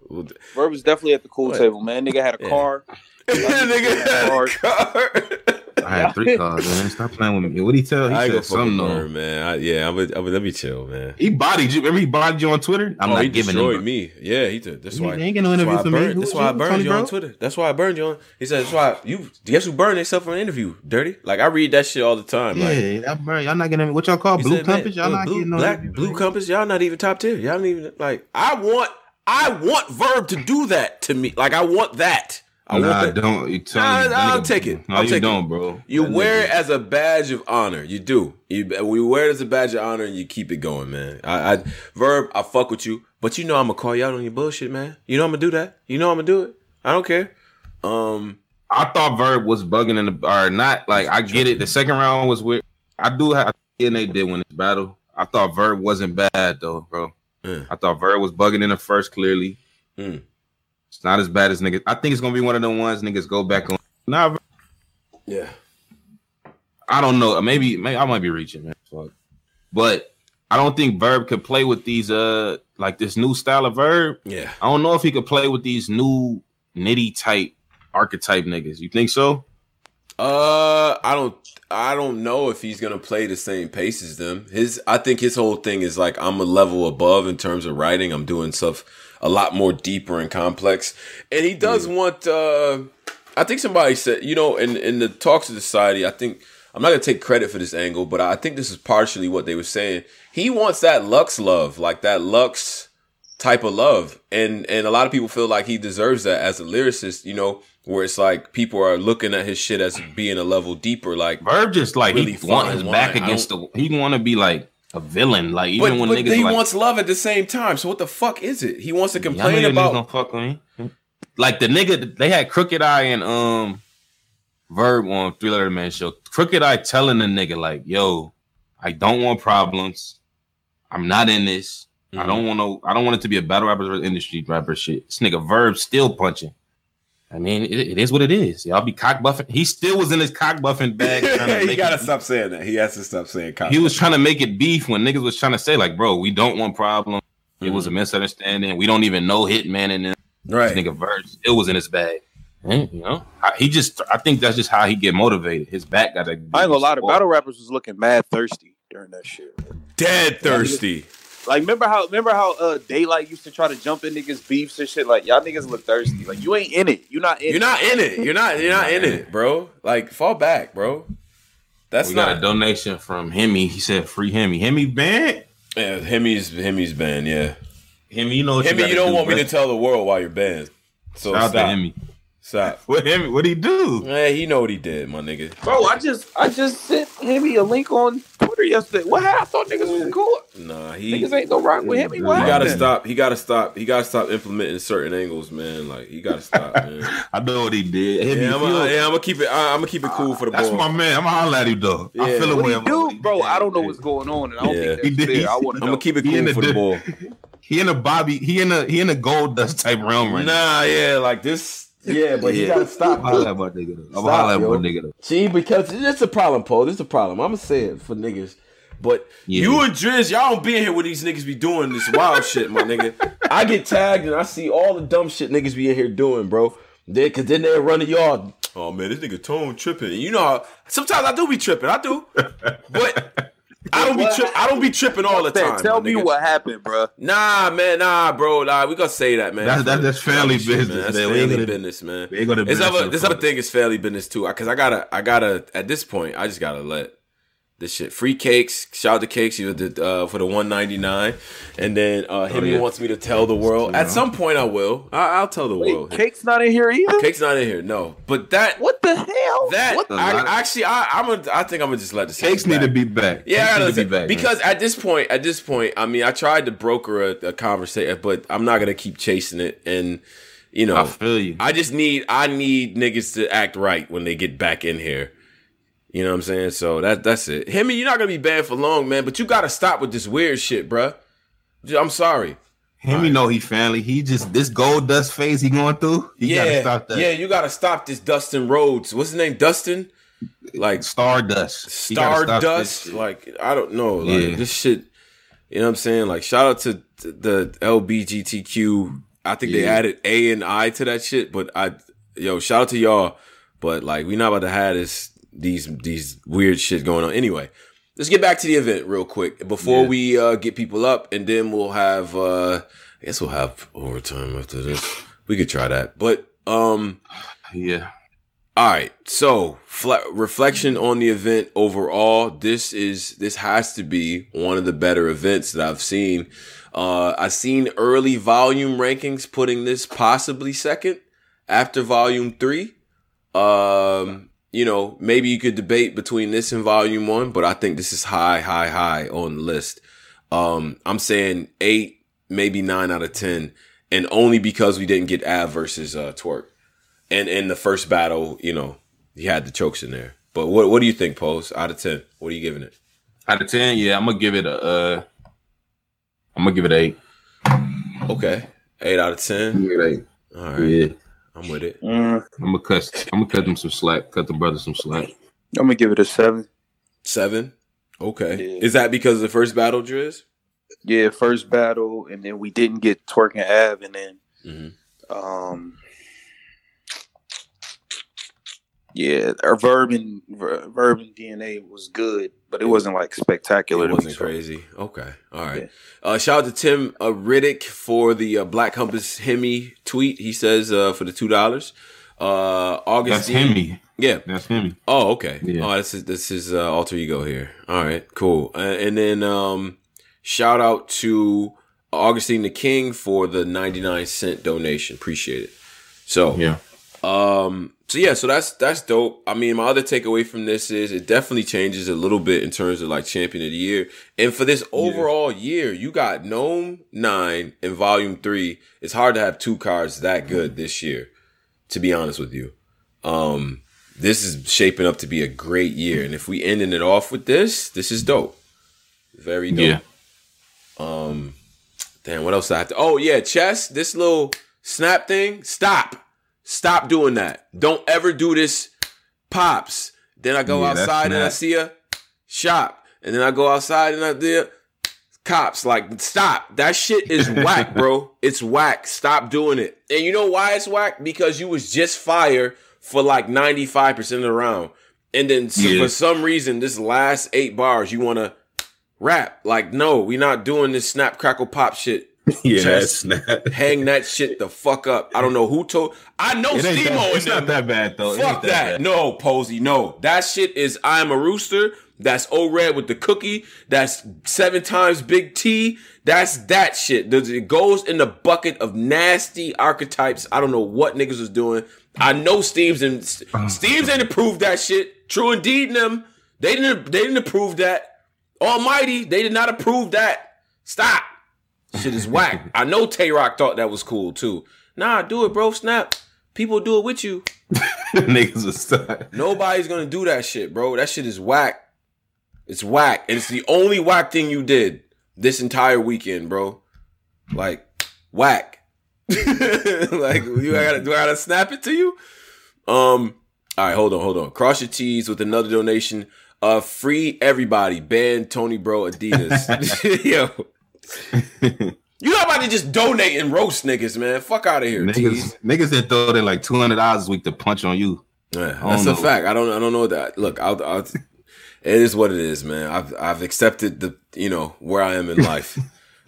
S3: Verb was definitely at the cool
S1: What?
S3: table, man. Nigga had a
S1: Yeah.
S3: car.
S1: nigga had a car.
S2: I had three cars, man. Stop playing with me. What would he tell? He
S1: I ain't gonna
S2: said
S1: fuck with
S2: something. though.
S1: Man. I, yeah, I'm. I'm. Let me chill, man.
S2: He bodied you. Remember he bodied you on Twitter? I'm
S1: oh,
S2: not
S1: he
S2: giving
S1: destroyed
S2: him.
S1: me. Yeah, he did. That's
S2: He
S1: why.
S2: ain't get no
S1: that's why
S2: interview
S1: I
S2: for me.
S1: burned- That's why I
S2: you?
S1: burned
S2: Tony
S1: you on Twitter. That's why I burned you on. He said that's why you. Guess who burned himself for an interview? Dirty. Like I read that shit all the time. Like,
S2: Yeah, y'all, burn- y'all not getting what y'all call blue
S1: said, man,
S2: compass. Y'all
S1: uh,
S2: not
S1: blue,
S2: getting no
S1: black
S2: interview,
S1: blue compass. Y'all not even top tier. Y'all don't even like. I want. I want Verb to do that to me. Like I want that. I
S2: Nah,
S1: want that.
S2: don't. You tell
S1: Nah,
S2: me,
S1: I'll
S2: nigga-
S1: take it.
S2: No,
S1: I'll
S2: you
S1: take
S2: don't, bro.
S1: You
S2: That
S1: wear
S2: nigga-
S1: it as a badge of honor. You do. You we wear it as a badge of honor, and you keep it going, man. I, I verb. I fuck with you, but you know I'm gonna call you out on your bullshit, man. You know I'm gonna do that. You know I'm gonna do it. I don't care. Um,
S2: I thought Verb was bugging in the or not. Like I get it. The second round was weird. I do have and they did win this battle. I thought Verb wasn't bad though, bro.
S1: Yeah.
S2: I thought Verb was bugging in the first clearly.
S1: Mm.
S2: It's not as bad as niggas. I think it's gonna be one of the ones niggas go back on. Nah,
S1: yeah.
S2: I don't know. Maybe, maybe I might be reaching, man. Fuck. But I don't think Verb could play with these uh like this new style of Verb.
S1: Yeah.
S2: I don't know if he could play with these new nitty type archetype niggas. You think so?
S1: Uh, I don't. I don't know if he's gonna play the same pace as them. His, I think his whole thing is like I'm a level above in terms of writing. I'm doing stuff a lot more deeper and complex, and he does want. uh I think somebody said, you know, in in the talks of society, I think I'm not gonna take credit for this angle, but I think this is partially what they were saying. He wants that Lux love, like that Lux type of love, and and a lot of people feel like he deserves that as a lyricist. You know, where it's like people are looking at his shit as being a level deeper. Like
S2: Verb just like
S1: Really
S2: he want his back against the. He want to be like a villain. Like
S1: but,
S2: even when
S1: but
S2: niggas
S1: he
S2: like,
S1: wants love at the same time. So what the fuck is it? He wants to complain about.
S2: fuck with me. Like the nigga, they had Crooked I and um Verb on Three Letter Man show. Crooked I telling the nigga like, "Yo, I don't want problems. I'm not in this. I
S1: Mhm.
S2: don't want no. I don't want it to be a battle rapper or industry rapper shit. This nigga Verb still punching. I mean, it, it is what it is. Y'all be cock buffing. He still was in his cock buffing bag. trying to
S1: he gotta
S2: it-
S1: stop saying that. He has to stop saying. Cock.
S2: He was trying to make it beef when niggas was trying to say like, bro, we don't want problems. It was a mm-hmm. misunderstanding. We don't even know Hitman and them.
S1: right.
S2: This nigga verse, it was in his bag. And, you know, I- he just, I think that's just how he get motivated. His back got to.
S3: I ain't gonna lie, the battle rappers was looking mad thirsty during that shit.
S1: Dead thirsty.
S3: Like remember how remember how uh Daylyt used to try to jump in niggas beefs and shit. Like y'all niggas look thirsty. Like you ain't in it. You not in.
S1: You're
S3: it.
S1: not in it. You're not. You're not in it, bro. Like fall back, bro. That's
S2: We
S1: not.
S2: got a donation from Hemi. He said, "Free Hemi." Hemi band.
S1: yeah, Hemi's Hemi's banned. Yeah,
S2: Hemi, you know what
S1: Hemi.
S2: you,
S1: You don't
S2: do,
S1: want me to tell the world why you're banned. So
S2: Shout out to
S1: stop.
S2: Hemi.
S1: Stop.
S2: What Hemi? What he do?
S1: Man, he know what he did, my nigga.
S3: Bro, I just I just sent him a link on Twitter yesterday. What happened? I thought niggas was cool.
S1: Nah, he.
S3: Niggas ain't no rock with him.
S2: He
S1: He gotta
S3: happened?
S1: stop. He gotta stop. He gotta stop implementing certain angles, man. Like he gotta stop, man.
S2: I know what he did. Hemi,
S1: yeah, I'm
S2: feel-
S1: gonna yeah, I'm keep it. I, I'm gonna keep it cool for the ball.
S2: that's
S1: boys.
S2: my man. I'm gonna holler at him though. I
S1: Yeah.
S2: feel
S3: What
S2: away
S3: he do, bro? I don't know what's going on, and I don't
S1: Yeah.
S3: think
S2: He
S3: that's
S2: did.
S3: fair. I want
S1: I'm gonna keep it
S2: He
S1: cool for the
S2: di-
S1: ball.
S2: He in a Bobby. He in a he in a gold dust type realm right now.
S1: Nah, yeah, like this. Yeah, but you
S2: Yeah.
S1: gotta stop.
S2: I'm holler at my nigga though. I'm
S1: Stop,
S2: holler at
S1: yo.
S2: my nigga.
S1: See, because it's a problem, Paul. This is a problem. I'm gonna say it for niggas. But
S2: Yeah.
S1: you and Driz, y'all don't be in here with these niggas be doing this wild shit, my nigga. I get tagged and I see all the dumb shit niggas be in here doing, bro. They, Cause then they'll run to y'all. Oh man, this nigga tone tripping. And you know how sometimes I do be tripping. I do. But I don't be tri- I don't be tripping all the time.
S3: Tell me
S1: nigga.
S3: what happened, bro.
S1: Nah, man, nah, bro. Nah, we gonna say that, man.
S2: That's- that's- that's family
S1: Shit,
S2: business,
S1: That's
S2: man. We ain't
S1: family
S2: gonna-
S1: business, man.
S2: we ain't gonna
S1: This
S2: bash
S1: other, this other thing is family business too. Cause I gotta, I gotta. At this point, I just gotta let this shit. Free cakes. Shout out to cakes. You did uh, for the one ninety nine, and then uh, him
S2: Oh, yeah.
S1: wants me to tell the world. At some point, I will. I, I'll tell the
S3: Wait,
S1: world.
S3: Cake's not in here either.
S1: Cake's not in here. No, but that.
S3: What the hell?
S1: That
S3: What
S2: the
S1: I,
S2: lot-
S1: actually, I, I'm a, I think I'm gonna just let this
S2: Cakes need to be back.
S1: yeah, I
S2: Cakes
S1: gotta
S2: need to be back man.
S1: because at this point, at this point, I mean, I tried to broker a, a conversation, but I'm not gonna keep chasing it, and you know,
S2: I feel you.
S1: I just need I need niggas to act right when they get back in here. You know what I'm saying? So that that's it. Hemi, you're not gonna be banned for long, man, but you gotta stop with this weird shit, bruh. I'm sorry.
S2: Him, you know he family. He just this gold dust phase he going through. He gotta
S1: yeah,
S2: stop that.
S1: yeah, you gotta stop this Dustin Rhodes. What's his name? Dustin? Like
S2: Stardust. He gotta stop this
S1: Stardust. Like I don't know. Like
S2: Yeah.
S1: this shit. You know what I'm saying? Like shout out to the LBGTQ. I think they added A and I to that shit, but I yo shout out to y'all. But like we not about to have this these these weird shit going on. Anyway, let's get back to the event real quick before
S2: Yeah.
S1: we uh, get people up, and then we'll have. uh I guess we'll have overtime after this. We could try that, but um.
S2: Yeah.
S1: All right. So, fle- reflection on the event overall. This is this has to be one of the better events that I've seen. Uh, I've seen early volume rankings putting this possibly second after volume three. Um, you know, maybe you could debate between this and volume one, but I think this is high, high, high on the list. Um, I'm saying eight, maybe nine out of ten, and only because we didn't get Av versus uh, Twork and in the first battle, you know, he had the chokes in there. But what what do you think, Pose? Out of ten, what are you giving it?
S2: Out of ten, yeah, I'm gonna give it a. Uh, I'm gonna give it eight.
S1: Okay, eight out of ten.
S2: Eight.
S1: All right,
S2: Yeah,
S1: I'm with it.
S3: Mm,
S2: I'm gonna cut. I'm gonna cut them some slack. Cut the brother some slack.
S3: I'm gonna give it a seven.
S1: Seven. Okay,
S3: Yeah.
S1: is that because of the first battle, Driz?
S3: Yeah, first battle, and then we didn't get twerking Av, and then
S1: Mm-hmm.
S3: um, yeah, our verb and verb and DNA was good, but it wasn't like spectacular.
S1: It wasn't
S3: so-
S1: crazy. Okay, all right.
S3: Yeah.
S1: Uh, shout out to Tim uh, Riddick for the uh, Black Compass Hemi tweet. He says uh, for the two dollars. Uh,
S2: That's Hemi.
S1: Yeah.
S2: That's him.
S1: Oh, okay.
S2: Yeah.
S1: Oh, this is this is uh, alter ego here. All right, cool. Uh, and then um, shout out to Augustine the King for the ninety nine cent donation. Appreciate it. So
S2: Yeah.
S1: Um, so yeah, so that's that's dope. I mean, my other takeaway from this is it definitely changes a little bit in terms of like champion of the year. And for this overall year, you got NOME nine and Volume three. It's hard to have two cards that good this year, to be honest with you. Um, this is shaping up to be a great year, and if we ending it off with this, this is dope. Very dope.
S2: Yeah.
S1: Um, damn, what else I have to? Oh yeah, chess. This little snap thing. Stop. Stop doing that. Don't ever do this. Pops. Then I go
S2: Yeah,
S1: outside and I see a shop, and then I go outside and I there cops. Like stop. That shit is whack, bro. It's whack. Stop doing it. And you know why it's whack? Because you was just fire for like ninety five percent of the round, and then
S2: Yeah.
S1: for some reason this last eight bars you want to rap. Like no, we not doing this snap crackle pop shit.
S2: Yeah, that's not.
S1: Hang that shit the fuck up. I don't know who told. I know
S2: It ain't that, it's
S1: them.
S2: not that bad though.
S1: Fuck
S2: ain't
S1: that. No, Posey, no. That shit is I'm a rooster. That's O Red with the cookie. That's seven times Big T. That's that shit. It goes in the bucket of nasty archetypes. I don't know what niggas was doing. I know Steams and oh. Steams ain't approved that shit. True indeed, and them they didn't they didn't approve that. Almighty, they did not approve that. Stop. Shit is whack. I know Tay Roc thought that was cool too. Nah, do it, bro. Snap. People do it with you.
S2: Niggas are stuck.
S1: Nobody's gonna do that shit, bro. That shit is whack. It's whack, and it's the only whack thing you did this entire weekend, bro. Like whack. like you gotta do I gotta snap it to you? Um. All right, hold on, hold on. Cross your T's with another donation. Uh, free everybody. Ban Tony Bro Adidas. Yo, you not about to just donate and roast niggas, man. Fuck out of here.
S2: Niggas, niggas that throw their like two hundred dollars a week to punch on you.
S1: Yeah, that's
S2: don't
S1: a fact. I don't. I don't know that. Look, I'll, I'll, it is what it is, man. I've I've accepted the you know where I am in life.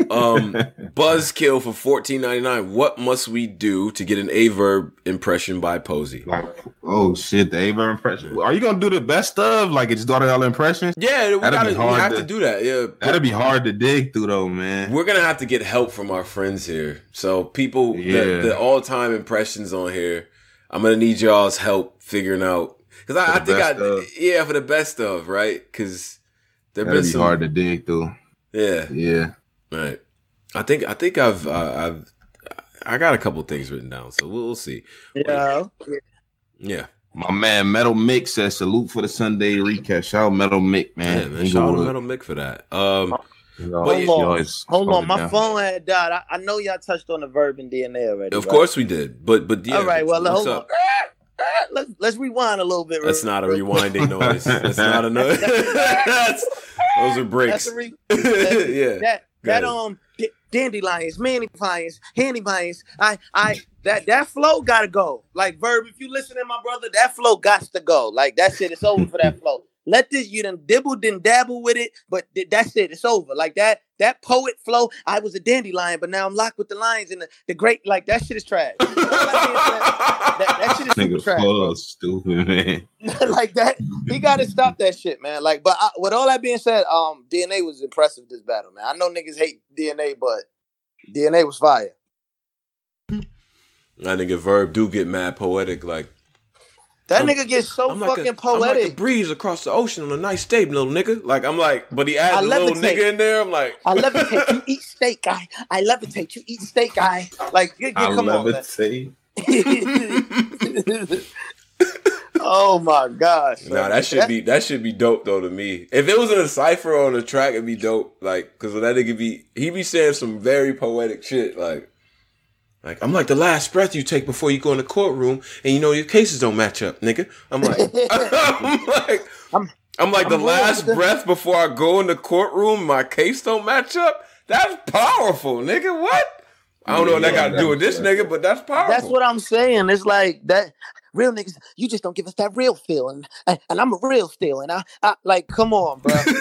S1: Um, Buzzkill for fourteen ninety nine. What must we do to get an Averb impression by Posey?
S2: Like, oh shit, the Aver impression. Are you gonna do the best of? Like, it's do all the impressions?
S1: Yeah, we gotta. We have to,
S2: to-
S1: do that. Yeah,
S2: That'd be hard to dig through, though, man.
S1: we're gonna have to get help from our friends here. So people,
S2: Yeah.
S1: the, the all time impressions on here. I'm gonna need y'all's help figuring out because I, I think I
S2: of.
S1: yeah for the best of right because there been
S2: be
S1: some
S2: hard to dig through.
S1: yeah
S2: Yeah.
S1: Right. I think I think I've uh, I've I got a couple things written down, so we'll, we'll see.
S4: Yeah.
S1: Yeah,
S2: My man Metal Mick says salute for the Sunday recap. Shout out Metal Mick,
S1: man.
S2: man.
S1: man shout out. Metal Mick for that. Um,
S2: You know,
S1: But
S2: he
S4: Hold on, my
S2: down.
S4: phone had died. I, I know y'all touched on the verb and DNA already.
S1: of
S4: right?
S1: course we did, but but yeah.
S4: All right. Well, hold
S1: up?
S4: on. Let's let's rewind a little bit.
S1: That's
S4: real-
S1: not a
S4: real-
S1: rewinding noise. That's not a noise. That's, those are
S4: That's
S1: breaks.
S4: a re-
S1: yeah.
S4: that
S1: Go
S4: that um d- dandelions, handy lions. I I that that flow gotta go. Like verb, if you listen to my brother, that flow got to go. Like that shit It's over for that flow. Let this you done dibble then dabble with it, but th- that's it. It's over. Like that that poet flow. I was a dandelion, but now I'm locked with the lions and the, the great. Like that shit is trash. All that that, that shit is
S2: Nigga
S4: trash.
S2: full
S4: bro.
S2: of stupid man.
S4: like that. He got to stop that shit, man. Like, but I, with all that being said, um, DNA was impressive this battle, man. I know niggas hate DNA, but DNA was fire.
S1: I think a verb do get mad poetic. Like
S4: That
S1: I'm-
S4: nigga gets so
S1: I'm like,
S4: fucking
S1: a, I'm like
S4: poetic.
S1: a breeze across the ocean on a nice day, little nigga. Like I'm like, but he adds
S4: I
S1: a little
S4: levitate.
S1: nigga in there. I'm like,
S4: I levitate, you eat steak, guy. I levitate, you eat steak, guy. Like, get, get,
S2: I
S4: come
S2: love
S4: on,
S2: it. Say.
S4: oh my gosh.
S1: Nah, that should be that should be dope though to me. If it was in a cipher on a track, it'd be dope. Like, cause that nigga be he be saying some very poetic shit. Like, like I'm like the last breath you take before you go in the courtroom, and you know your cases don't match up, nigga. I'm like, I'm like, I'm,
S4: I'm-
S1: like the
S4: I'm
S1: last
S4: wrong.
S1: breath before I go in the courtroom, my case don't match up. That's powerful, nigga. What? I don't know what that got to do with this nigga, but that's powerful.
S4: That's what I'm saying. It's like that. Real niggas, you just don't give us that real feeling, and, and I'm a real still, and I, I like, come on, bro. this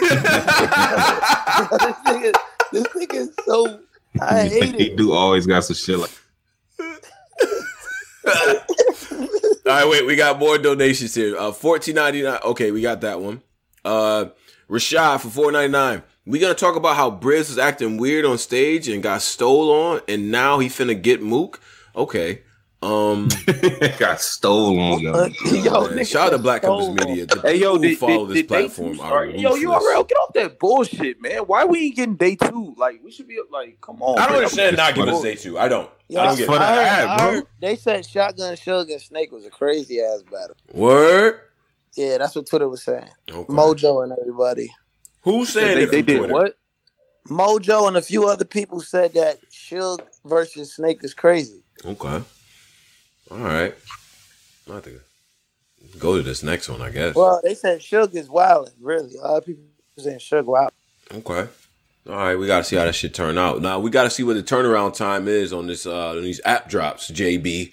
S4: nigga, this nigga is so. I hate
S2: he
S4: it.
S2: do always got some shit like
S1: All right, wait, we got more donations here. Uh, fourteen ninety nine. Okay, we got that one. Uh, Rashad for four ninety nine. We gonna talk about how Briz was acting weird on stage and got stole on, and now he finna get Mook. Okay. Um,
S2: got stolen. Yo,
S4: yo, nigga,
S1: shout out to Black Compass. Media. The
S3: Hey yo,
S1: people who
S3: did,
S1: follow
S3: did,
S1: this
S3: did
S1: platform
S3: two
S1: are
S3: start? Yo, you
S1: ruthless.
S3: URL, get off that bullshit, man. Why we ain't getting day two? Like we should be like, come on.
S1: I don't
S3: bro.
S1: understand not giving
S2: But-
S1: us day two. I don't.
S4: Yo,
S1: I don't get
S2: for
S1: it.
S4: I heard,
S2: ad,
S4: I
S2: bro.
S4: heard they said Shotgun Suge and Snake was a crazy ass battle.
S1: Word.
S4: Yeah, that's what Twitter was saying.
S1: Okay.
S4: Mojo and everybody.
S1: Who said
S3: They,
S1: it
S3: they did
S1: Twitter?
S3: what?
S4: Mojo and a few other people said that Suge versus Snake is crazy.
S1: Okay. All right. I have to go to this next one, I guess.
S4: Well, they said Suge is wild. Really, a lot of people saying Suge wild.
S1: Okay. All right, we gotta see how that shit turn out. Now we gotta see what the turnaround time is on this uh on these app drops, JB.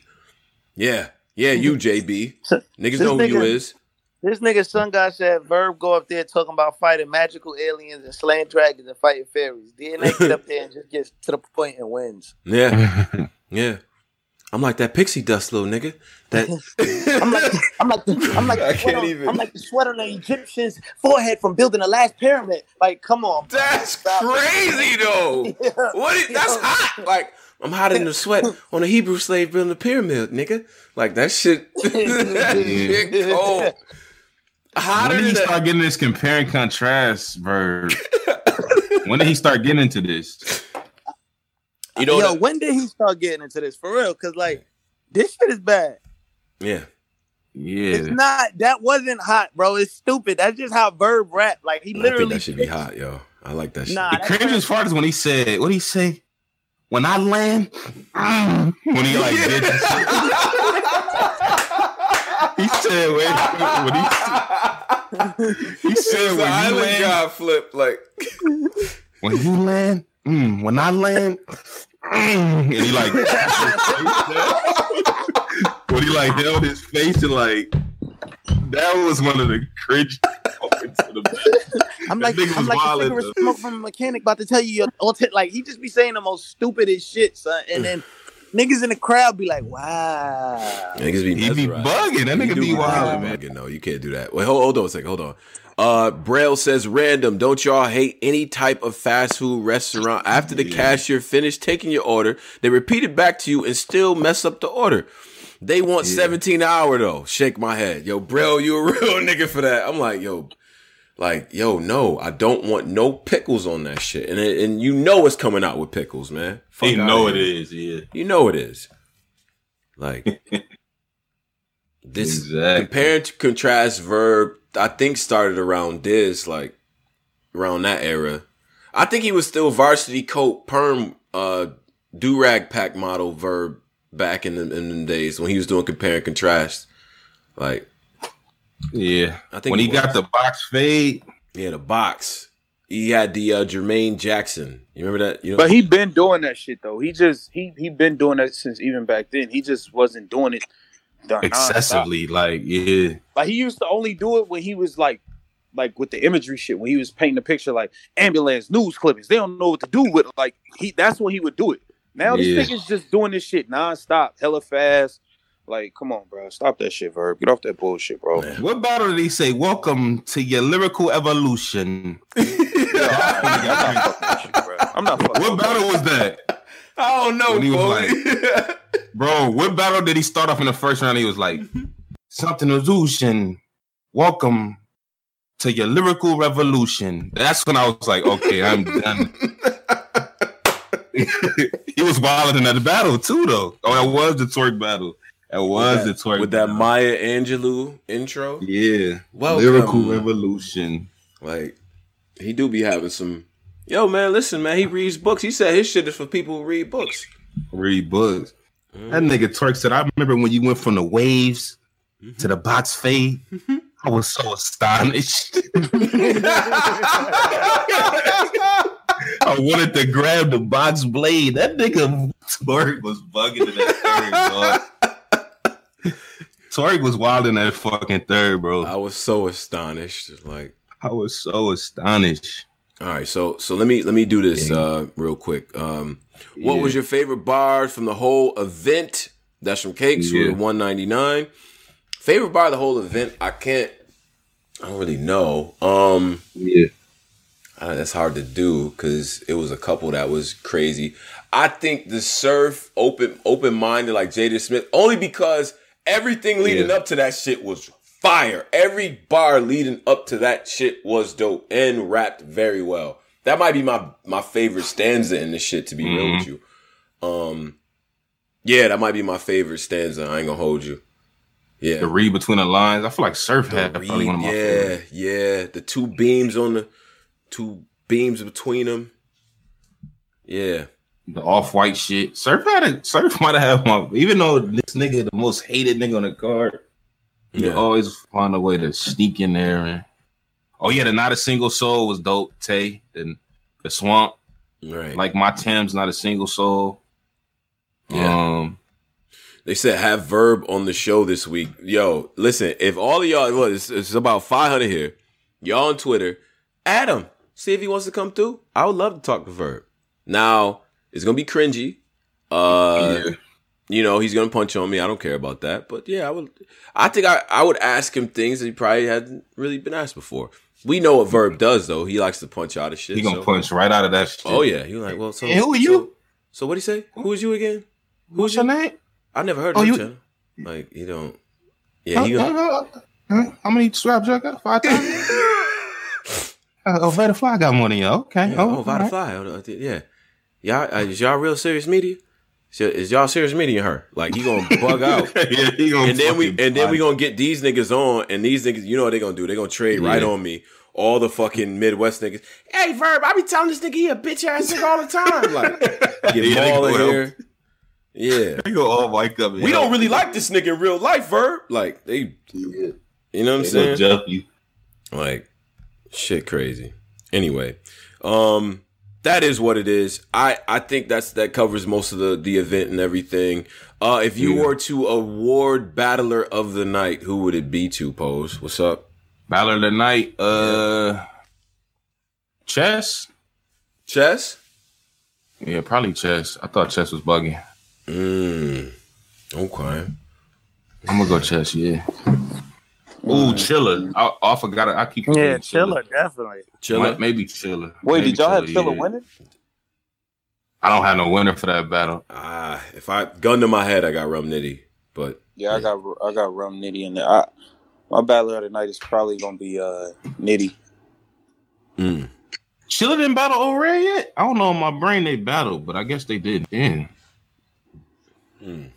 S1: Yeah. Yeah, you JB. Niggas
S4: This
S1: know who you is.
S4: This nigga Sun God said Verb go up there talking about fighting magical aliens and slaying dragons and fighting fairies. DNA get up there and just gets to the point and wins.
S1: Yeah. Yeah. I'm like that pixie dust little nigga. That
S4: I'm like I'm like the, I'm like
S1: I
S4: the sweat
S1: can't
S4: on,
S1: even.
S4: I'm like the sweat on the Egyptians' forehead from building the last pyramid. Like, come on.
S1: That's
S4: Stop
S1: crazy though. What is that's hot? Like I'm hotter than the sweat on a Hebrew slave building a pyramid, nigga. Like that shit, that shit cold. Hotter
S2: when did
S1: than
S2: he
S1: that.
S2: start getting this compare and contrast verb? when did he start getting into this?
S1: You know,
S4: Yo,
S1: the-
S4: when did he start getting into this for real? Cause like this shit is bad.
S1: yeah.
S2: Yeah.
S4: It's not. That wasn't hot, bro. It's stupid. That's just how Verb rap. Like he
S1: I think
S4: literally.
S1: that should be hot, yo. I like that shit.
S4: Nah,
S2: the
S4: that's
S2: cringiest part is when he said, "What did he say?" When I land, mm, when he like did the shit. He said, "Wait, when he he said when you land,
S1: guy flipped like
S2: when you land, mm, when I land, and he like when he like held his face and like that was one of the cringe moments of the battle.
S4: I'm like, I'm
S2: was
S4: like
S2: wildin',
S4: a cigarette
S2: though.
S4: smoke from a mechanic about to tell you your ulti- like he just be saying the most stupidest shit, son. And then niggas in the crowd be like, wow.
S1: niggas be
S2: He be bugging. That
S1: He
S2: nigga be wild, man.
S1: bugging. No, you can't do that. Wait, hold, hold on a second. Hold on. Uh, Braille says random. Don't y'all hate any type of fast food restaurant after the
S2: Yeah.
S1: cashier finished taking your order? They repeat it back to you and still mess up the order. They want
S2: Yeah.
S1: 17 hour though. Shake my head. Yo, Braille, you a real nigga for that. I'm like, yo, like, yo, no, I don't want no pickles on that shit. And it, and you know it's coming out with pickles, man. Fuck
S2: You know it is, yeah.
S1: You know it is. Like this
S2: Exactly.
S1: compare and contrast verb, I think started around this, like around that era. I think he was still varsity coat perm uh do rag pack model verb back in the in them days when he was doing compare and contrast. Like
S2: Yeah.
S1: I think
S2: when
S1: he
S2: he got the box fade,
S1: yeah, the box. He had the uh, Jermaine Jackson. You remember that? You know,
S3: But he been doing that shit though. He just he he been doing that since even back then. He just wasn't doing it done nonstop.
S2: excessively, like, yeah.
S3: Like he used to only do it when he was like like with the imagery shit when he was painting a picture like ambulance news clippings. They don't know what to do with it. like he that's when he would do it. Now
S2: Yeah.
S3: this nigga's just doing this shit nonstop, hella fast. Like, come on, bro. Stop that shit, Verb. Get off that bullshit, bro.
S1: Man.
S2: What battle did he say? Welcome to your lyrical evolution.
S3: I'm not fucking with you, bro. I'm not fucking
S2: What battle was that?
S1: I don't know,
S2: When he was
S1: boy.
S2: Bro, what battle did he start off in the first round? He was like, mm-hmm. something evolution. Welcome to your lyrical revolution. That's when I was like, okay, I'm done. he was wild in that battle too, though. Oh, that was the Twork battle. That was the Twork
S1: with that. Maya Angelou intro.
S2: Yeah.
S1: Welcome.
S2: Lyrical revolution.
S1: Like he do be having some. Yo, man, listen, man. He reads books. He said his shit is for people who read books.
S2: Read books. That nigga Twork said, I remember when you went from the waves to the box fade. I was so astonished. I wanted to grab the box blade. That nigga Twork was bugging in that third. Twork was wild in that fucking third, bro.
S1: I was so astonished. Like,
S2: I was so astonished.
S1: all right, so so let me let me do this uh real quick. Um, what
S2: Yeah.
S1: was your favorite bars from the whole event? That's from Cakes.
S2: Yeah.
S1: Ninety nine. favorite bar of the whole event. I can't. I don't really know. Um,
S2: Yeah.
S1: that's hard to do because it was a couple that was crazy. I think the surf open open minded like Jada Smith only because everything leading
S2: Yeah.
S1: up to that shit was fire. Every bar leading up to that shit was dope and rapped very well. That might be my my favorite stanza in this shit. To be real with you, um, yeah, that might be my favorite stanza. I ain't gonna hold you. Yeah,
S2: The read between the lines. I feel like Surf had
S1: the
S2: probably one of my
S1: yeah,
S2: favorites.
S1: yeah. The two beams on the two beams between them. Yeah,
S2: The off white shit. Surf had a Surf might have had my even though this nigga the most hated nigga on the card. You
S1: Yeah.
S2: always find a way to sneak in there and oh yeah, the not a single soul was dope. Tay, and the swamp.
S1: right.
S2: Like my Tim's not a single soul.
S1: Yeah.
S2: Um
S1: They said have Verb on the show this week. Yo, listen, if all of y'all, well, it's, it's about 500 here. Y'all on Twitter, Adam. See if he wants to come through. I would love to talk to Verb. Now, it's going to be cringy. Uh,
S2: yeah.
S1: You know, he's going to punch on me. I don't care about that. But yeah, I would, I think I, I would ask him things that he probably hadn't really been asked before. We know what Verb does, though. He likes to punch out of shit.
S2: He gonna
S1: so-
S2: punch right out of that shit.
S1: Oh, yeah. He was like, well, so.
S2: Hey, who are you?
S1: So, what do you say? Who is you again?
S2: What's your name?
S1: I never heard
S2: Oh,
S1: of
S2: you-
S1: channel. Like, you don't. Yeah, he
S2: Huh?
S1: gonna,
S2: Huh? Huh? How many straps you got? Five thousand? uh, oh, Veda Fly got more than you. Okay.
S1: Yeah,
S2: oh,
S1: oh, Vada
S2: alright.
S1: Fly. Oh, Yeah. Y'all, uh, is y'all real serious media? Is Is y'all serious media her? Like, he gonna bug out.
S2: yeah, he gonna
S1: and then we and then we gonna get these niggas on, and these niggas, you know what they gonna do? They gonna trade right on me. All the fucking Midwest niggas. Hey, Verb, I be telling this nigga he a bitch ass nigga all the time. Like, get
S2: Yeah,
S1: Maul in
S2: help.
S1: here. Yeah,
S2: They go all mic up.
S1: we don't really like this nigga in real life, Verb. Like, they,
S2: Yeah.
S1: you know what I'm saying?
S2: jump you.
S1: like shit crazy anyway um that is what it is i i think that's that covers most of the the event and everything uh if you
S2: Yeah.
S1: were to award battler of the night who would it be to pose what's up
S2: Battler of the night. Uh, chess.
S1: chess
S2: Yeah, probably chess. I thought chess was bugging.
S1: mm okay
S2: I'm gonna go chess. Yeah. Ooh, Chilla. I, I forgot. It. I keep
S4: Yeah,
S2: forgetting
S4: Chilla, definitely.
S1: Chilla
S2: Might- Maybe Chilla.
S3: Wait,
S2: Maybe
S3: did y'all have Chilla
S2: yeah.
S3: winning?
S2: I don't have no winner for that battle.
S1: ah if i gun to my head i got rum nitty but
S3: Yeah, I got I got Rum Nitty in there. I, my battle of the night is probably gonna be uh Nitty.
S1: mm.
S2: Chilla didn't battle over yet. I don't know in my brain they battled, but I guess they did. Yeah.
S1: Mm.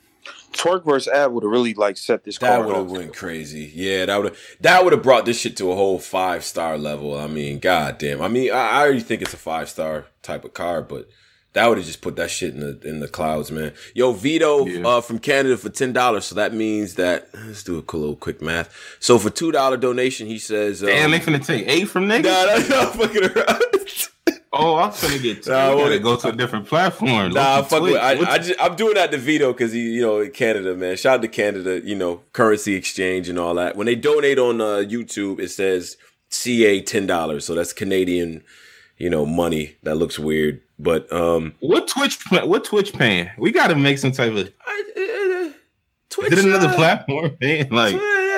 S3: Twork versus Ab would have really like set this
S1: That would have
S3: off.
S1: went crazy. Yeah, that would have that would have brought this shit to a whole five star level. I mean, goddamn. I mean, I, I already think it's a five star type of car, but that would have just put that shit in the in the clouds, man. Yo, Vito
S2: Yeah.
S1: uh, from Canada for ten dollars. So that means that let's do a cool little quick math. So for two dollar donation, he says, um,
S2: Damn, they finna take eight from niggas.
S1: Nah, that's not fucking around.
S2: Oh, I'm gonna get.
S1: Nah, I wanna-
S2: gotta go to a different platform.
S1: Nah,
S2: Look
S1: fuck with. I, I just, I'm doing that to Vito because he, you know, in Canada, man. Shout out to Canada, you know, currency exchange and all that. When they donate on uh, YouTube, it says CA ten dollars, so that's Canadian, you know, money. That looks weird, but um,
S2: what Twitch? What Twitch paying? We got to make some type of.
S1: I, uh, Twitch.
S2: Is it another
S1: uh,
S2: platform paying? Like,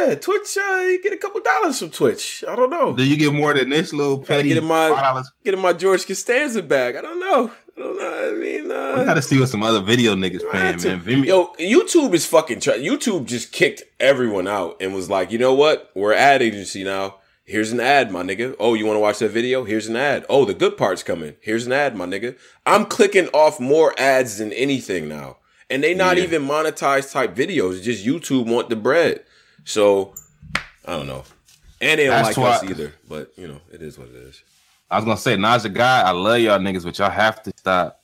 S1: yeah, Twitch. Uh, you get a couple dollars from Twitch. I don't know.
S2: do you get more than this little petty?
S1: get in my-
S2: $5?
S1: Getting my George Costanza bag. I don't know. I don't know. I mean, uh,
S2: We gotta see what some other video niggas paying, man. Vimeo.
S1: Yo, YouTube is fucking. Tra- YouTube just kicked everyone out and was like, you know what? We're ad agency now. Here's an ad, my nigga. Oh, you want to watch that video? Here's an ad. Oh, the good part's coming. Here's an ad, my nigga. I'm clicking off more ads than anything now, and they not
S2: Yeah.
S1: even monetized type videos. Just YouTube want the bread. So I don't know, and they don't
S2: That's
S1: like us either. But you know, it is what it is.
S2: I was gonna say, Nas the guy. I love y'all niggas, but y'all have to stop.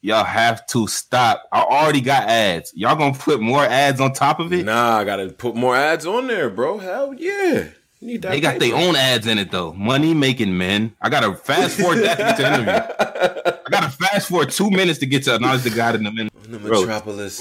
S2: Y'all have to stop. I already got ads. Y'all gonna put more ads on top of it?
S1: Nah, I gotta put more ads on there, bro. Hell yeah.
S2: They got their own ads in it though. Money making men. I gotta fast forward that to get to the interview. I gotta fast forward two minutes to get to Nas the guy in the minute.
S1: In the
S2: Bro,
S1: metropolis.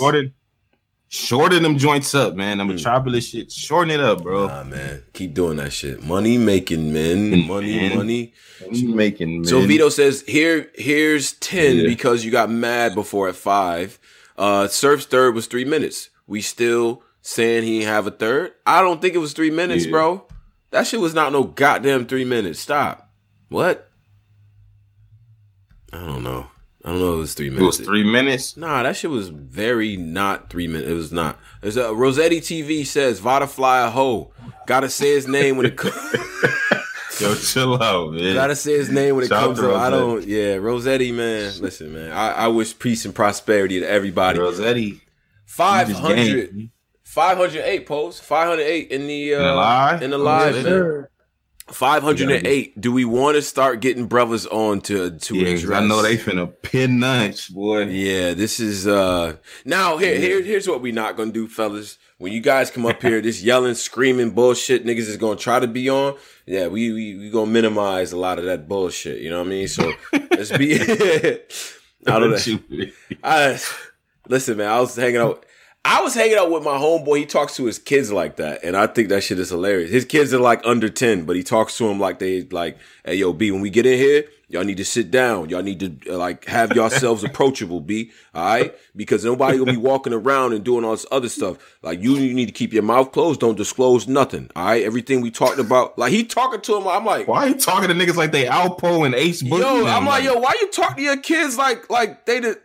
S2: Shorten, them joints up, man.
S1: Hmm.
S2: The metropolis shit. Shorten it up, bro.
S1: Nah, man. Keep doing that shit. Money making men.
S2: Mm,
S1: Money,
S2: man.
S1: money.
S2: Money making men.
S1: So Vito says, here, here's 10
S2: Yeah.
S1: because you got mad before at five. Uh, Surf's third was three minutes. We still saying he have a third. I don't think it was three minutes,
S2: Yeah.
S1: bro. That shit was not no goddamn three minutes. Stop. What? I don't know. I don't know. If it was three minutes.
S2: It was three minutes.
S1: Nah, that shit was very not three minutes. It was not. There's a Rosetti TV says Vada fly a hoe. Gotta say his name when it comes.
S2: Yo, chill out, man.
S1: Gotta say his name when it
S2: Shout out
S1: comes up. I don't. Yeah, Rosetti, man. Listen, man. I, I wish peace and prosperity to everybody.
S2: Rosetti.
S1: Five
S2: you just
S1: hundred.
S2: gained-
S1: 508 posts. 508 in the uh,
S2: In the live?
S1: In the live, man.
S5: Sure.
S1: 508. Do we want to start getting brothers on to to
S2: Yeah,
S1: address?
S2: I know they finna pin lunch, boy.
S1: Yeah, this is uh now here here here's what we not gonna do, fellas. When you guys come up here, this yelling, screaming bullshit niggas is gonna try to be on. Yeah, we we we gonna minimize a lot of that bullshit. You know what I mean? So let's be. I don't know. I listen, man. I was hanging out. I was hanging out with my homeboy. He talks to his kids like that, and I think that shit is hilarious. His kids are like under ten, but he talks to them like they like, "Hey, yo, B, when we get in here, y'all need to sit down. Y'all need to uh, like have yourselves approachable, B. All right, because nobody gonna be walking around and doing all this other stuff. Like you, you need to keep your mouth closed. Don't disclose nothing. All right, everything we talked about. Like he talking to him. I'm like,
S2: Why are you talking to niggas like they Alpo and Ace
S1: yo. I'm like, yo, why you talk to your kids like like they did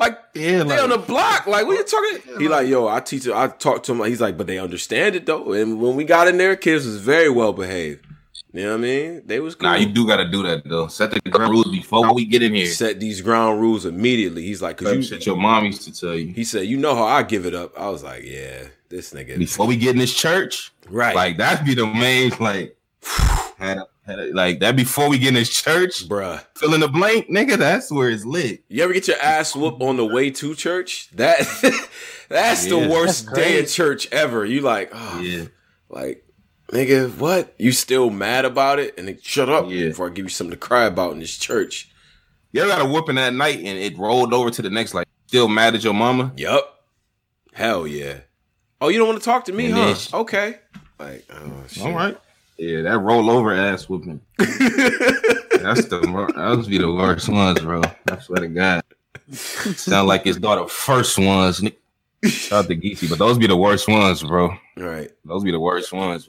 S1: like
S2: yeah,
S1: they
S2: like,
S1: on the block. Like, what you talking? He like, yo, I teach. I talk to him. He's like, but they understand it though. And when we got in there, kids was very well behaved. You know what I mean? They was cool.
S2: Nah, you do gotta do that though. Set the ground rules before we get in here.
S1: set these ground rules immediately. He's like, cause you.
S2: shit your mom used to tell you.
S1: He said, you know how I give it up. I was like, yeah, this nigga.
S2: Before we get in this church,
S1: Right.
S2: like that'd be the main like had a, like that before we get in this church.
S1: bruh.
S2: Fill in the blank, nigga. That's where it's lit.
S1: You ever get your ass whooped on the way to church? That that's the worst
S5: That's
S1: day of church ever. You like, oh,
S2: Yeah,
S1: like, nigga, what? You still mad about it? And then shut up
S2: Yeah.
S1: before I give you something to cry about in this church.
S2: you ever got a whooping that night and it rolled over to the next like still mad at your mama?
S1: Yup. Hell yeah. Oh, you don't want to talk to me,
S2: And
S1: huh?
S2: she-
S1: okay. Like, oh shit.
S2: All right. Yeah, that rollover ass whooping. That's the those be the worst ones, bro. I swear to God. Sound like his daughter first ones. Shout out to Geeky, but those be the worst ones, bro.
S1: All right.
S2: Those be the worst ones.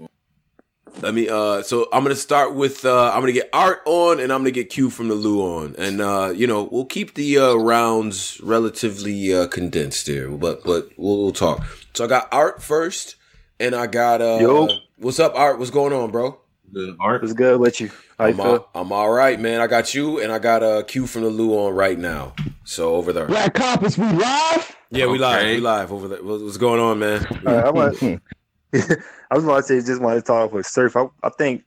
S1: Let me uh so I'm gonna start with uh I'm gonna get Art on and I'm gonna get Q from the Lou on. And uh, you know, we'll keep the uh rounds relatively uh condensed here, but but we'll, we'll talk. So I got Art first and I got uh
S6: Yo.
S1: what's up, Art? What's going on, bro?
S2: Good art.
S6: What's good with you? How you
S1: I'm,
S6: feel?
S1: all, I'm all right, man. I got you and I got uh Q from the Lou on right now. So over there.
S7: Black Compass, we live.
S1: Yeah, we live. We live over there. What's going on, man?
S6: All right, I, want, I was going to say, just want to talk with Surf. I, I think,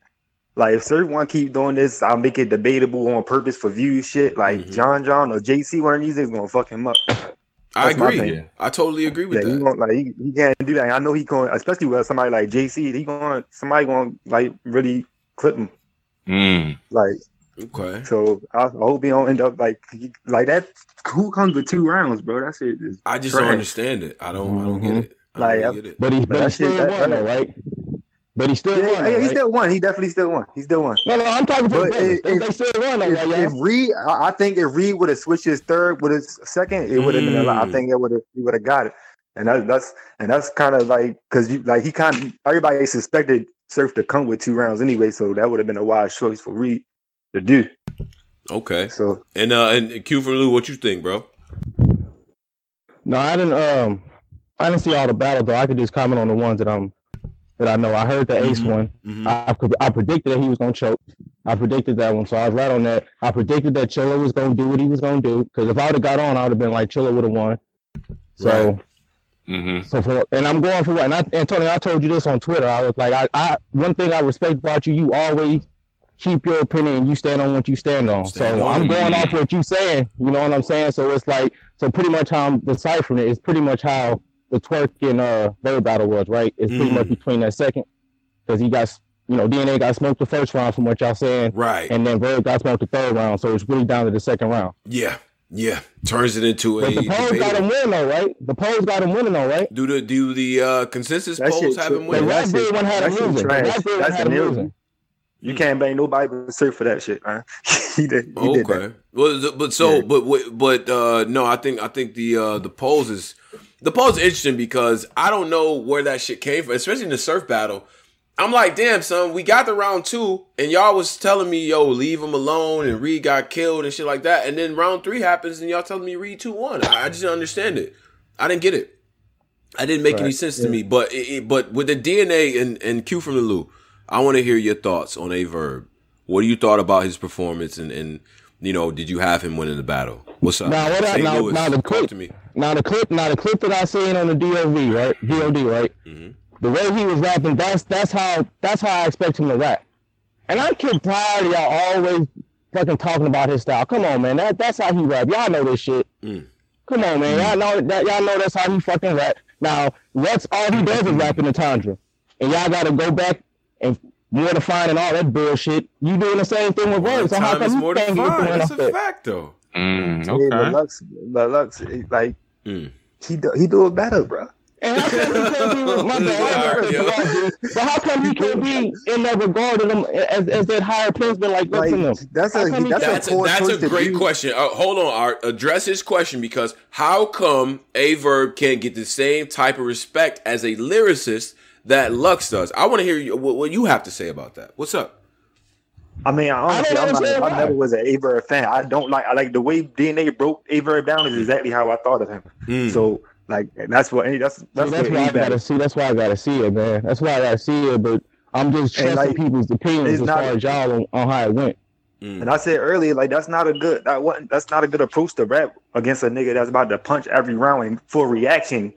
S6: like, if Surf want to keep doing this, I'll make it debatable on purpose for views shit. Like,
S1: Mhm.
S6: John John or JC, one of these is going to fuck him up.
S1: I
S6: That's my
S1: agree. I totally agree with
S6: Yeah, he
S1: that.
S6: going like he, he can't do that. I know he going, especially with somebody like JC. He going, somebody going like really clip him.
S2: Mm.
S6: Like,
S1: Okay.
S6: so I, I hope he don't end up like he- like that. Who comes with two rounds, bro? That shit is
S1: I just don't understand it. I don't. I don't get
S7: Mhm.
S1: it. I don't
S6: Like,
S1: get it.
S7: But he, but,
S6: But that
S7: still
S6: shit- that- that-
S7: right? But he still
S6: Yeah,
S7: won,
S6: yeah,
S7: though,
S6: he
S7: right?
S6: still won. He definitely still won. He still won.
S7: No, no, I'm talking
S6: about
S7: the
S6: if-
S7: They,
S6: if-
S7: they still won, though,
S6: If,
S7: right,
S6: if? Reed, I I think if Reed would have switched his third with his second, it would have been a lot. I
S1: Mm.
S6: think it would have he would have got it, and that, that's and that's kind of like because you like he kind of everybody suspected Surf to come with two rounds anyway, so that would have been a wise choice for Reed to do.
S1: Okay.
S6: So
S1: And uh, and Q for Lou, what you think, bro?
S7: No, I didn't. Um, I didn't see all the battles though. I could just comment on the ones that I'm that I know. I heard the Ace
S1: Mhm.
S7: one.
S1: Mhm.
S7: I I predicted that he was gonna choke. I predicted that one, so I was right on that. I predicted that Chilla was gonna do what he was gonna do. Because if I would have got on, I would have been like Chilla would have won. So.
S1: Right.
S2: Mm-hmm.
S7: So for and I'm going for what and I Antonio, I told you this on Twitter. I was like, I, I one thing I respect about you, you always keep your opinion and you stand on what you stand on.
S1: Stand
S7: so
S1: on
S7: I'm going off what you saying. You know what I'm saying? So it's like so pretty much how I'm deciphering it is pretty much how the twerk and uh third battle was, right? It's pretty
S1: Mhm.
S7: much between that second because he got you know DNA got smoked the first round from what y'all saying,
S1: Right.
S7: and then Verb got smoked the third round. So it's really down to the second round.
S1: Yeah. Yeah. Turns it into a.
S7: The polls got him winning though, right? The polls got him winning though, right?
S1: Do the do the uh, consensus
S6: That
S1: polls have him
S6: tr-
S7: The
S1: winning?
S6: that
S7: Raspberry
S6: shit-
S7: one had him losing. The
S6: trash.
S7: Raspberry one
S6: That's
S7: had him
S6: the
S7: losing.
S6: you can't blame nobody but Surf for that shit, man. he did. He did that.
S1: Okay. Well, but so,
S6: Yeah.
S1: but but uh, no, I think I think the uh, the polls is the is interesting because I don't know where that shit came from, especially in the surf battle. I'm like, damn, son, we got the round two, and y'all was telling me, yo, leave him alone, and Reed got killed and shit like that. And then round three happens, and y'all telling me Reed 2 1. I, I just didn't understand it. I didn't get it. I didn't make any sense
S7: yeah.
S1: to me. But it, it- but with the DNA and, and Q from the Lou, I want to hear your thoughts on a verb. What do you thought about his performance, and, and you know, did you have him winning the battle? What's up?
S7: Now, what I- now- now the
S1: talk to me.
S7: Now the clip, now the clip that I seen on the DOV, right? DOD, right?
S1: Mm-hmm.
S7: The way he was rapping, that's that's how that's how I expect him to rap. And I get tired of y'all always fucking talking about his style. Come on, man. That that's how he rap. Y'all know this shit.
S1: Mm.
S7: Come on, man. Y'all know that. Y'all know that's how he fucking rap. Now, what's all he does is rap in the tundra, and y'all got to go back and mortifying and all that bullshit. You doing the same thing with words. So how come you can't
S1: than
S7: get
S1: fine.
S7: doing
S1: That's a fact, though.
S2: Mm,
S6: Yeah, but
S2: okay.
S6: Lux, but Lux, like
S1: Mm.
S6: he do, he do it better, bro.
S7: And how come he can't be my bad,
S1: Yeah.
S7: I'm sorry, but how come he can't be in that regard of them as, as that higher principal like
S6: Like that's a
S7: he
S6: that's,
S1: That's
S6: a
S1: a, that's a great question. Uh, hold on, Art. Address his question because how come a verb can't get the same type of respect as a lyricist that Lux does? I want to hear you, what, what you have to say about that. What's up?
S6: I mean, honestly,
S7: don't
S6: I'm not, I never was an Aver fan. I don't like. I like the way DNA broke Aver down is exactly how I thought of him.
S1: Mm.
S6: So like that's what that's
S7: See,
S6: that's,
S7: that's why I gotta see. That's why I gotta see it, man. That's why I gotta see it. But I'm just trusting
S6: like,
S7: people's opinions as far as y'all on, on how it went.
S1: Mm.
S6: And I said earlier, like that's not a good that wasn't that's not a good approach to rap against a nigga that's about to punch every round and for reaction,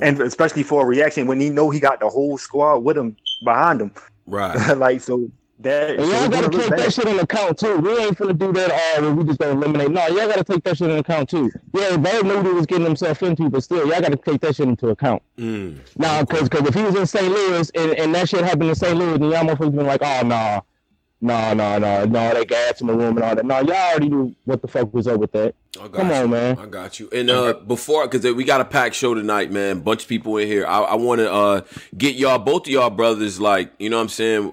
S6: and especially for a reaction when he know he got the whole squad with him behind him.
S1: Right.
S6: like so that
S7: And y'all gotta
S6: gonna
S7: take
S6: bad.
S7: that shit into account too. We ain't finna do that all where we just gonna eliminate. No, y'all gotta take that shit into account too. Yeah, Bird knew he was getting himself into, but still, y'all gotta take that shit into account.
S1: Mm.
S7: Now, because cause if he was in St. Louis and, and that shit happened in St. Louis, then y'all motherfuckers been like, oh, nah, nah, nah, nah, nah, they gas in the room and all that. No, y'all already knew what the fuck was up with that. Come
S1: you.
S7: on, man.
S1: I got you. And uh, before, because we got a packed show tonight, man. Bunch of people in here. I, I want to uh get y'all, both of y'all brothers, like you know what I'm saying.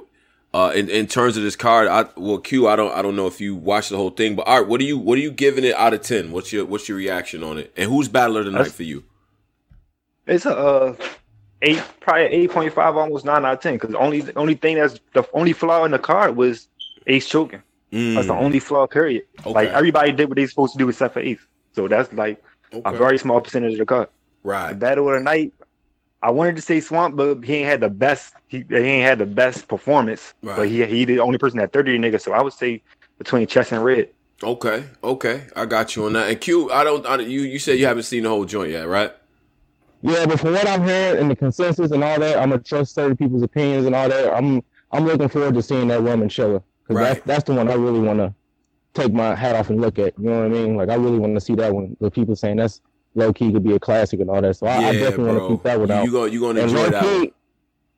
S1: Uh, in, in terms of this card, I well, Q, I don't, I don't know if you watched the whole thing, but Art, what are you, what are you giving it out of ten? What's your, what's your reaction on it? And who's battler tonight
S6: That's-
S1: for you?
S6: It's a uh, eight, probably eight point five, almost nine out of ten. Because the only the only thing that's the only flaw in the card was Ace choking. That's the
S1: Mm,
S6: only flaw. Period. Like everybody did what they supposed to do except for Ace. So that's like a very small percentage of the card. The
S1: right.
S6: battle of the night. I wanted to say Swamp, but he ain't had the best. He, he ain't had the best performance.
S1: Right.
S6: But he he the only person that thirty niggas. So I would say between Chess and Red.
S1: Okay, okay, I got you on that. And Q, I don't, I, you, you said you haven't seen the whole joint yet, right?
S7: Yeah, but from what I'm hearing and the consensus and all that, I'm gonna trust certain people's opinions and all that. I'm I'm looking forward to seeing that woman Chilla because
S1: Right.
S7: that's that's the one I really want to take my hat off and look at. You know what I mean? Like I really want to see that one. The people saying that's low key could be a classic and all that. So I, I definitely want to keep that one
S1: You,
S7: out.
S1: you gonna, you gonna enjoy that one.
S7: key,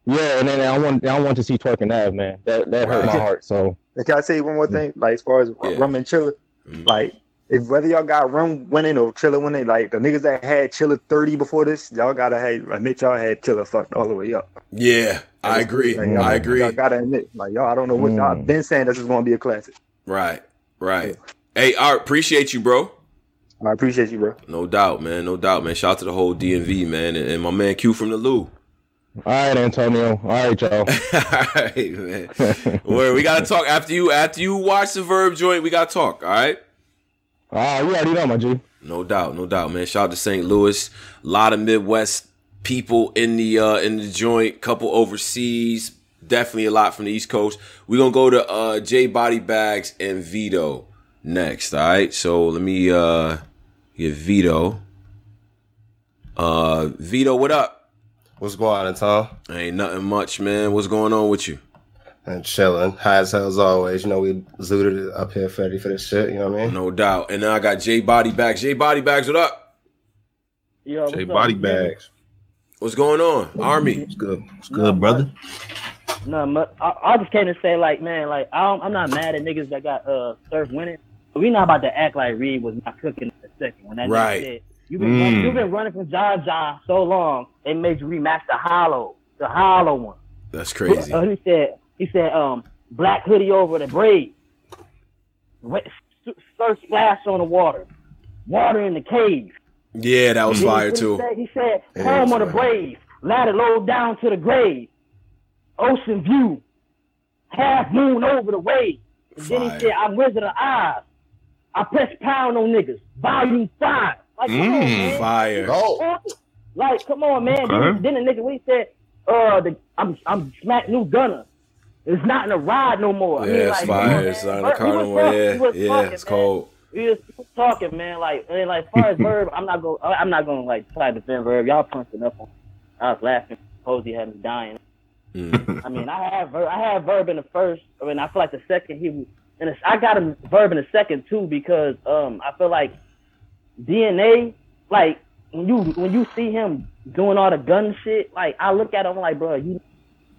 S7: yeah, and then I want I want to see Twerking Ave, man. That that hurt my heart. So
S6: Can I say one more thing? Like as far as
S1: Yeah.
S6: Rum and Chilla,
S1: Mhm.
S6: like if whether y'all got Rum winning or Chilla winning, like the niggas that had Chilla thirty before this, y'all gotta have admit y'all had Chilla fucked all the way up.
S1: Yeah, I agree.
S6: Like, y'all-
S1: I agree.
S6: Y'all gotta admit, like y'all, I don't know what y'all
S7: Mm.
S6: been saying. This is gonna be a classic.
S1: Right, right. Hey, Art, appreciate you, bro.
S6: I appreciate you, bro.
S1: No doubt, man. No doubt, man. Shout out to the whole DMV, man, and, and my man Q from the Lou.
S7: all right, Antonio. All right, y'all.
S1: all right, man. Where we gotta talk after you after you watch the verb joint. We gotta talk. All right.
S7: Ah, you already know, my G.
S1: No doubt, no doubt, man. Shout out to St. Louis. A lot of Midwest people in the uh in the joint. Couple overseas. Definitely a lot from the East Coast. We're gonna go to uh J Body Bags and Vito next. All right. So let me uh get Vito. Uh Vito, what up?
S8: What's going on, Tom?
S1: Ain't nothing much, man. What's going on with you?
S8: And chilling, high as hell as always. You know we zooted it up here ready for this shit. You know what I mean?
S1: No doubt. And then I got J Body Bags. J Body Bags, what up?
S9: Yo,
S2: J
S9: what's
S2: body
S9: up?
S2: bags.
S1: What's going on? Army.
S2: It's good. It's good, brother.
S9: No, I, I just came to say, like, man, like, I don't, I'm not mad at niggas that got uh surf winning, but we not about to act like Reed was not cooking in the second when that
S1: Right.
S9: said, you've been
S2: Mm.
S9: run- you've been running from John John so long, they made you rematch the hollow, the hollow one.
S1: That's crazy.
S9: Uh, he said, he said, um, black hoodie over the braid, surf splash on the water, water in the cave.
S1: Yeah, that was
S9: Then
S1: fire
S9: he
S1: too.
S9: Said, he said,
S10: Yeah,
S9: home of the brave, ladder low down to the grave, ocean view, half moon over the wave. And then he said, I'm Wizard of Oz. I press pound on niggas. Volume five. Like, come on,
S2: Mm,
S9: man.
S1: Fire.
S10: Go.
S9: Like, come on, man.
S2: Okay.
S9: Then, then the nigga, we said, uh, the, I'm I'm smack new gunner. It's not in the ride no more. I
S1: Yeah,
S9: mean,
S1: it's
S9: like, come
S1: fire.
S9: on,
S1: It's not in the
S9: Verb-
S1: car no more. Yeah, yeah,
S9: talking,
S1: it's
S9: man.
S1: cold.
S9: We was talking, man. Like, and like, far as Verb, I'm not going. I'm not going to like try to defend Verb. Y'all punching up on. me. I was laughing. Posey had me dying.
S1: Mm.
S9: I mean, I have Verb, I have Verb in the first. I mean, I feel like the second he was. And I got a Verb in a second too because um I feel like DNA like when you when you see him doing all the gun shit, like I look at him like, bro, you,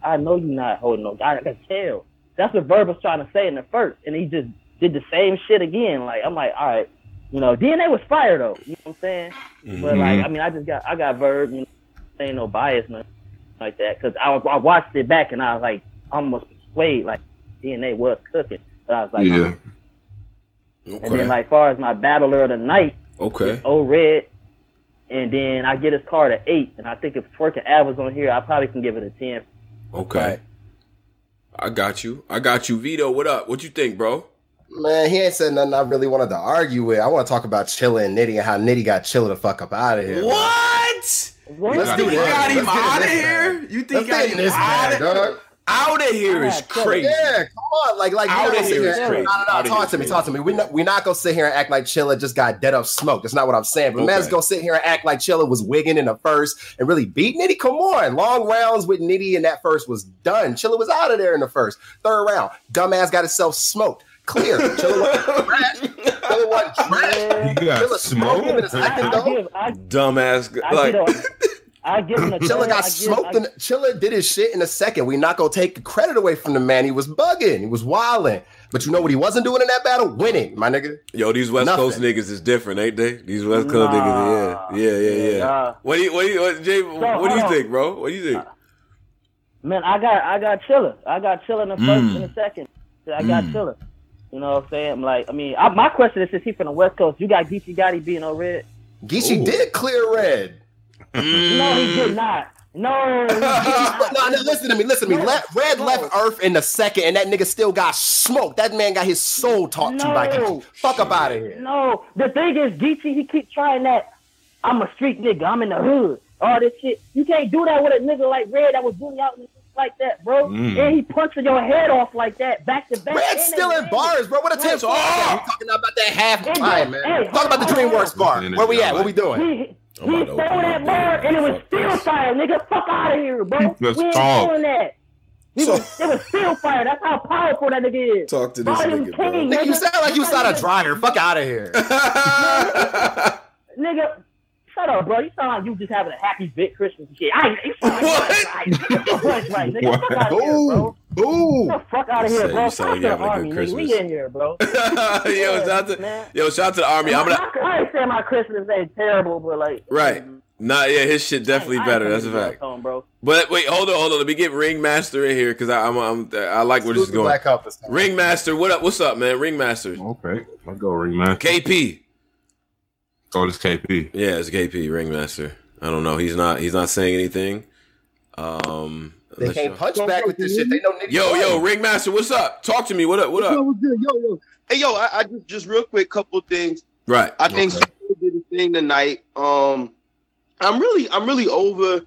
S9: I know you're not holding no. Gun. I can tell. That's what Verb was trying to say in the first, and he just did the same shit again. Like I'm like, all right, you know, DNA was fire though. You know what I'm saying? But like, I mean, I just got I got Verb. You know, ain't no bias nothing like that because I, I watched it back and I was like almost persuaded like DNA was cooking. But I was like,
S2: yeah.
S9: and
S1: Okay.
S9: then like far as my battler of the night.
S1: Okay.
S9: O Red, and then I get his card at eight, and I think if Twerking Av was on here, I probably can give it a ten.
S1: Okay. I got you. I got you. Vito, what up? What you think, bro?
S10: Man, he ain't said nothing I really wanted to argue with. I want to talk about Chilla and Nitty and how Nitty got Chilla the fuck up out of here. man.
S1: What?
S9: What?
S10: Let's do
S1: think he got him
S10: Let's get in
S1: out of here? You think he got him out
S10: bag,
S1: of
S10: dog.
S1: Out of here is crazy.
S10: Yeah, come on, like, like,
S1: Out
S10: you
S1: of
S10: don't sit
S1: here
S10: here.
S1: is crazy.
S10: no,
S1: Out
S10: no,
S1: of
S10: talk to me,
S1: is
S10: talk to me. We're not, we're not gonna sit here and act like Chilla just got dead up smoke. That's not what I'm saying. But man's gonna sit here and act like Chilla was wigging in the first and really beat Nitty. Come on, long rounds with Nitty in that first was done. Chilla was out of there in the first, third round. Dumbass got himself smoked. Clear. Chilla wasn't trash. Chilla wasn't trash.
S9: Yeah.
S2: You got
S10: Chilla smoked in the
S2: smoked.
S10: second
S9: I, I give, I,
S1: Dumbass.
S9: I
S1: Like,
S9: give, I give him a
S10: Chilla got
S9: I give-
S10: smoked.
S9: I-
S10: Chilla did his shit in a second. We not gonna take the credit away from the man. He was bugging. He was wilding. But you know what he wasn't doing in that battle? Winning, my nigga.
S1: yo, these West
S10: Nothing.
S1: Coast niggas is different, ain't they? These West Coast
S9: Nah.
S1: niggas, yeah, yeah, yeah, yeah.
S9: Nah.
S1: What do you, what do you, what, Jay, what do you
S9: on.
S1: think, bro? What do you think?
S9: Man, I got I got Chilla. I got Chilla in the first
S2: Mm.
S9: and the second. I got
S2: Mm.
S9: Chilla. You know what I'm saying? I'm like, I mean, I, my question is, since he from the West Coast, you got Geechee Gotti being on red?
S10: Geechee
S1: Ooh.
S10: did clear red.
S9: No, he did not. No, he did not.
S10: no, no, listen to me. Listen to me.
S9: No.
S10: Le- red
S9: No.
S10: left Earth in the second, and that nigga still got smoked. That man got his soul talked to by
S9: No.
S10: Geechee. Fuck up out of here.
S9: No, the thing is, Geechee, he keep trying that. I'm a street nigga. I'm in the hood. All this shit. You can't do that with a nigga like Red that was bully out and shit like that, bro.
S2: Mm.
S9: And he punching your head off like that, back to back.
S10: Red's still in bars, bro. What a
S9: Right.
S10: tip. We talking about that half
S9: Hey,
S10: time, man.
S9: hey,
S10: Talk about the. DreamWorks bar. Where we at? What we doing?
S9: He,
S1: I'm
S9: he stole that
S1: up
S9: bar and it was
S1: Fuck
S9: still
S1: this.
S9: fire, nigga. Fuck out of here, bro.
S2: Let's
S9: we ain't
S2: talk.
S9: doing that. He
S1: So-
S9: was, it was still fire. That's how powerful that nigga is.
S1: Talk to this
S9: Volume
S1: nigga, bro.
S9: king,
S10: Nigga, you sound like you
S9: Fuck
S10: saw
S9: out
S10: a
S9: of
S10: dryer. Fuck out of here.
S9: Nigga, shut up, bro. You sound like you just having a happy big Christmas and shit. I ain't, you sound like
S1: What?
S9: Right. Get your right, nigga. Fuck out of here, bro.
S10: Ooh.
S9: Get the fuck out of here, bro.
S1: you sound like you
S9: to the
S1: having a good
S9: army.
S1: Christmas.
S9: We in here, bro.
S1: yo, shout out to,
S9: man.
S1: yo, shout out to the army. I'm gonna,
S9: my- I ain't saying my Christmas ain't terrible, but like,
S1: right. Nah, yeah, his shit definitely
S9: I ain't
S1: better. That's a fact.
S9: your tone, bro.
S1: But wait, hold on, hold on. Let me get Ringmaster in here because I'm, I'm, I like where this is going.
S10: Black up this time.
S1: Ringmaster, what up? What's up, man? Ringmaster,
S2: Okay, let's go, ring man.
S1: KP.
S2: Oh, this KP.
S1: Yeah, it's KP Ringmaster. I don't know. He's not. He's not saying anything. Um,
S10: They can't punch back with this shit. They know niggas.
S1: Yo, yo. Ringmaster, what's up? Talk to me. What up? What up?
S11: Yo, yo. Hey, yo, I, I just, just real quick, couple things.
S1: Right.
S11: I think
S2: Okay.
S11: Did a thing tonight. Um, I'm really, I'm really over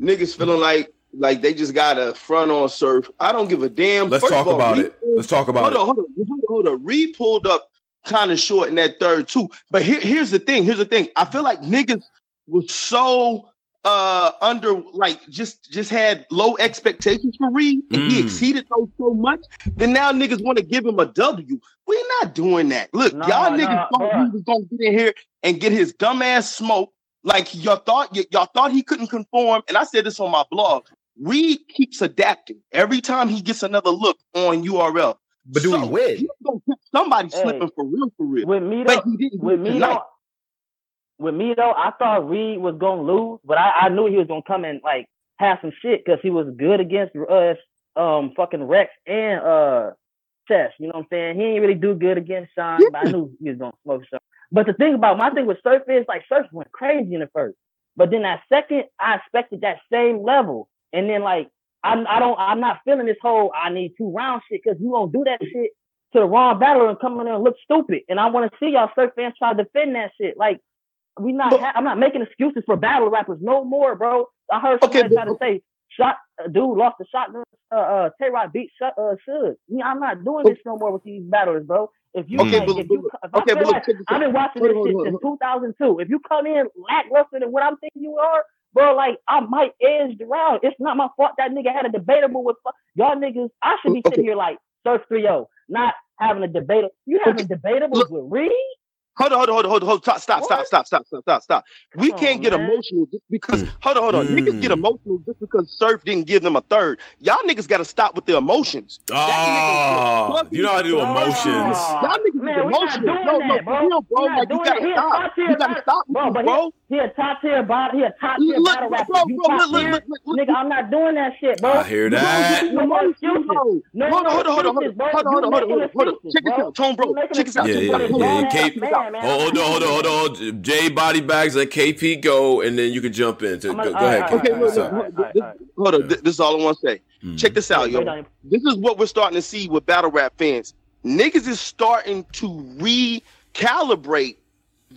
S11: niggas feeling like, like they just got a front on surf. I don't give a damn.
S1: Let's
S11: First
S1: talk
S11: all,
S1: about it.
S11: pulled-
S1: Let's talk about
S11: hold
S1: it.
S11: on, hold on, hold on, hold on. Reed pulled up kind of short in that third too. But here, here's the thing. Here's the thing. I feel like niggas was so uh under like just just had low expectations for Reed and he
S1: Mm.
S11: exceeded those so much. Then now niggas want to give him a W. We're not doing that. Look,
S9: Nah,
S11: y'all
S9: nah,
S11: niggas thought
S9: bruh.
S11: he was gonna get in here and get his dumb ass smoke. Like y'all thought y- y'all thought he couldn't conform. And I said this on my blog. Reed keeps adapting every time he gets another look on URL.
S10: But do we win?
S11: Somebody
S9: Hey.
S11: slipping for real, for real.
S9: With me though,
S11: But he didn't
S9: with me though, with me though, I thought Reed was gonna lose, but I, I knew he was gonna come and like have some shit because he was good against uh um fucking Rex and uh Chess. You know what I'm saying? He ain't really do good against Sean, but I knew he was gonna smoke Sean. But the thing about my thing with Surf is like Surf went crazy in the first, but then that second, I expected that same level, and then like I'm I don't I'm not feeling this whole I need two round shit because you won't do that shit to the wrong battle and come in there and look stupid. And I want to see y'all Surf fans try to defend that shit. Like we not ha- I'm not making excuses for battle rappers no more, bro. I heard
S11: Okay,
S9: somebody
S11: but-
S9: try to say shot a dude lost the shotgun. Uh, uh, Tay Roc beat shot uh, Suge. Yeah, I'm not doing this no more with these battlers, bro. If you,
S11: Okay,
S9: like,
S11: but-
S9: if you, if I
S11: okay,
S9: feel
S11: but look,
S9: like
S11: check this
S9: I've been watching this shit since 2002. If you come in lackluster than what I'm thinking you are, bro, like I might edge the round. It's not my fault that nigga had a debatable with fu- y'all niggas. I should be
S11: Okay.
S9: sitting here like Surf 3-0, not having a debate. You having debatables
S11: Look-
S9: with Reed?
S11: Hold on, hold on, hold on, hold on, hold on. Stop, stop, stop, stop, stop, stop, stop, stop. We
S9: Come
S11: can't
S9: on,
S11: get
S9: man.
S11: emotional just because. Hold on, hold on.
S1: Mm.
S11: Niggas get emotional just because Surf didn't give them a third. Y'all niggas got to stop with the emotions.
S1: Oh, you know how to do emotions.
S11: Y'all niggas
S9: Man,
S11: is emotional.
S9: doing
S11: No, no,
S9: that, bro.
S11: for real, bro. Like you gotta
S9: that. He a
S11: stop.
S9: top tier
S11: You gotta stop,
S9: bro.
S11: with
S9: But
S11: bro.
S9: he, he a top tier bottom. He a top tier
S11: Look,
S9: battle rapper.
S11: bro,
S9: you
S11: bro,
S9: top
S11: look, look, look, look, look.
S9: nigga. I'm not doing that shit, bro.
S1: I hear that.
S9: No more excuses. No
S11: hold on,
S9: more
S11: hold on, hold on, hold
S9: excuses,
S11: on,
S9: bro.
S11: hold on, hold on, hold on, hold on, hold on. Check this out, Tone, bro. Check this out,
S1: Yeah,
S11: check
S1: yeah,
S11: this
S9: excuses.
S11: out.
S1: yeah.
S9: Man,
S1: K-
S9: man, man,
S1: hold on, hold on, hold on. J Body Bags, let KP go, and then you can jump in. To,
S9: I'm
S1: go,
S9: a-
S1: go ahead,
S9: right,
S11: Okay,
S9: all
S11: look,
S9: right,
S11: look,
S9: all right,
S11: look,
S9: all right,
S11: this- hold on. This, this is all I want to say.
S1: Mm.
S11: Check this out, yo. This is what we're starting to see with battle rap fans. Niggas is starting to recalibrate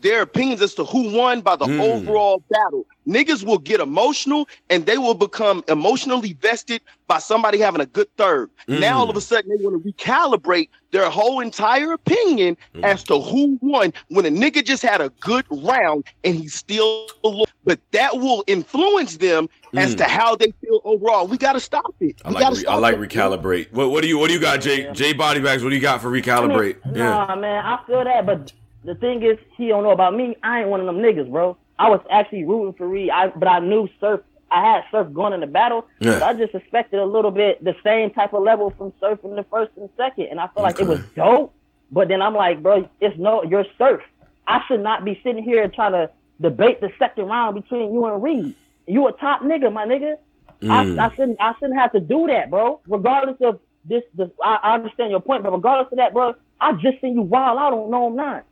S11: their opinions as to who won by the
S1: Mm.
S11: overall battle. Niggas will get emotional and they will become emotionally vested by somebody having a good third.
S1: Mm.
S11: Now all of a sudden they want to recalibrate their whole entire opinion
S1: Mm.
S11: as to who won when a nigga just had a good round and he still lo- but that will influence them as
S1: Mm.
S11: to how they feel overall. We gotta stop it.
S1: I
S11: We
S1: like, re- I like
S11: it.
S1: recalibrate. What, what do you, what do you got, Jay J Body Bags? What do you got for recalibrate?
S9: I mean,
S1: Yeah.
S9: Nah, man, I feel that, but the thing is, he don't know about me. I ain't one of them niggas, bro. I was actually rooting for Reed, I, but I knew Surf. I had Surf going in the battle,
S1: Yeah.
S9: but I just expected a little bit the same type of level from Surf in the first and second, and I feel like it was dope. But then I'm like, bro, it's no, you're Surf. I should not be sitting here and trying to debate the second round between you and Reed. You a top nigga, my nigga.
S1: Mm.
S9: I, I shouldn't I shouldn't have to do that, bro. Regardless of this, this I, I understand your point, but regardless of that, bro, I just seen you wild out on No I'm Not.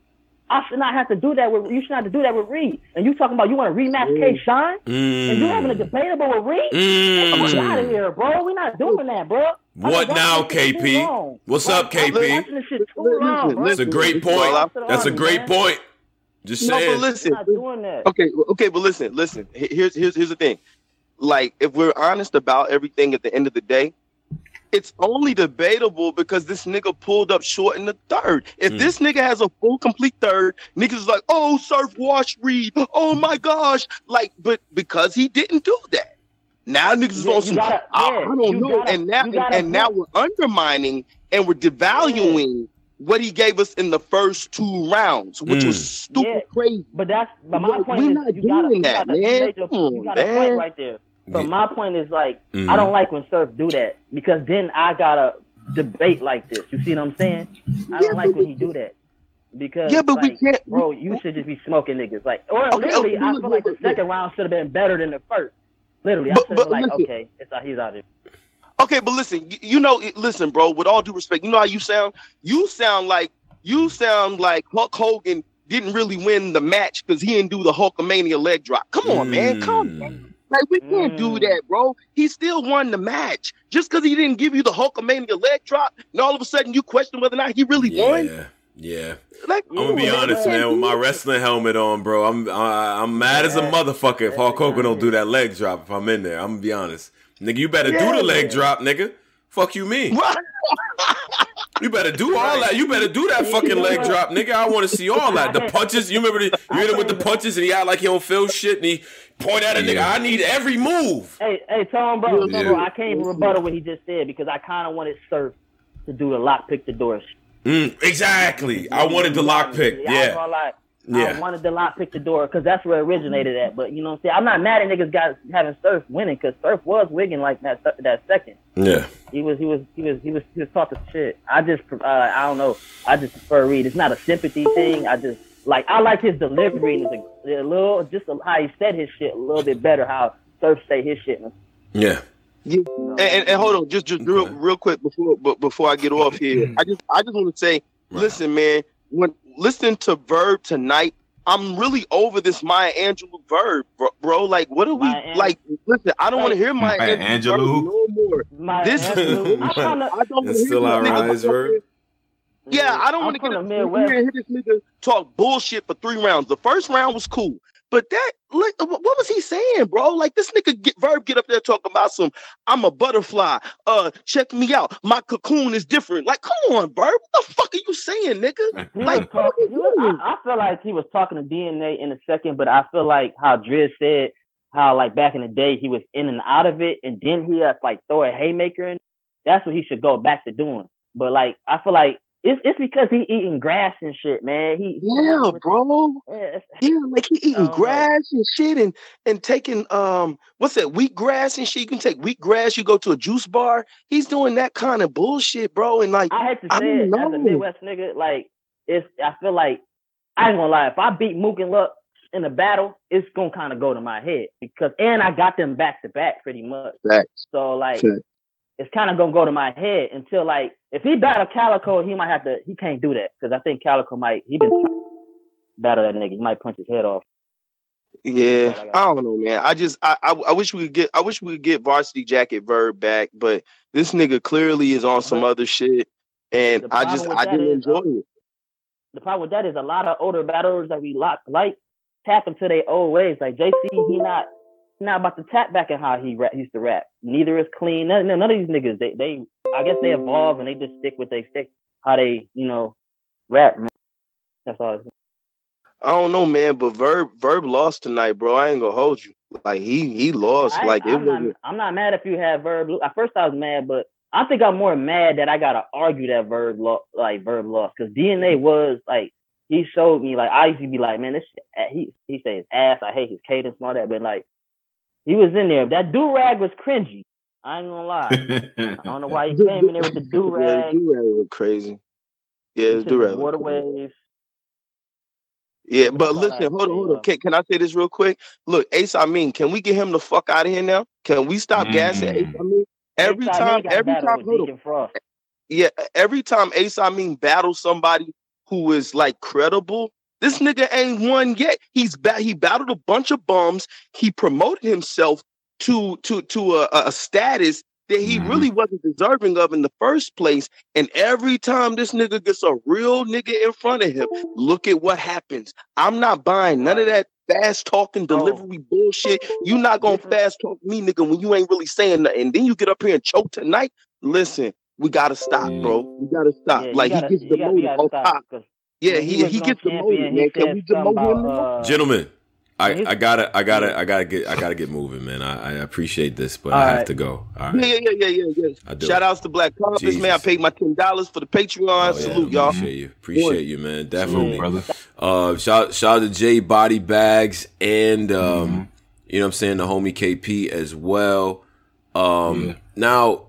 S9: I should not have to do that with you. Should not have to do that with Reed. And you talking about you want to rematch K Shine, and you having a debatable with Reed?
S1: Mm.
S9: Get out of here, bro. We're not doing that, bro.
S1: What now,
S9: watching this shit too
S1: KP?
S9: long.
S1: What's up, KP?
S9: watching this shit too long, bro.
S1: That's a great point. That's a great point. Just
S11: No, but
S1: saying.
S9: We're
S11: listen.
S9: not doing that.
S11: Okay, okay, but listen, listen. Here's here's here's the thing. Like, if we're honest about everything at the end of the day, it's only debatable because this nigga pulled up short in the third. If
S1: Mm.
S11: this nigga has a full complete third, niggas is like, oh, surf wash Reed. Oh my gosh. Like, but because he didn't do that. Now niggas is
S9: Yeah,
S11: on some
S9: gotta-
S11: I,
S9: yeah,
S11: I don't
S9: you
S11: know.
S9: gotta-
S11: and now
S9: you gotta
S11: and now we're undermining and we're devaluing what he gave us in the first two rounds, which
S1: Mm.
S11: was stupid
S9: Yeah.
S11: crazy.
S9: But that's but my
S11: Look,
S9: point
S11: we're
S9: is
S11: not
S9: you gotta,
S11: doing
S9: you
S11: that,
S9: gotta, you
S11: man.
S9: made your-
S11: Come
S9: you got a
S11: man.
S9: point right there. But
S1: Yeah.
S9: my point is like
S1: Mhm.
S9: I don't like when Surf do that because then I gotta debate like this. You see what I'm saying? I
S11: Yeah,
S9: don't like when
S11: we-
S9: he do that because
S11: Yeah, but we can't-
S9: bro. You should just be smoking niggas like or
S11: Okay,
S9: literally.
S11: okay,
S9: I feel like the second round should have been better than the first. Literally, I
S11: But-
S9: should have like,
S11: listen.
S9: okay, it's how he's out here.
S11: Okay, but listen, you, you know, listen, bro. With all due respect, you know how you sound. You sound like you sound like Hulk Hogan didn't really win the match because he didn't do the Hulkamania leg drop. Come on, man, come.
S1: Mm.
S11: on. Like we can't do
S9: Mm.
S11: that, bro. He still won the match just because he didn't give you the Hulkamania leg drop, and all of a sudden you question whether or not he really won.
S1: Yeah, yeah.
S11: Like,
S1: I'm gonna be
S9: Yeah,
S1: honest,
S9: man.
S1: man. With my wrestling helmet on, bro, I'm I, I'm mad as a motherfucker if Hulk
S9: Yeah.
S1: Hogan don't do that leg drop. If I'm in there, I'm gonna be honest, nigga. You better do the leg drop, nigga. Fuck you, mean?
S11: What?
S1: You better do all that. You better do that fucking leg drop, nigga. I want to see all that. The punches. You remember the, you hit him with the punches, and he act like he don't feel shit, and he point at a nigga. I need every move.
S9: Hey, hey, Tom, bro, Tom,
S1: Yeah.
S9: bro, I can't even rebuttal what he just said because I kind of wanted Surf to do the lock pick the door. shit.
S1: Mm, exactly. I wanted the lock pick.
S9: I
S1: Yeah,
S9: gonna lie.
S1: Yeah.
S9: I wanted the lock pick the door because that's where it originated at. But you know what I'm saying? I'm not mad at niggas got having Surf winning because Surf was wigging like that that second.
S1: yeah.
S9: He was he was he was he was he was talking shit. I just uh, I don't know. I just prefer Reed. It's not a sympathy thing. I just like I like his delivery and his, a little just how he said his shit a little bit better. How Surf say his shit.
S1: Yeah.
S11: Yeah. And, and, and hold on, just just real real quick before but before I get off here, I just I just want to say, listen, man, when listening to Verb tonight, I'm really over this Maya Angelou Verb, bro. bro. Like, what are we
S9: Maya Angelou.
S11: like? Listen, I don't want to hear Maya,
S2: Maya
S11: Angelou,
S2: Angelou.
S11: No more.
S9: My
S11: This
S9: Angelou, I'm from
S11: I don't wanna
S1: It's still our
S11: nigga
S1: rise, Verb.
S11: Yeah, I don't want to get a, hear this nigga talk bullshit for three rounds. The first round was cool, but that like, what what was he saying, bro? Like this nigga get Verb get up there talking about some. I'm a butterfly. Uh, check me out. My cocoon is different. Like, come on, Verb. What the fuck are you saying, nigga?
S9: He
S11: Like,
S9: talking, was, I, I feel like he was talking to DNA in a second, but I feel like how Driz said how like back in the day he was in and out of it, and then he had like throw a haymaker in. That's what he should go back to doing. But like I feel like it's it's because he eating grass and shit, man. He
S11: Yeah, bro.
S9: Yeah,
S11: Yeah, like he eating
S9: Oh, man.
S11: grass and shit and and taking um what's that wheat grass and shit. You can take wheat grass, you go to a juice bar. He's doing that kind of bullshit, bro. And like
S9: I had to say it as a Midwest nigga, like it's I feel like I ain't gonna lie, if I beat Mook and Luck in a battle, it's gonna kind of go to my head because and I got them back to back pretty much.
S11: Facts.
S9: So like
S11: Facts.
S9: It's kind of gonna go to my head until like if he battle Calicoe, he might have to. He can't do that because I think Calicoe might. He been trying to battle that nigga. He might punch his head off.
S11: Yeah, I don't know, man. I just I, I I wish we could get I wish we could get varsity jacket verb back, but this nigga clearly is on some other shit, and I just I didn't
S9: is,
S11: enjoy
S9: um,
S11: it.
S9: The problem with that is a lot of older battlers that we lock like tap into their old ways. Like JC, he not not about to tap back and how he rap, used to rap. Neither is clean. None, none of these niggas. They they I guess they evolve and they just stick with they stick how they you know rap. Man. That's all.
S11: I don't know, man, but verb verb lost tonight, bro. I ain't gonna hold you. Like he he lost.
S9: I,
S11: like it
S9: I'm not. I'm not mad if you have verb. At first, I was mad, but I think I'm more mad that I gotta argue that verb lo- like verb lost because DNA was like he showed me like I used to be like, man, this shit, he he say his ass. I hate his cadence and all that, but like he was in there. That do rag was cringy. I ain't gonna lie. I don't know why he came in there with the do
S11: Yeah,
S9: rag.
S11: do rag was crazy. Yeah, do rag.
S9: Water waves.
S11: Yeah, but listen, hold on, hold on. Can, can I say this real quick? Look, Ace Amin, can we get him the fuck out of here now? Can we stop gassing Ace? Mm. I mean, every
S9: Ace
S11: time, every time, hold on.
S9: Frost.
S11: yeah, every time Ace Amin, battles somebody who is like credible. This nigga ain't won yet. He's ba- he battled a bunch of bums. He promoted himself to to to a, a status that he
S2: Mhm.
S11: really wasn't deserving of in the first place. And every time this nigga gets a real nigga in front of him, look at what happens. I'm not buying none of that fast talking
S9: Bro.
S11: delivery bullshit. You not gonna fast talk me, nigga, when you ain't really saying nothing. Then you get up here and choke tonight. Listen, we gotta stop,
S2: Yeah.
S11: bro. We gotta stop.
S9: Yeah,
S11: like
S9: gotta-
S11: he gets
S9: you gotta- you
S11: demoted top.
S9: 'Cause
S11: Yeah,
S9: when
S11: he he gets
S9: champion,
S11: demoted,
S9: he
S11: man. Can we demote him?
S9: uh,
S1: Gentlemen, I, I gotta I gotta I gotta get I gotta get moving, man. I, I appreciate this, but I
S9: All
S1: have
S9: right.
S1: to go. All
S11: Yeah, yeah, yeah, yeah, yeah.
S1: I do.
S11: Shout outs to Black Compass, man. I
S1: Jesus.
S11: paid my ten dollars for the Patreon.
S1: Oh, yeah,
S11: Salute, y'all.
S1: Appreciate you. Appreciate you, man. Definitely.
S2: brother.
S1: Uh, shout shout out to J Body Bags and um,
S2: Mm-hmm.
S1: you know what I'm saying the homie KP as well. Um,
S2: Yeah.
S1: now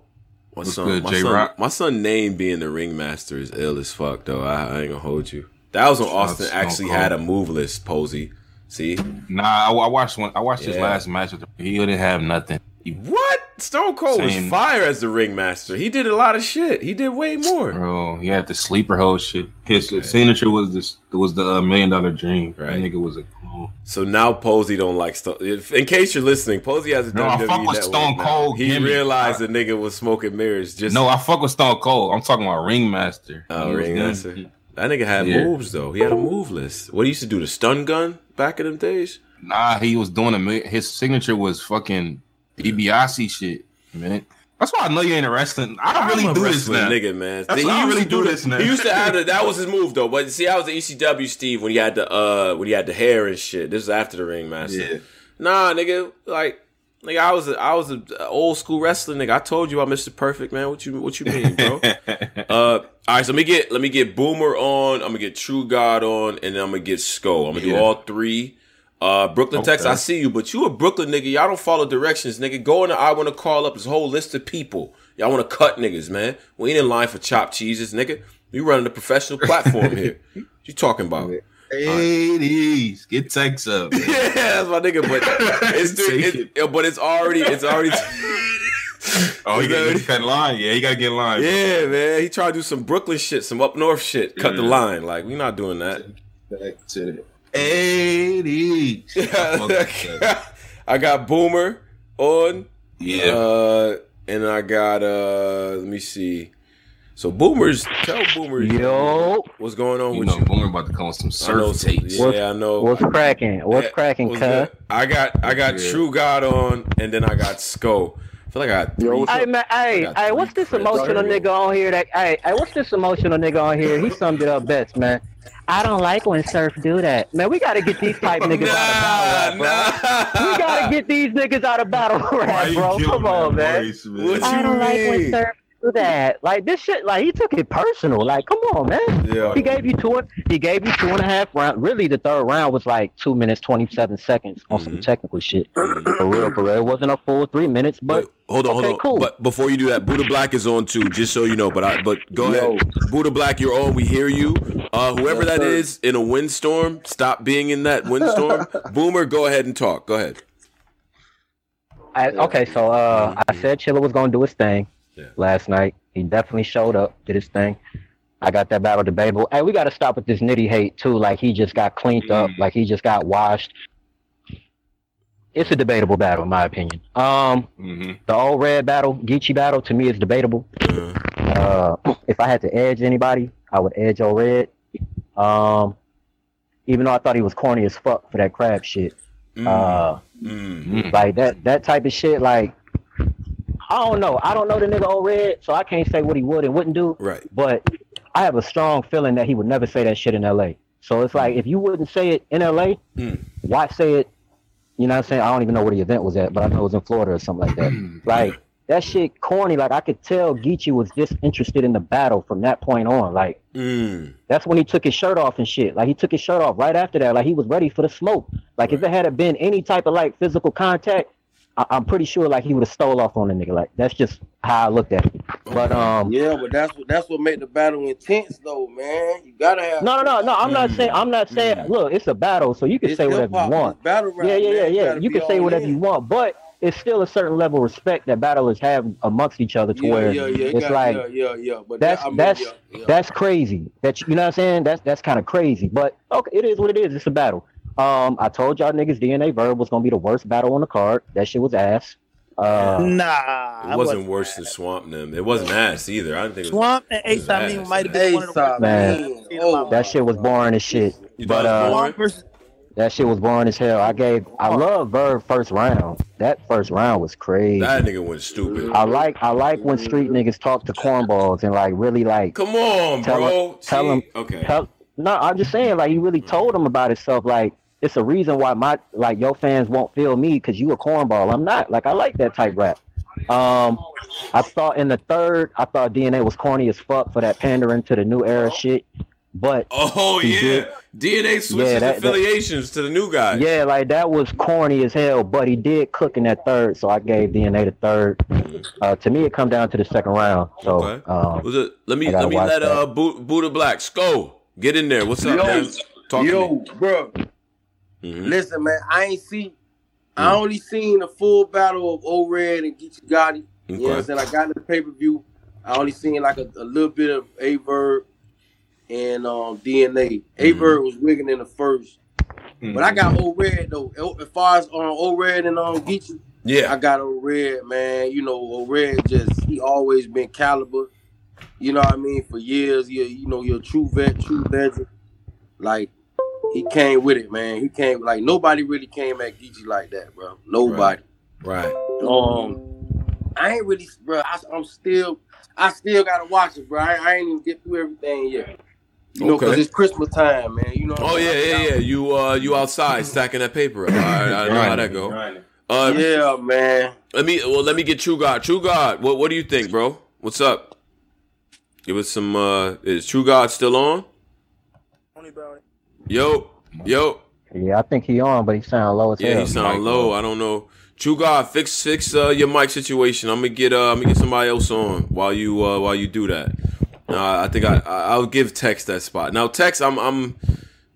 S1: my
S2: What's
S1: son,
S2: good,
S1: my
S2: J-Rock?
S1: son, my son name being the ringmaster is ill as fuck though. I, I ain't gonna hold you. That was when Austin actually had a move list. Posey, see
S2: Nah, I, I watched one. I watched his last match. With the, he didn't have nothing.
S1: What? Stone Cold was fire as the ringmaster. He did a lot of shit. He did way more.
S2: bro, he had the sleeper hole shit. His signature was this. Was the uh, million dollar dream.
S1: Right.
S2: That nigga was a clone.
S1: So now Posey don't like stuff. In case you're listening, Posey has a
S2: No, I
S1: WWE
S2: fuck with Stone
S1: now.
S2: Cold
S1: He
S2: gimmick.
S1: realized
S2: I-
S1: the nigga was smoking mirrors. Just
S2: No, I fuck with Stone Cold. I'm talking about Ringmaster.
S1: Oh,
S2: He
S1: Ringmaster. That nigga had
S2: Yeah.
S1: moves though. He had a move list. What he used to do, the stun gun back in them days.
S2: Nah, he was doing a. His signature was fucking DiBiase shit, man. That's why I know you ain't a wrestling. I don't really do this now.
S1: nigga, man.
S2: That's
S1: He
S2: why I
S1: used
S2: really do this now.
S1: He used to have the, that was his move though. But see, I was the ECW Steve when he had the uh when he had the hair and shit. This is after the ringmaster.
S2: Yeah.
S1: Nah, nigga, like. Nigga, I was a, I was a old school wrestler nigga. I told you I Mr. Perfect, man. What you what you mean, bro? uh, all right, so let me get let me get Boomer on. I'm gonna get True God on, and then I'm gonna get Sko. I'm gonna do all three. Uh, Brooklyn,
S2: Okay.
S1: Texas. I see you, but you a Brooklyn nigga. Y'all don't follow directions, nigga. Go in. The, I want to call up this whole list of people. Y'all want to cut niggas, man. We ain't in line for chopped cheeses, nigga. We running a professional platform here. What you talking about?
S2: Ladies, get text up.
S1: Yeah, that's my nigga. But it's, it- but it's already it's already
S2: Oh, he got to cut in line. Yeah, he got to get in line. bro.
S1: Yeah, man. He tried to do some Brooklyn shit, some up north shit. Cut the line. Like, we not doing that.
S2: Back to the 80s.
S1: I got Boomer on.
S2: Yeah.
S1: Uh, and I got uh let me see. So Boomers, tell Boomers
S12: Yo,
S1: what's going on
S2: you
S1: with
S2: know,
S1: you.
S2: Boomer about to come with some
S1: I know
S2: surf
S1: some-
S2: tapes.
S1: Yeah, I know.
S12: what's cracking? What's cracking,
S1: what's
S12: cuz?
S1: I got I got
S2: Yeah.
S1: True God on, and then I got Sko. I feel like I got three.
S12: Hey man, hey, hey,
S1: three
S12: what's this emotional nigga on here? That hey, hey, what's this emotional nigga on here? He summed it up best, man. I don't like when surf do that. Man, we gotta get these type niggas out of battle rap, bro.
S1: nah.
S12: We gotta get these niggas out of battle rap, bro. Come on, man.
S2: voice, man?
S1: What
S12: I don't like when
S1: mean?
S12: surf do that. Like this shit, like he took it personal. Like, come on, man.
S1: Yeah.
S12: He gave you two. He gave you two and a half round. Really, the third round was like two minutes twenty seven seconds on some
S1: Mhm.
S12: technical shit. For real, for real. It wasn't a full three minutes, but
S1: Wait, hold on,
S12: okay,
S1: hold on.
S12: cool.
S1: But before you do that, Buddha Black is on too, just so you know. But I, but go
S12: Yo.
S1: ahead, Buddha Black, you're on. We hear you. Uh, whoever
S13: Yes,
S1: that
S13: sir.
S1: is in a windstorm, stop being in that windstorm. Boomer, go ahead and talk. Go ahead.
S12: I, okay, so uh, I said Chilla was gonna do his thing
S1: Yeah.
S12: last night. He definitely showed up, did his thing. I got that battle debatable. Hey, we got to stop with this nitty hate too. Like he just got cleaned up,
S2: Mm.
S12: like he just got washed. It's a debatable battle, in my opinion. Um,
S2: Mhm.
S12: the old red battle, Geechee battle, to me is debatable.
S1: Uh,
S12: if I had to edge anybody, I would edge old red. Um, even though I thought he was corny as fuck for that crab shit.
S1: mm,
S12: Uh,
S1: mm.
S2: Mm.
S12: like that that type of shit like i don't know i don't know the nigga old red so i can't say what he would and wouldn't do
S1: Right.
S12: but i have a strong feeling that he would never say that shit in la so it's like if you wouldn't say it in la
S1: Mm.
S12: why say it you know what i'm saying i don't even know where the event was at but i know it was in florida or something like that like that shit corny like i could tell geechee was just interested in the battle from that point on like
S1: Mm.
S12: that's when he took his shirt off and shit. Like he took his shirt off right after that. Like he was ready for the smoke. Like if it had been any type of like physical contact, I- I'm pretty sure like he would have stole off on the nigga. Like that's just how I looked at it. But um,
S3: Yeah, but that's what that's what made the battle intense, though, man. You gotta have.
S12: no, no, no, no. I'm not
S1: Mm.
S12: saying. I'm not saying.
S1: Mm.
S12: Look, it's a battle, so you can
S3: It's
S12: say whatever you want.
S3: battle rap.
S12: Yeah, yeah, yeah,
S3: man.
S12: yeah.
S3: gotta
S12: You can say whatever
S3: in.
S12: you want, but it's still a certain level of respect that battlers have amongst each other to
S3: Yeah,
S12: where
S3: yeah, yeah. it
S12: it's
S3: got-
S12: like
S3: yeah, yeah, yeah. But
S12: that's
S3: that, I mean,
S12: that's
S3: yeah, yeah.
S12: that's crazy. That you know what I'm saying? That's that's kind of crazy. But okay, it is what it is. It's a battle. Um, I told y'all niggas DNA Verb was gonna be the worst battle on the card. That shit was ass. Uh,
S4: Nah,
S1: It wasn't worse than Swamp them. It wasn't ass either. I didn't think it was.
S4: Swamp and
S1: it was
S4: Ace
S1: Amin
S4: might have
S1: man.
S4: been one of the
S3: A-Side,
S12: Man.
S3: man. Oh,
S12: that shit was boring as shit.
S1: You
S12: But
S1: thought it was
S12: uh,
S1: boring?
S4: Swamp versus
S12: that shit was boring as hell. I gave. I love Verb first round. That first round was crazy.
S1: That nigga went stupid.
S12: I like I like when street niggas talk to cornballs and like really like
S1: Come on,
S12: Tell
S1: bro.
S12: him- tell
S1: See?
S12: him-
S1: Okay.
S12: Tell, no, I'm just saying, like, he really told him about himself. Like, it's a reason why my, like, your fans won't feel me because you a cornball. I'm not. Like, I like that type rap. Um, I thought in the third, I thought DNA was corny as fuck for that pandering to the new era shit. But
S1: Oh yeah,
S12: did.
S1: DNA switches
S12: Yeah, that- that-
S1: affiliations to the new guy.
S12: yeah, like that was corny as hell. But he did cook in that third, so I gave DNA the third. Uh, to me, it come down to the second round. So,
S1: Okay.
S12: um,
S1: Was it? Let me let me let
S12: that.
S1: uh Bu- Buddha Black Sko get in there. What's up,
S3: Yo,
S1: man? Talk to
S3: Yo,
S1: me.
S3: bro,
S1: Mhm.
S3: listen, man. I ain't see. I only seen the full battle of O Red and Geechee Gotti. You know what I'm saying? I got in the pay per view. I only seen like a, a little bit of A Verb and um, DNA. A Verb was wigging in the first, but I got O Red though. As far as um, O Red and um, Geechee,
S1: yeah, I
S3: got O Red, man. You know, O Red just he always been caliber. You know what I mean? For years, you you know, you're a true vet, true legend. Like he came with it, man. He came like nobody really came at Geechee like that, bro. Nobody.
S1: Right. right.
S3: Um, I ain't really, bro. I, I'm still, I still gotta watch it, bro. I, I ain't even get through everything yet. You know, cause it's Christmas time, man. You know.
S1: Oh yeah, yeah, yeah. You uh you outside stacking that paper up. All right, I know how that go. Uh,
S3: Yeah, man.
S1: Let me well let me get True God. True God, what what do you think, bro? What's up? Give us some uh is True God still on? Yo, yo.
S12: yeah, I think he on, but he sound low as
S1: Yeah,
S12: hell.
S1: he sound low. I don't know. True God, fix fix uh, your mic situation. I'm gonna get uh, I'm gonna get somebody else on while you uh, while you do that. Uh, I think I I- I'll give Tex that spot. Now Tex, I'm I'm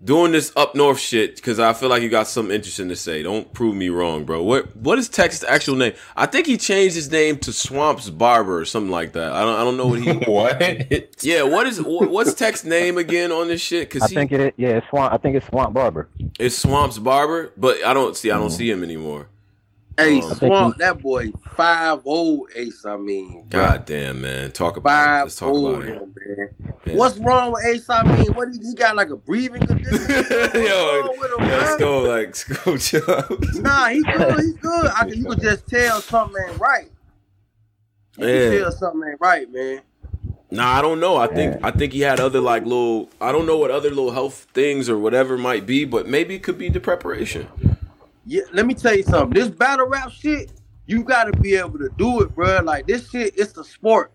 S1: doing this up north shit because I feel like you got something interesting to say. Don't prove me wrong, bro. What what is Tech's actual name? I think he changed his name to Swamps Barber or something like that. I don't I don't know what he.
S2: what?
S1: Yeah, what is what, what's Tech's name again on this shit?
S12: Because I
S1: Because
S12: think it. Yeah, it's Swamp. I think it's Swamp Barber.
S1: it's Swamps Barber, but I don't see I
S12: Mm-hmm.
S1: don't see him anymore.
S3: Hey,
S1: Um,
S3: Swamp, that boy five old ace. I mean,
S1: God damn, man. Talk about it.
S3: five
S1: Let's talk
S3: old
S1: about it.
S3: him, man.
S1: Yeah.
S3: What's wrong with Ace? I mean, what he, he got like a breathing condition?
S1: Yo,
S3: wrong with him,
S1: yo, let's go, like, let's go, chill.
S3: Nah, he good. He's good. I can, you could just tell something ain't right. You
S1: Yeah.
S3: can tell something ain't right, man.
S1: Nah, I don't know. I think I think he had other like little I don't know what other little health things or whatever might be, but maybe it could be the preparation.
S3: Yeah, let me tell you something. This battle rap shit, you gotta be able to do it, bro. Like this shit, it's a sport.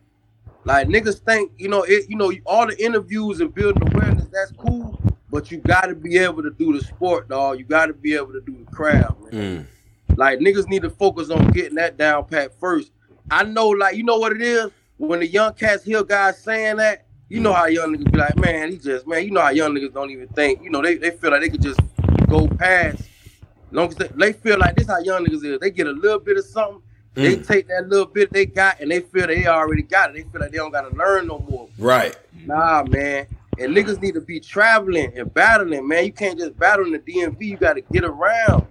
S3: Like niggas think, you know, it, you know, all the interviews and building awareness, that's cool. But you gotta be able to do the sport, dog. You gotta be able to do the crowd, man.
S1: Mm.
S3: Like niggas need to focus on getting that down pat first. I know, like, you know what it is? When the young cats hear guys saying that, you know how young niggas be like, man, he just, man, you know how young niggas don't even think, you know, they, they feel like they could just go past. Long as they, they feel like this how young niggas is. They get a little bit of something, they
S1: Mm.
S3: take that little bit they got and they feel they already got it. They feel like they don't gotta learn no more.
S1: Right.
S3: Nah, man. And niggas need to be traveling and battling, man. You can't just battle in the DMV. You got to get around.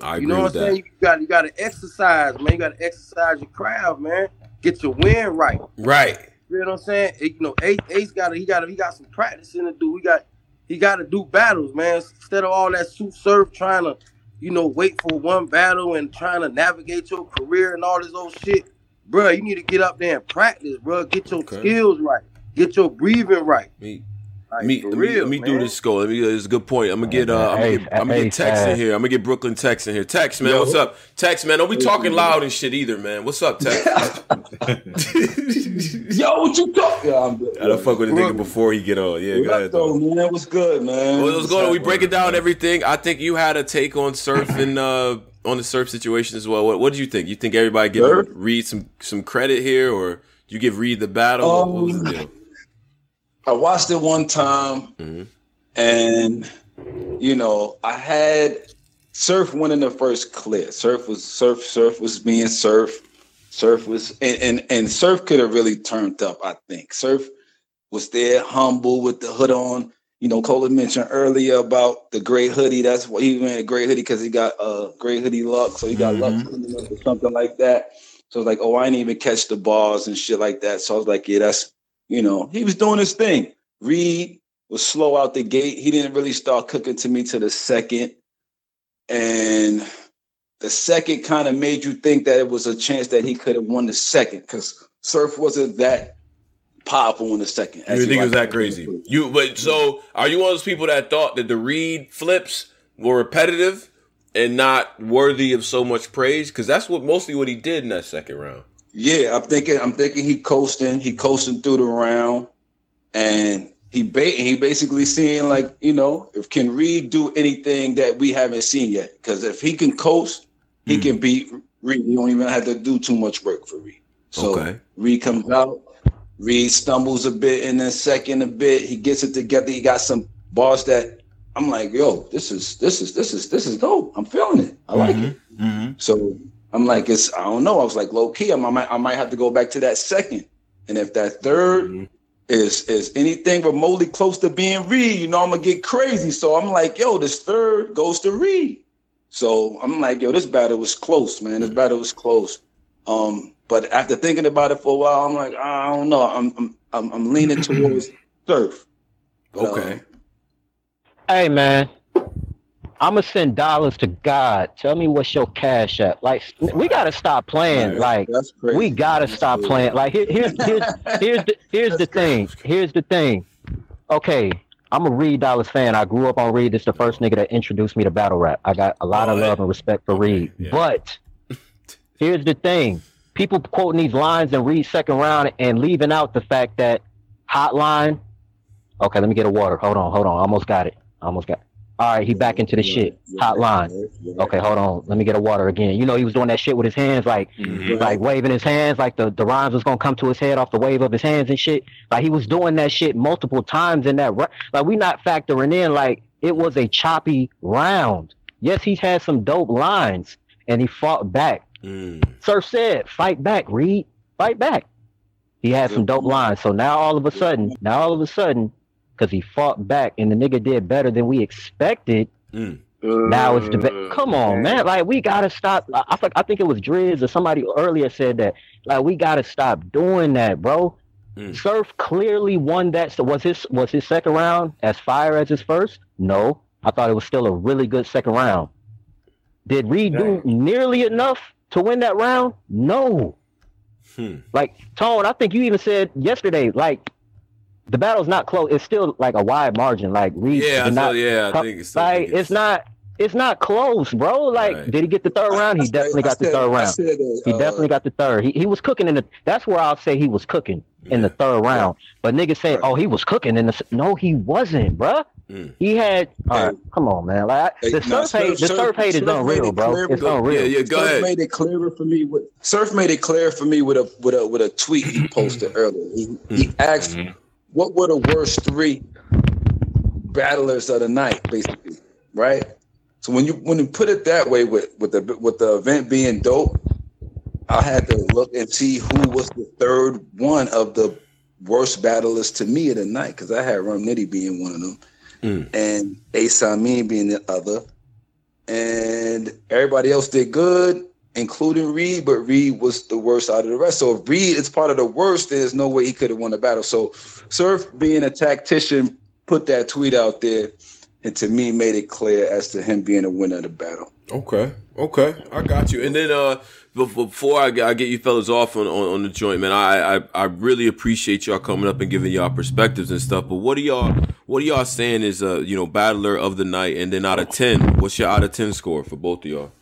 S1: I agree
S3: you know what I'm saying? You got you got to exercise, man. You got to exercise your craft, man. Get your win right.
S1: Right.
S3: You know what I'm saying? You know, Ace, Ace got he got he got some practicing to do. He got he got to do battles, man. Instead of all that suit surf trying to, you know, wait for one battle and trying to navigate your career and all this old shit, bro. You need to get up there and practice, bro. Get your
S1: Okay.
S3: skills right. Get your breathing right.
S1: Me,
S3: Like,
S1: me,
S3: for
S1: let me,
S3: real,
S1: let me do this. Go. Let me. It's a good point. I'm gonna get. Uh, I'm gonna
S12: Hey,
S1: get, I'm gonna get Tex in here. I'm gonna get Brooklyn Tex in here. Tex, man.
S14: Yo.
S1: What's up? Tex, man. Don't be talking loud and shit either, man. What's up, Tex?
S14: Yo, what you talk? Yeah, I'm good.
S1: I don't fuck with the nigga before he get on. Yeah,
S14: What
S1: go ahead.
S14: though,
S1: Though.
S14: man? What's good, man?
S1: Well, let's
S14: What's
S1: go. We
S14: happening?
S1: breaking down everything. I think you had a take on surf and uh, on the surf situation as well. What What did you think? You think everybody give
S14: Surf?
S1: Reed some some credit here, or you give Reed the battle? What- what was the
S14: Um,
S1: deal?
S14: I watched it one time,
S1: Mhm.
S14: and you know, I had Surf winning the first clip. Surf was Surf. Surf was being Surf. Surf was and and, and Surf could have really turned up. I think Surf was there, humble with the hood on. You know, Cola mentioned earlier about the gray hoodie. That's why he went a gray hoodie because he got a gray hoodie luck. So he got luck cleaning up or something like that. So I was like, oh, I didn't even catch the balls and shit like that. So I was like, yeah, that's you know, he was doing his thing. Reed was slow out the gate. He didn't really start cooking to me to the second. And the second kind of made you think that it was a chance that he could have won the second because Surf wasn't that powerful in the second.
S1: You think it was that crazy? You but so are you one of those people that thought that the Reed flips were repetitive and not worthy of so much praise? Because that's what mostly what he did in that second round.
S14: Yeah, I'm thinking. I'm thinking he coasting. He coasting through the round, and he ba- he basically seeing like you know if can Reed do anything that we haven't seen yet? Because if he can coast, he
S1: Hmm.
S14: can beat Reed. You don't even have to do too much work for Reed. So
S1: Okay.
S14: Reed comes out. Reed stumbles a bit in the second a bit. He gets it together. He got some bars that I'm like, yo, this is this is this is this is dope. I'm feeling it. I like it. So I'm like, it's I don't know. I was like, low key, I might I might have to go back to that second. And if that 3rd is is anything remotely close to being Reed, you know, I'm gonna get crazy. So I'm like, yo, this third goes to Reed. So I'm like, yo, this battle was close, man. This battle was close. Um, but after thinking about it for a while, I'm like, I don't know. I'm I'm I'm, I'm leaning towards Surf. But, um,
S1: Okay.
S12: Hey man, I'ma send dollars to God. Tell me what's your cash at. Like we gotta stop playing. Like
S14: that's crazy.
S12: we gotta
S14: That's
S12: stop
S14: crazy.
S12: playing. Like here, here's here's here's the here's the thing. Here's the thing. Okay, I'm a Reed Dollaz fan. I grew up on Reed. This the first nigga that introduced me to battle rap. I got a lot of
S1: Oh, yeah.
S12: love and respect for
S1: Okay,
S12: Reed.
S1: yeah.
S12: But here's the thing. People quoting these lines and Reed's second round and leaving out the fact that hotline. Okay, let me get a water. Hold on, hold on. Almost got it. Almost got it. All right, he back into the shit. Hotline. Okay, hold on. Let me get a water again. You know, he was doing that shit with his hands, like
S1: Mhm.
S12: like waving his hands, like the, the rhymes was gonna come to his head off the wave of his hands and shit. Like he was doing that shit multiple times in that. Like we not factoring in like it was a choppy round. Yes, he's had some dope lines, and he fought back.
S1: Mm.
S12: Sir said, "Fight back, Reed. Fight back." He had some dope lines. So now all of a sudden, now all of a sudden, because he fought back and the nigga did better than we expected.
S1: Mm.
S12: Now it's debate. Come on, man. Like we gotta stop. I, I think I think it was Driz or somebody earlier said that. Like we gotta stop doing that, bro.
S1: Mm.
S12: Surf clearly won that. So was his was his second round as fire as his first? No, I thought it was still a really good second round. Did Reed do nearly enough to win that round? No.
S1: Hmm.
S12: Like Tone, I think you even said yesterday, like the battle's not close. It's still like a wide margin. Like Reed,
S1: Yeah, I
S12: not
S1: feel- yeah, I think it's- I
S12: like
S1: think it's-
S12: it's not. It's not close, bro. Like,
S1: Right.
S12: did he get the third round? He definitely got the
S14: said-
S12: third round.
S14: said that,
S12: He
S14: uh,
S12: definitely got the third. He, he was cooking in the. That's where I'll say he was cooking in the third round. But niggas say, oh, he was cooking in the. No, he wasn't, bruh.
S1: Mm.
S12: He had. All right, come on, man. Like
S14: Hey,
S12: the
S14: nah,
S12: surf hate, the
S14: Surf-
S12: surf hate is
S14: Surf made
S12: unreal,
S14: it
S12: bro.
S14: clear
S12: It's
S14: with-
S12: unreal.
S1: Yeah, yeah, go
S14: Surf
S1: ahead.
S14: made it clearer for me. With, Surf made it clear for me with a with a with a tweet he posted earlier. He, he asked, "What were the worst three battlers of the night?" Basically, right. So when you when you put it that way, with with the with the event being dope, I had to look and see who was the third one of the worst battlers to me of the night because I had Rum Nitty being one of them,
S1: Mm.
S14: and Ace Amin being the other and everybody else did good, including Reed, but Reed was the worst out of the rest. So if Reed is part of the worst, there's no way he could have won the battle. So Surf, being a tactician, put that tweet out there, and to me made it clear as to him being a winner of the battle.
S1: Okay, okay, I got you. And then uh, before I, get- you fellas off on, on, on the joint, man, I, I I really appreciate y'all coming up and giving y'all perspectives and stuff. But what are y'all what are y'all saying is uh you know battler of the night? And then out of ten, what's your out of ten score for both of y'all?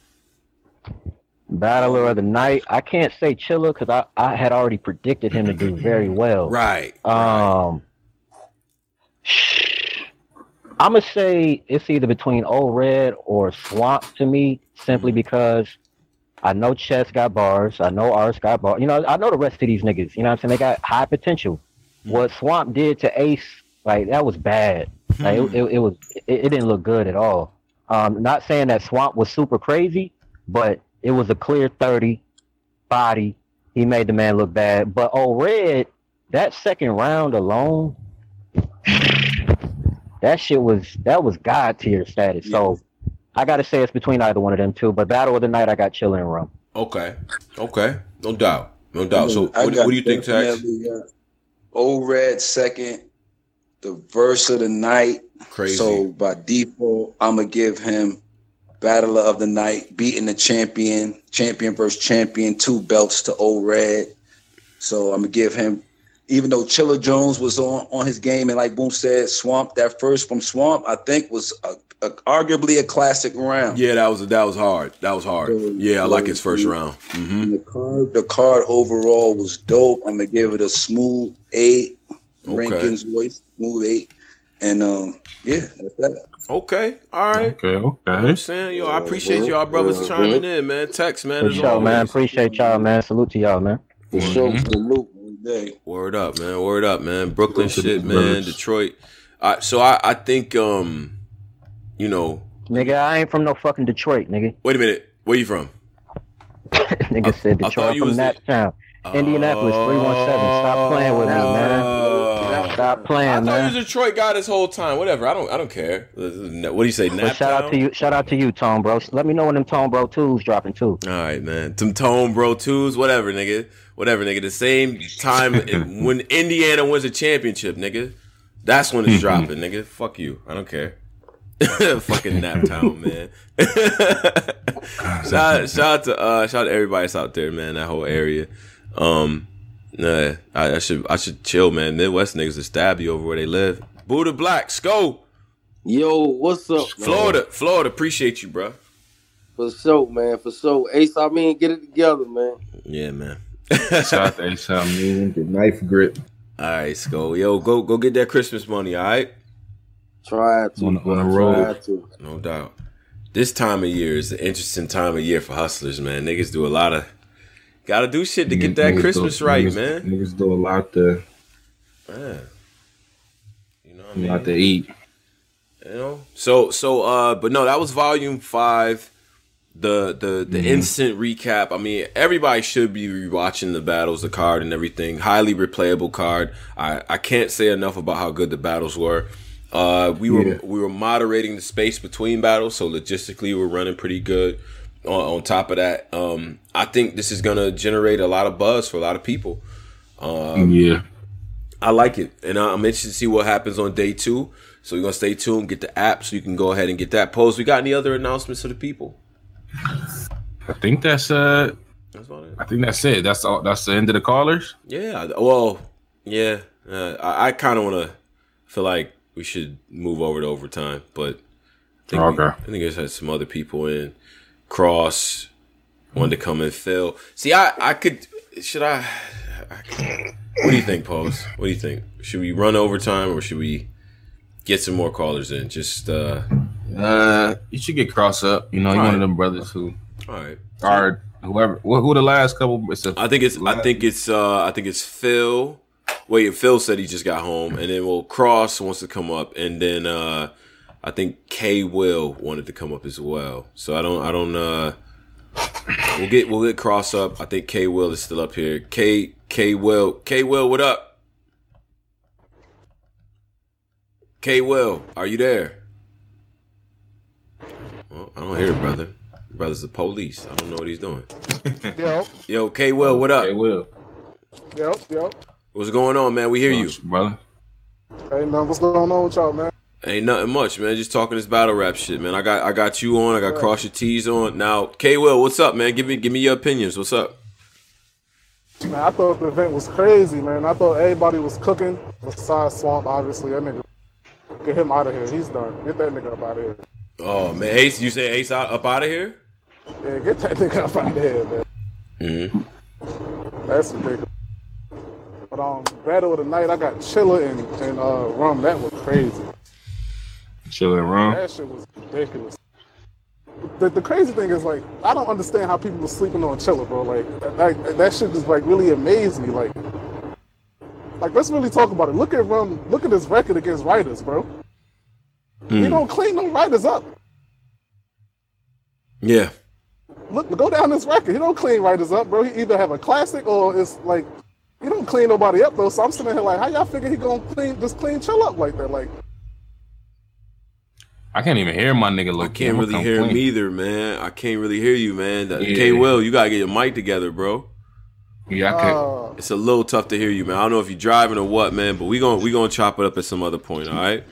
S12: Battler of the night. I can't say Chilla because I, I had already predicted him to do very well.
S1: Right.
S12: Um, I'm gonna say it's either between Old Red or Swamp to me, simply because I know Chess got bars, I know Ars got bars. You know, I know the rest of these niggas. You know what I'm saying? They got high potential. What Swamp did to Ace, like that was bad. Like it, it, it was, it, it didn't look good at all. Um, not saying that Swamp was super crazy, but it was a clear 30 body. He made the man look bad. But Old Red, that second round alone, that shit was that was god tier status. So I gotta say it's between either one of them two. But battle of the night, I got Chilla and Rum.
S1: Okay, okay, no doubt, no doubt. So what, what do you think, Tex?
S14: definitely, uh, Old Red second, the verse of the night.
S1: Crazy.
S14: So by default, I'm gonna give him Battler of the Night, beating the champion, champion versus champion, two belts to Old Red. So I'm gonna give him, even though Chilla Jones was on on his game, and like Boom said, Swamp that first from Swamp, I think was a, a, arguably a classic round.
S1: Yeah, that was that was hard. That was hard. Yeah, I like his first round. hmm
S14: the card, the card overall was dope. I'm gonna give it a smooth eight.
S1: Okay.
S14: Rankings voice, smooth eight. And um, yeah, that's that.
S1: Okay, all right.
S2: Okay, okay.
S1: I'm saying, yo, I appreciate y'all brothers chiming in, man. Tex, man.
S12: For sure, man. Appreciate y'all, man. Salute to y'all, man.
S15: For sure, salute.
S1: Word up, man. Word up, man. Brooklyn shit, man.
S2: brothers.
S1: Detroit. Uh, so I, I think, um, you know.
S12: Nigga, I ain't from no fucking Detroit, nigga.
S1: Wait a minute. Where you from?
S12: nigga said Detroit.
S1: I thought
S12: Detroit
S1: you
S12: from
S1: was
S12: that town. Indianapolis 317. Stop playing with me, man. Stop playing, man.
S1: I thought
S12: man.
S1: you was a Detroit guy this whole time. Whatever. I don't. I don't care. What do you say? Nap
S12: shout out to you, shout out to you, Tone, bro. Let me know when them Tone Bro twos dropping too.
S1: All right, man. Some tone, bro, twos, whatever, nigga. Whatever, nigga. The same time when Indiana wins a championship, nigga. That's when it's dropping, nigga. Fuck you. I don't care. Fucking Naptown, man. shout, shout out to uh, shout out to everybody that's out there, man. That whole area. Um, nah, I, I should I should chill, man. Midwest niggas will stab you over where they live. Buddha Black, Sko.
S15: Yo, what's up, man?
S1: Florida, Florida. Appreciate you, bro.
S15: For sure, man. For sure. Ace Amin, get it together, man.
S1: Yeah, man.
S2: Shout out to Ace Amin, the knife grip.
S1: All right, Sko. Yo, go go get that Christmas money, all right?
S15: Try to.
S2: On the- on the
S15: bro.
S2: road.
S1: No doubt. This time of year is an interesting time of year for hustlers, man. Niggas do a lot of gotta do shit to get that Christmas
S2: do-
S1: right,
S2: niggas-
S1: man.
S2: Niggas do a lot to,
S1: Man. You know what I
S2: a
S1: mean?
S2: lot to eat.
S1: You know. So so uh, but no, that was volume five. The the the
S2: Mhm.
S1: instant recap. I mean, everybody should be rewatching the battles, the card, and everything. Highly replayable card. I I can't say enough about how good the battles were. Uh, we were
S2: Yeah.
S1: we were moderating the space between battles, so logistically we're running pretty good. On, on top of that, um, I think this is gonna generate a lot of buzz for a lot of people. Um,
S2: yeah.
S1: I like it, and I'm interested to see what happens on day two. So we're gonna stay tuned, get the app, so you can go ahead and get that post. We got any other announcements for the people?
S2: I think that's uh.
S1: That's it.
S2: I think that's it. That's all. That's the end of the callers.
S1: Yeah, well, yeah. Uh, I, I kind of want to feel like we should move over to overtime, but I think, we-
S2: Okay.
S1: I think there's had some other people in. Cross wanted to come and fill. See, I I could. Should I? I what do you think, Pose? What do you think? Should we run overtime or should we get some more callers in? Just uh,
S2: Uh, you should get cross up. You know, you
S1: All
S2: one of them brothers who
S1: all right.
S2: are whoever. Who, who the last couple? It's a,
S1: I think it's I think it's uh I think it's Phil. Wait, Phil said he just got home, and then well Cross wants to come up, and then uh I think K Will wanted to come up as well. So I don't I don't uh we'll get we'll get Cross up. I think K Will is still up here. K K Will K Will, what up? K Will, are you there? Well, I don't hear it, brother. Brother's the police. I don't know what he's doing.
S16: Yep,
S1: Yo, K Will, what up?
S2: K Will,
S16: yep, yep.
S1: What's going on, man? We hear you.
S2: brother.
S16: Hey, man, what's going on with y'all, man?
S1: Ain't nothing much, man. Just talking this battle rap shit, man. I got I got you on. I got Cross Your T's on. Now, K Will, what's up, man? Give me give me your opinions. What's up?
S16: Man, I thought the event was crazy, man. I thought everybody was cooking. Besides Swamp, obviously. That nigga, get him out of here. He's done. Get that nigga up out of here.
S1: Oh man, Ace, you say Ace out up out of here?
S16: Yeah, get that nigga up out of here, man.
S1: Mm-hmm.
S16: That's ridiculous. But um, battle of the night, I got Chilla and and uh, Rum. That was crazy.
S2: Chilling around.
S16: That shit was ridiculous. The, the crazy thing is like I don't understand how people are sleeping on Chilla, bro. Like that, that shit just like really amazed me. Like, like let's really talk about it. Look at Rum. Look at his record against writers, bro. He
S1: Hmm.
S16: don't clean no writers up.
S1: Yeah.
S16: Look, go down this record. He don't clean writers up, bro. He either have a classic or it's like he don't clean nobody up though. So I'm sitting here like, how y'all figure he gonna clean just clean chill up like that? Like,
S2: I can't even hear my nigga. Look,
S1: I can't really hear him either, man. I can't really hear you, man.
S2: Yeah.
S1: K Will, you gotta get your mic together, bro.
S2: Yeah, I
S16: uh,
S1: It's a little tough to hear you, man. I don't know if you're driving or what, man, but we gonna we gonna chop it up at some other point, all right?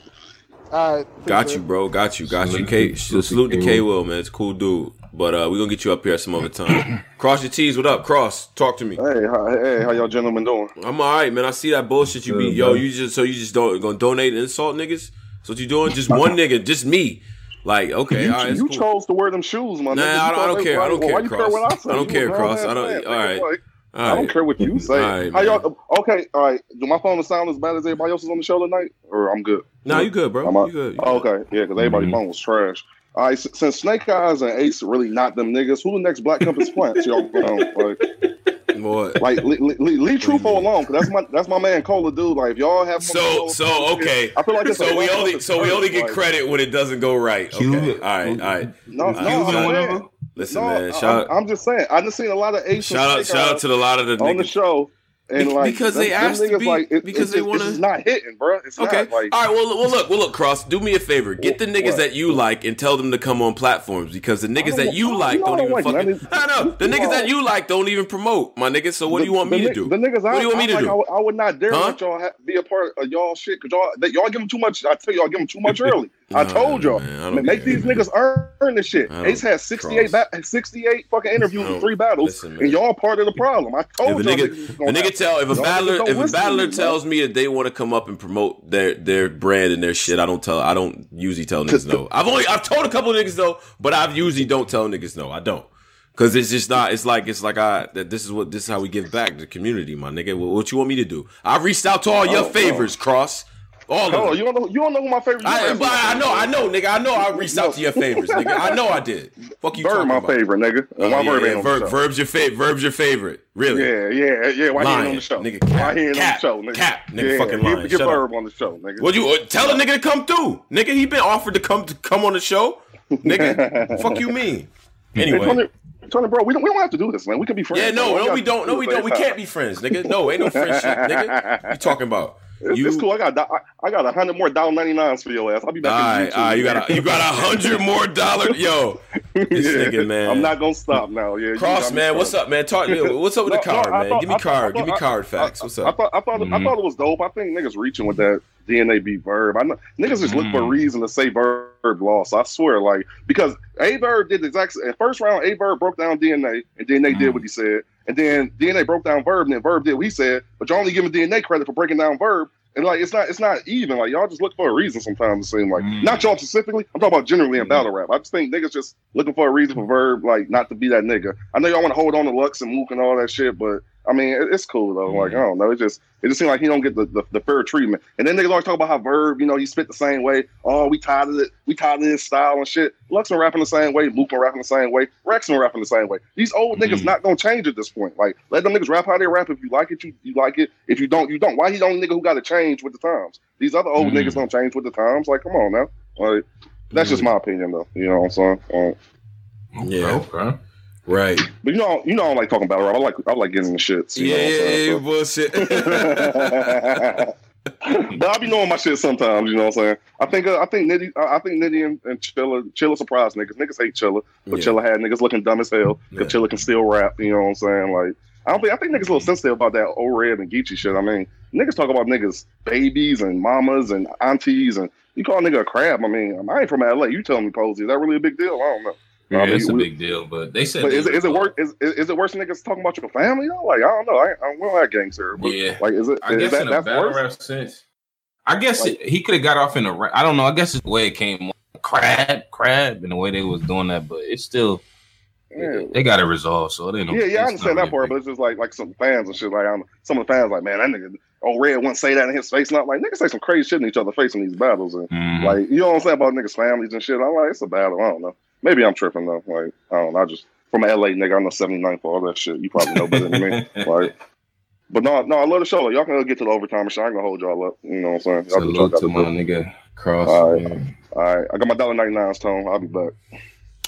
S16: all right,
S1: Got you, bro. Got you. Got you. K, salute to K Will, man. It's a cool dude. But uh, we gonna get you up here at some other time. Cross your T's. What up, Cross? Talk to me.
S17: Hey, how, hey, how y'all gentlemen doing?
S1: I'm all right, man. I see that bullshit you be. Yo, you just so you just don't gonna donate and insult niggas. That's what you doing? Just one nigga, just me. Like, okay,
S17: you
S1: all right,
S17: you
S1: cool.
S17: chose to wear them shoes, my
S1: Nah,
S17: nigga.
S1: I don't- I don't care. I don't
S17: right.
S1: care,
S17: you care what I
S1: Cross.
S17: say?
S1: I don't
S17: You
S1: care, Cross. I don't- all
S17: Like,
S1: All
S17: I don't care what you say.
S1: All right,
S17: how y'all? Okay, all right. Do my phone sound as bad as everybody else's on the show tonight, or I'm good?
S1: Nah, you good, bro.
S17: I'm
S1: You good. You
S17: Oh, okay, yeah, because everybody's
S1: Mm-hmm.
S17: phone was trash. All right, since Snake Eyes and Ace really not them niggas, who the next Black Compass plants? Y'all like,
S1: What?
S17: like leave, leave, leave Truthful alone, because that's my that's my man Cola, dude. Like, if y'all have
S1: So so okay.
S17: I feel like it's a
S1: so we only so we only get
S17: like-
S1: credit when it doesn't go right. Okay. All right. All right.
S17: No,
S1: All
S17: no,
S1: right.
S17: I'm
S1: So-
S17: saying-
S1: Listen,
S17: no,
S1: man.
S17: I'm-
S1: Shout
S17: I'm, just saying. I just seen a lot of Ace.
S1: Shout out- shout out to the lot of the
S17: on the show, and like
S1: because they asked to be-
S17: like, it-
S1: because
S17: it's
S1: they wanna-
S17: It's not hitting, bro. It's
S1: Okay.
S17: not like.
S1: All right. Well, well, look, well, look, Cross. Do me a favor. Get the niggas
S17: What?
S1: that you like and tell them to come on platforms because the niggas that you like
S17: don't
S1: don't even
S17: like
S1: fucking.
S17: none
S1: No, no. The niggas that you like don't even promote, my niggas. So what do you want me
S17: the,
S1: to do?
S17: The niggas
S1: What
S17: I,
S1: do you want me to do?
S17: I, would- not dare
S1: Huh?
S17: let y'all be a part of y'all shit because y'all that y'all give them too much. I tell y'all give them too much early. I told y'all,
S1: man, I don't
S17: make these niggas earn, this shit. Ace had 68, ba- 68 fucking interviews and three battles,
S1: listen,
S17: and y'all part of the problem. I told
S1: a
S17: y'all
S1: nigga,
S17: niggas
S1: the nigga tell if a battler if a battler tells me that they want to come up and promote their their brand and their shit, I don't tell. I don't usually tell niggas no. I've only I've told a couple of niggas no, but I've usually don't tell niggas no. I don't. Cause it's just not. It's like it's like I that this is what this is how we give back to the community, my nigga. What, what you want me to do? I reached out to all your
S17: Oh,
S1: favors, Cross. All of
S17: Oh,
S1: them.
S17: you don't know. You don't know who my favorite.
S1: I, but I know, I know, nigga. I know. I reached out to your favorites, nigga. I know I did. Fuck you,
S17: Verb, my
S1: about?
S17: favorite, nigga.
S1: Oh,
S17: my
S1: yeah,
S17: Verb
S1: yeah,
S17: ain't on
S1: Verb- Verb's your favorite. Verb's your favorite. Really?
S17: Yeah, yeah, yeah. Why he ain't on the show?
S1: nigga,
S17: Why
S1: cap,
S17: he ain't
S1: cap,
S17: on the show, nigga?
S1: cap, nigga,
S17: yeah,
S1: fucking
S17: get,
S1: lying.
S17: Get
S1: Shut up.
S17: Verb on the show, nigga.
S1: Would you uh, tell a nigga to come through, nigga? He been offered to come to come on the show, nigga. fuck you mean? Anyway.
S17: Tony, bro, we don't, we don't have to do this, man. We can be friends.
S1: Yeah, no,
S17: bro.
S1: no, we
S17: gotta
S1: don't, no, we don't. We can't be friends, nigga. No, ain't no friendship, nigga. You talking about?
S17: It's,
S1: You-
S17: it's cool. I got I, I got a hundred more dollar ninety nines for your ass. I'll be back.
S1: right,
S17: in YouTube,
S1: all right, you got a, you got a hundred more dollars, yo. This
S17: Yeah.
S1: nigga, man.
S17: I'm not gonna stop now. Yeah,
S1: Cross,
S17: got me
S1: man. What's up, man? Talk. yo, What's up with the
S17: No, no,
S1: card,
S17: I
S1: man?
S17: thought-
S1: Give me
S17: I thought-
S1: card. Give me
S17: thought-
S1: card facts. What's
S17: I
S1: up?
S17: thought I thought I thought it was dope. I think niggas reaching with that DNA beat Verb. I know niggas just look for a
S1: Mm.
S17: reason to say Verb lost. I swear, like because A Verb did the exact at first round. A Verb broke down DNA, and DNA
S1: Mm.
S17: did what he said, and then DNA broke down Verb, and then Verb did what he said. But you're only giving DNA credit for breaking down Verb. And like it's not it's not even like y'all just look for a reason sometimes. It seems like
S1: Mm.
S17: not y'all specifically. I'm talking about generally in battle rap. I just think niggas just looking for a reason for Verb like not to be that nigga. I know y'all want to hold on to Lux and Mook and all that shit, but I mean it's cool though. Like I don't know, it just it just seems like he don't get the, the, the fair treatment. And then they always talk about how Verb, you know, he spit the same way. Oh, we tired of it. We tired of his style and shit. Lux been rapping the same way. Luke been rapping the same way. Rex been rapping the same way. These old niggas not gonna change at this point. Like let them niggas rap how they rap. If you like it, you, you like it. If you don't, you don't. Why he the only nigga who got to change with the times? These other old niggas don't change with the times. Like come on now. Like that's just my opinion though. You know what I'm saying? Um,
S1: Yeah.
S2: Okay.
S1: Right.
S17: but you know, you know, I don't like talking about rap. I like, I like getting the shit. You
S1: Yeah,
S17: know what I'm saying?
S1: yeah, bullshit.
S17: but I be knowing my shit sometimes. You know what I'm saying? I think uh, I think Nitty I think Nitty and, and Chilla Chilla surprised niggas. Niggas hate Chilla, but
S1: Yeah.
S17: Chilla had niggas looking dumb as hell. Because Chilla can still rap. You know what I'm saying? Like I don't think I think niggas a little sensitive about that old red and Geechee shit. I mean, niggas talk about niggas babies and mamas and aunties and you call a nigga a crab. I mean, I ain't from LA. You tell me, Posey, is that really a big deal? I don't know.
S2: Yeah,
S17: I mean,
S2: it's a
S17: we-
S2: big deal, but they said
S17: But
S2: they
S17: is it, is it worse? Is, is it worse niggas talking about your family? though? Like I don't know. I, I don't have gangs here. But
S2: Yeah.
S17: Like is it?
S2: I
S17: is
S2: guess
S17: that,
S2: in a
S17: that's
S2: battle
S17: worse?
S2: rap sense. I guess it, he could have got off in a. I don't know. I guess it's the way it came. Crab, crab, and the way they was doing that, but it's still
S17: Yeah.
S2: they got it resolved. So they know.
S17: Yeah, yeah, I understand that part, but it's just like like some fans and shit. Like I'm, some of the fans, like man, that nigga, oh red wouldn't say that in his face. Not like niggas say some crazy shit in each other's face in these battles, and
S2: Mhm.
S17: like you know what I'm saying about niggas' families and shit. I'm like, it's a battle. I don't know. Maybe I'm tripping though. Like I don't know. I just from a LA nigga, I know 79 for all that shit. You probably know better than me. Like, but no, no, I love the show. Y'all can get to the overtime and shit. I ain't gonna hold y'all up. You know what I'm saying? Y'all do what
S2: Salute
S17: gotta
S2: to my
S17: do.
S2: nigga Cross.
S17: All right,
S2: man.
S17: all right. I got my dollar ninety nines, Tone. I'll be back.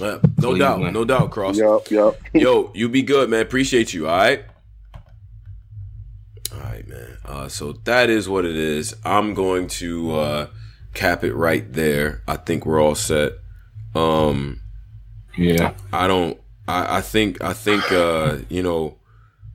S1: Uh, no doubt, no doubt, Cross.
S17: Yep, yep.
S1: Yo, you be good, man. Appreciate you. All right. All right, man. Uh, so that is what it is. I'm going to uh, cap it right there. I think we're all set. Um,
S2: yeah.
S1: I don't. I, I think. I think. Uh, you know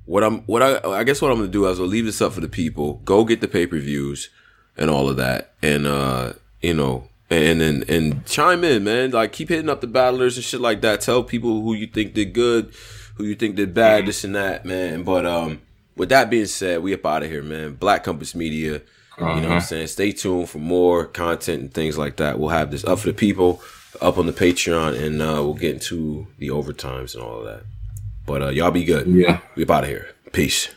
S1: what I'm. What I. I guess what I'm gonna do is I'll leave this up for the people. Go get the pay per views and all of that, and uh, you know, and and and chime in, man. Like keep hitting up the battlers and shit like that. Tell people who you think did good, who you think did bad, this and that, man. But um, with that being said, we up out of here, man. Black Compass Media. You know what I'm
S2: Uh-huh.
S1: saying? Stay tuned for more content and things like that. We'll have this up for the people, up on the Patreon, and uh, we'll get into the overtimes and all of that. But uh, y'all be good.
S2: Yeah.
S1: We up out of here. Peace.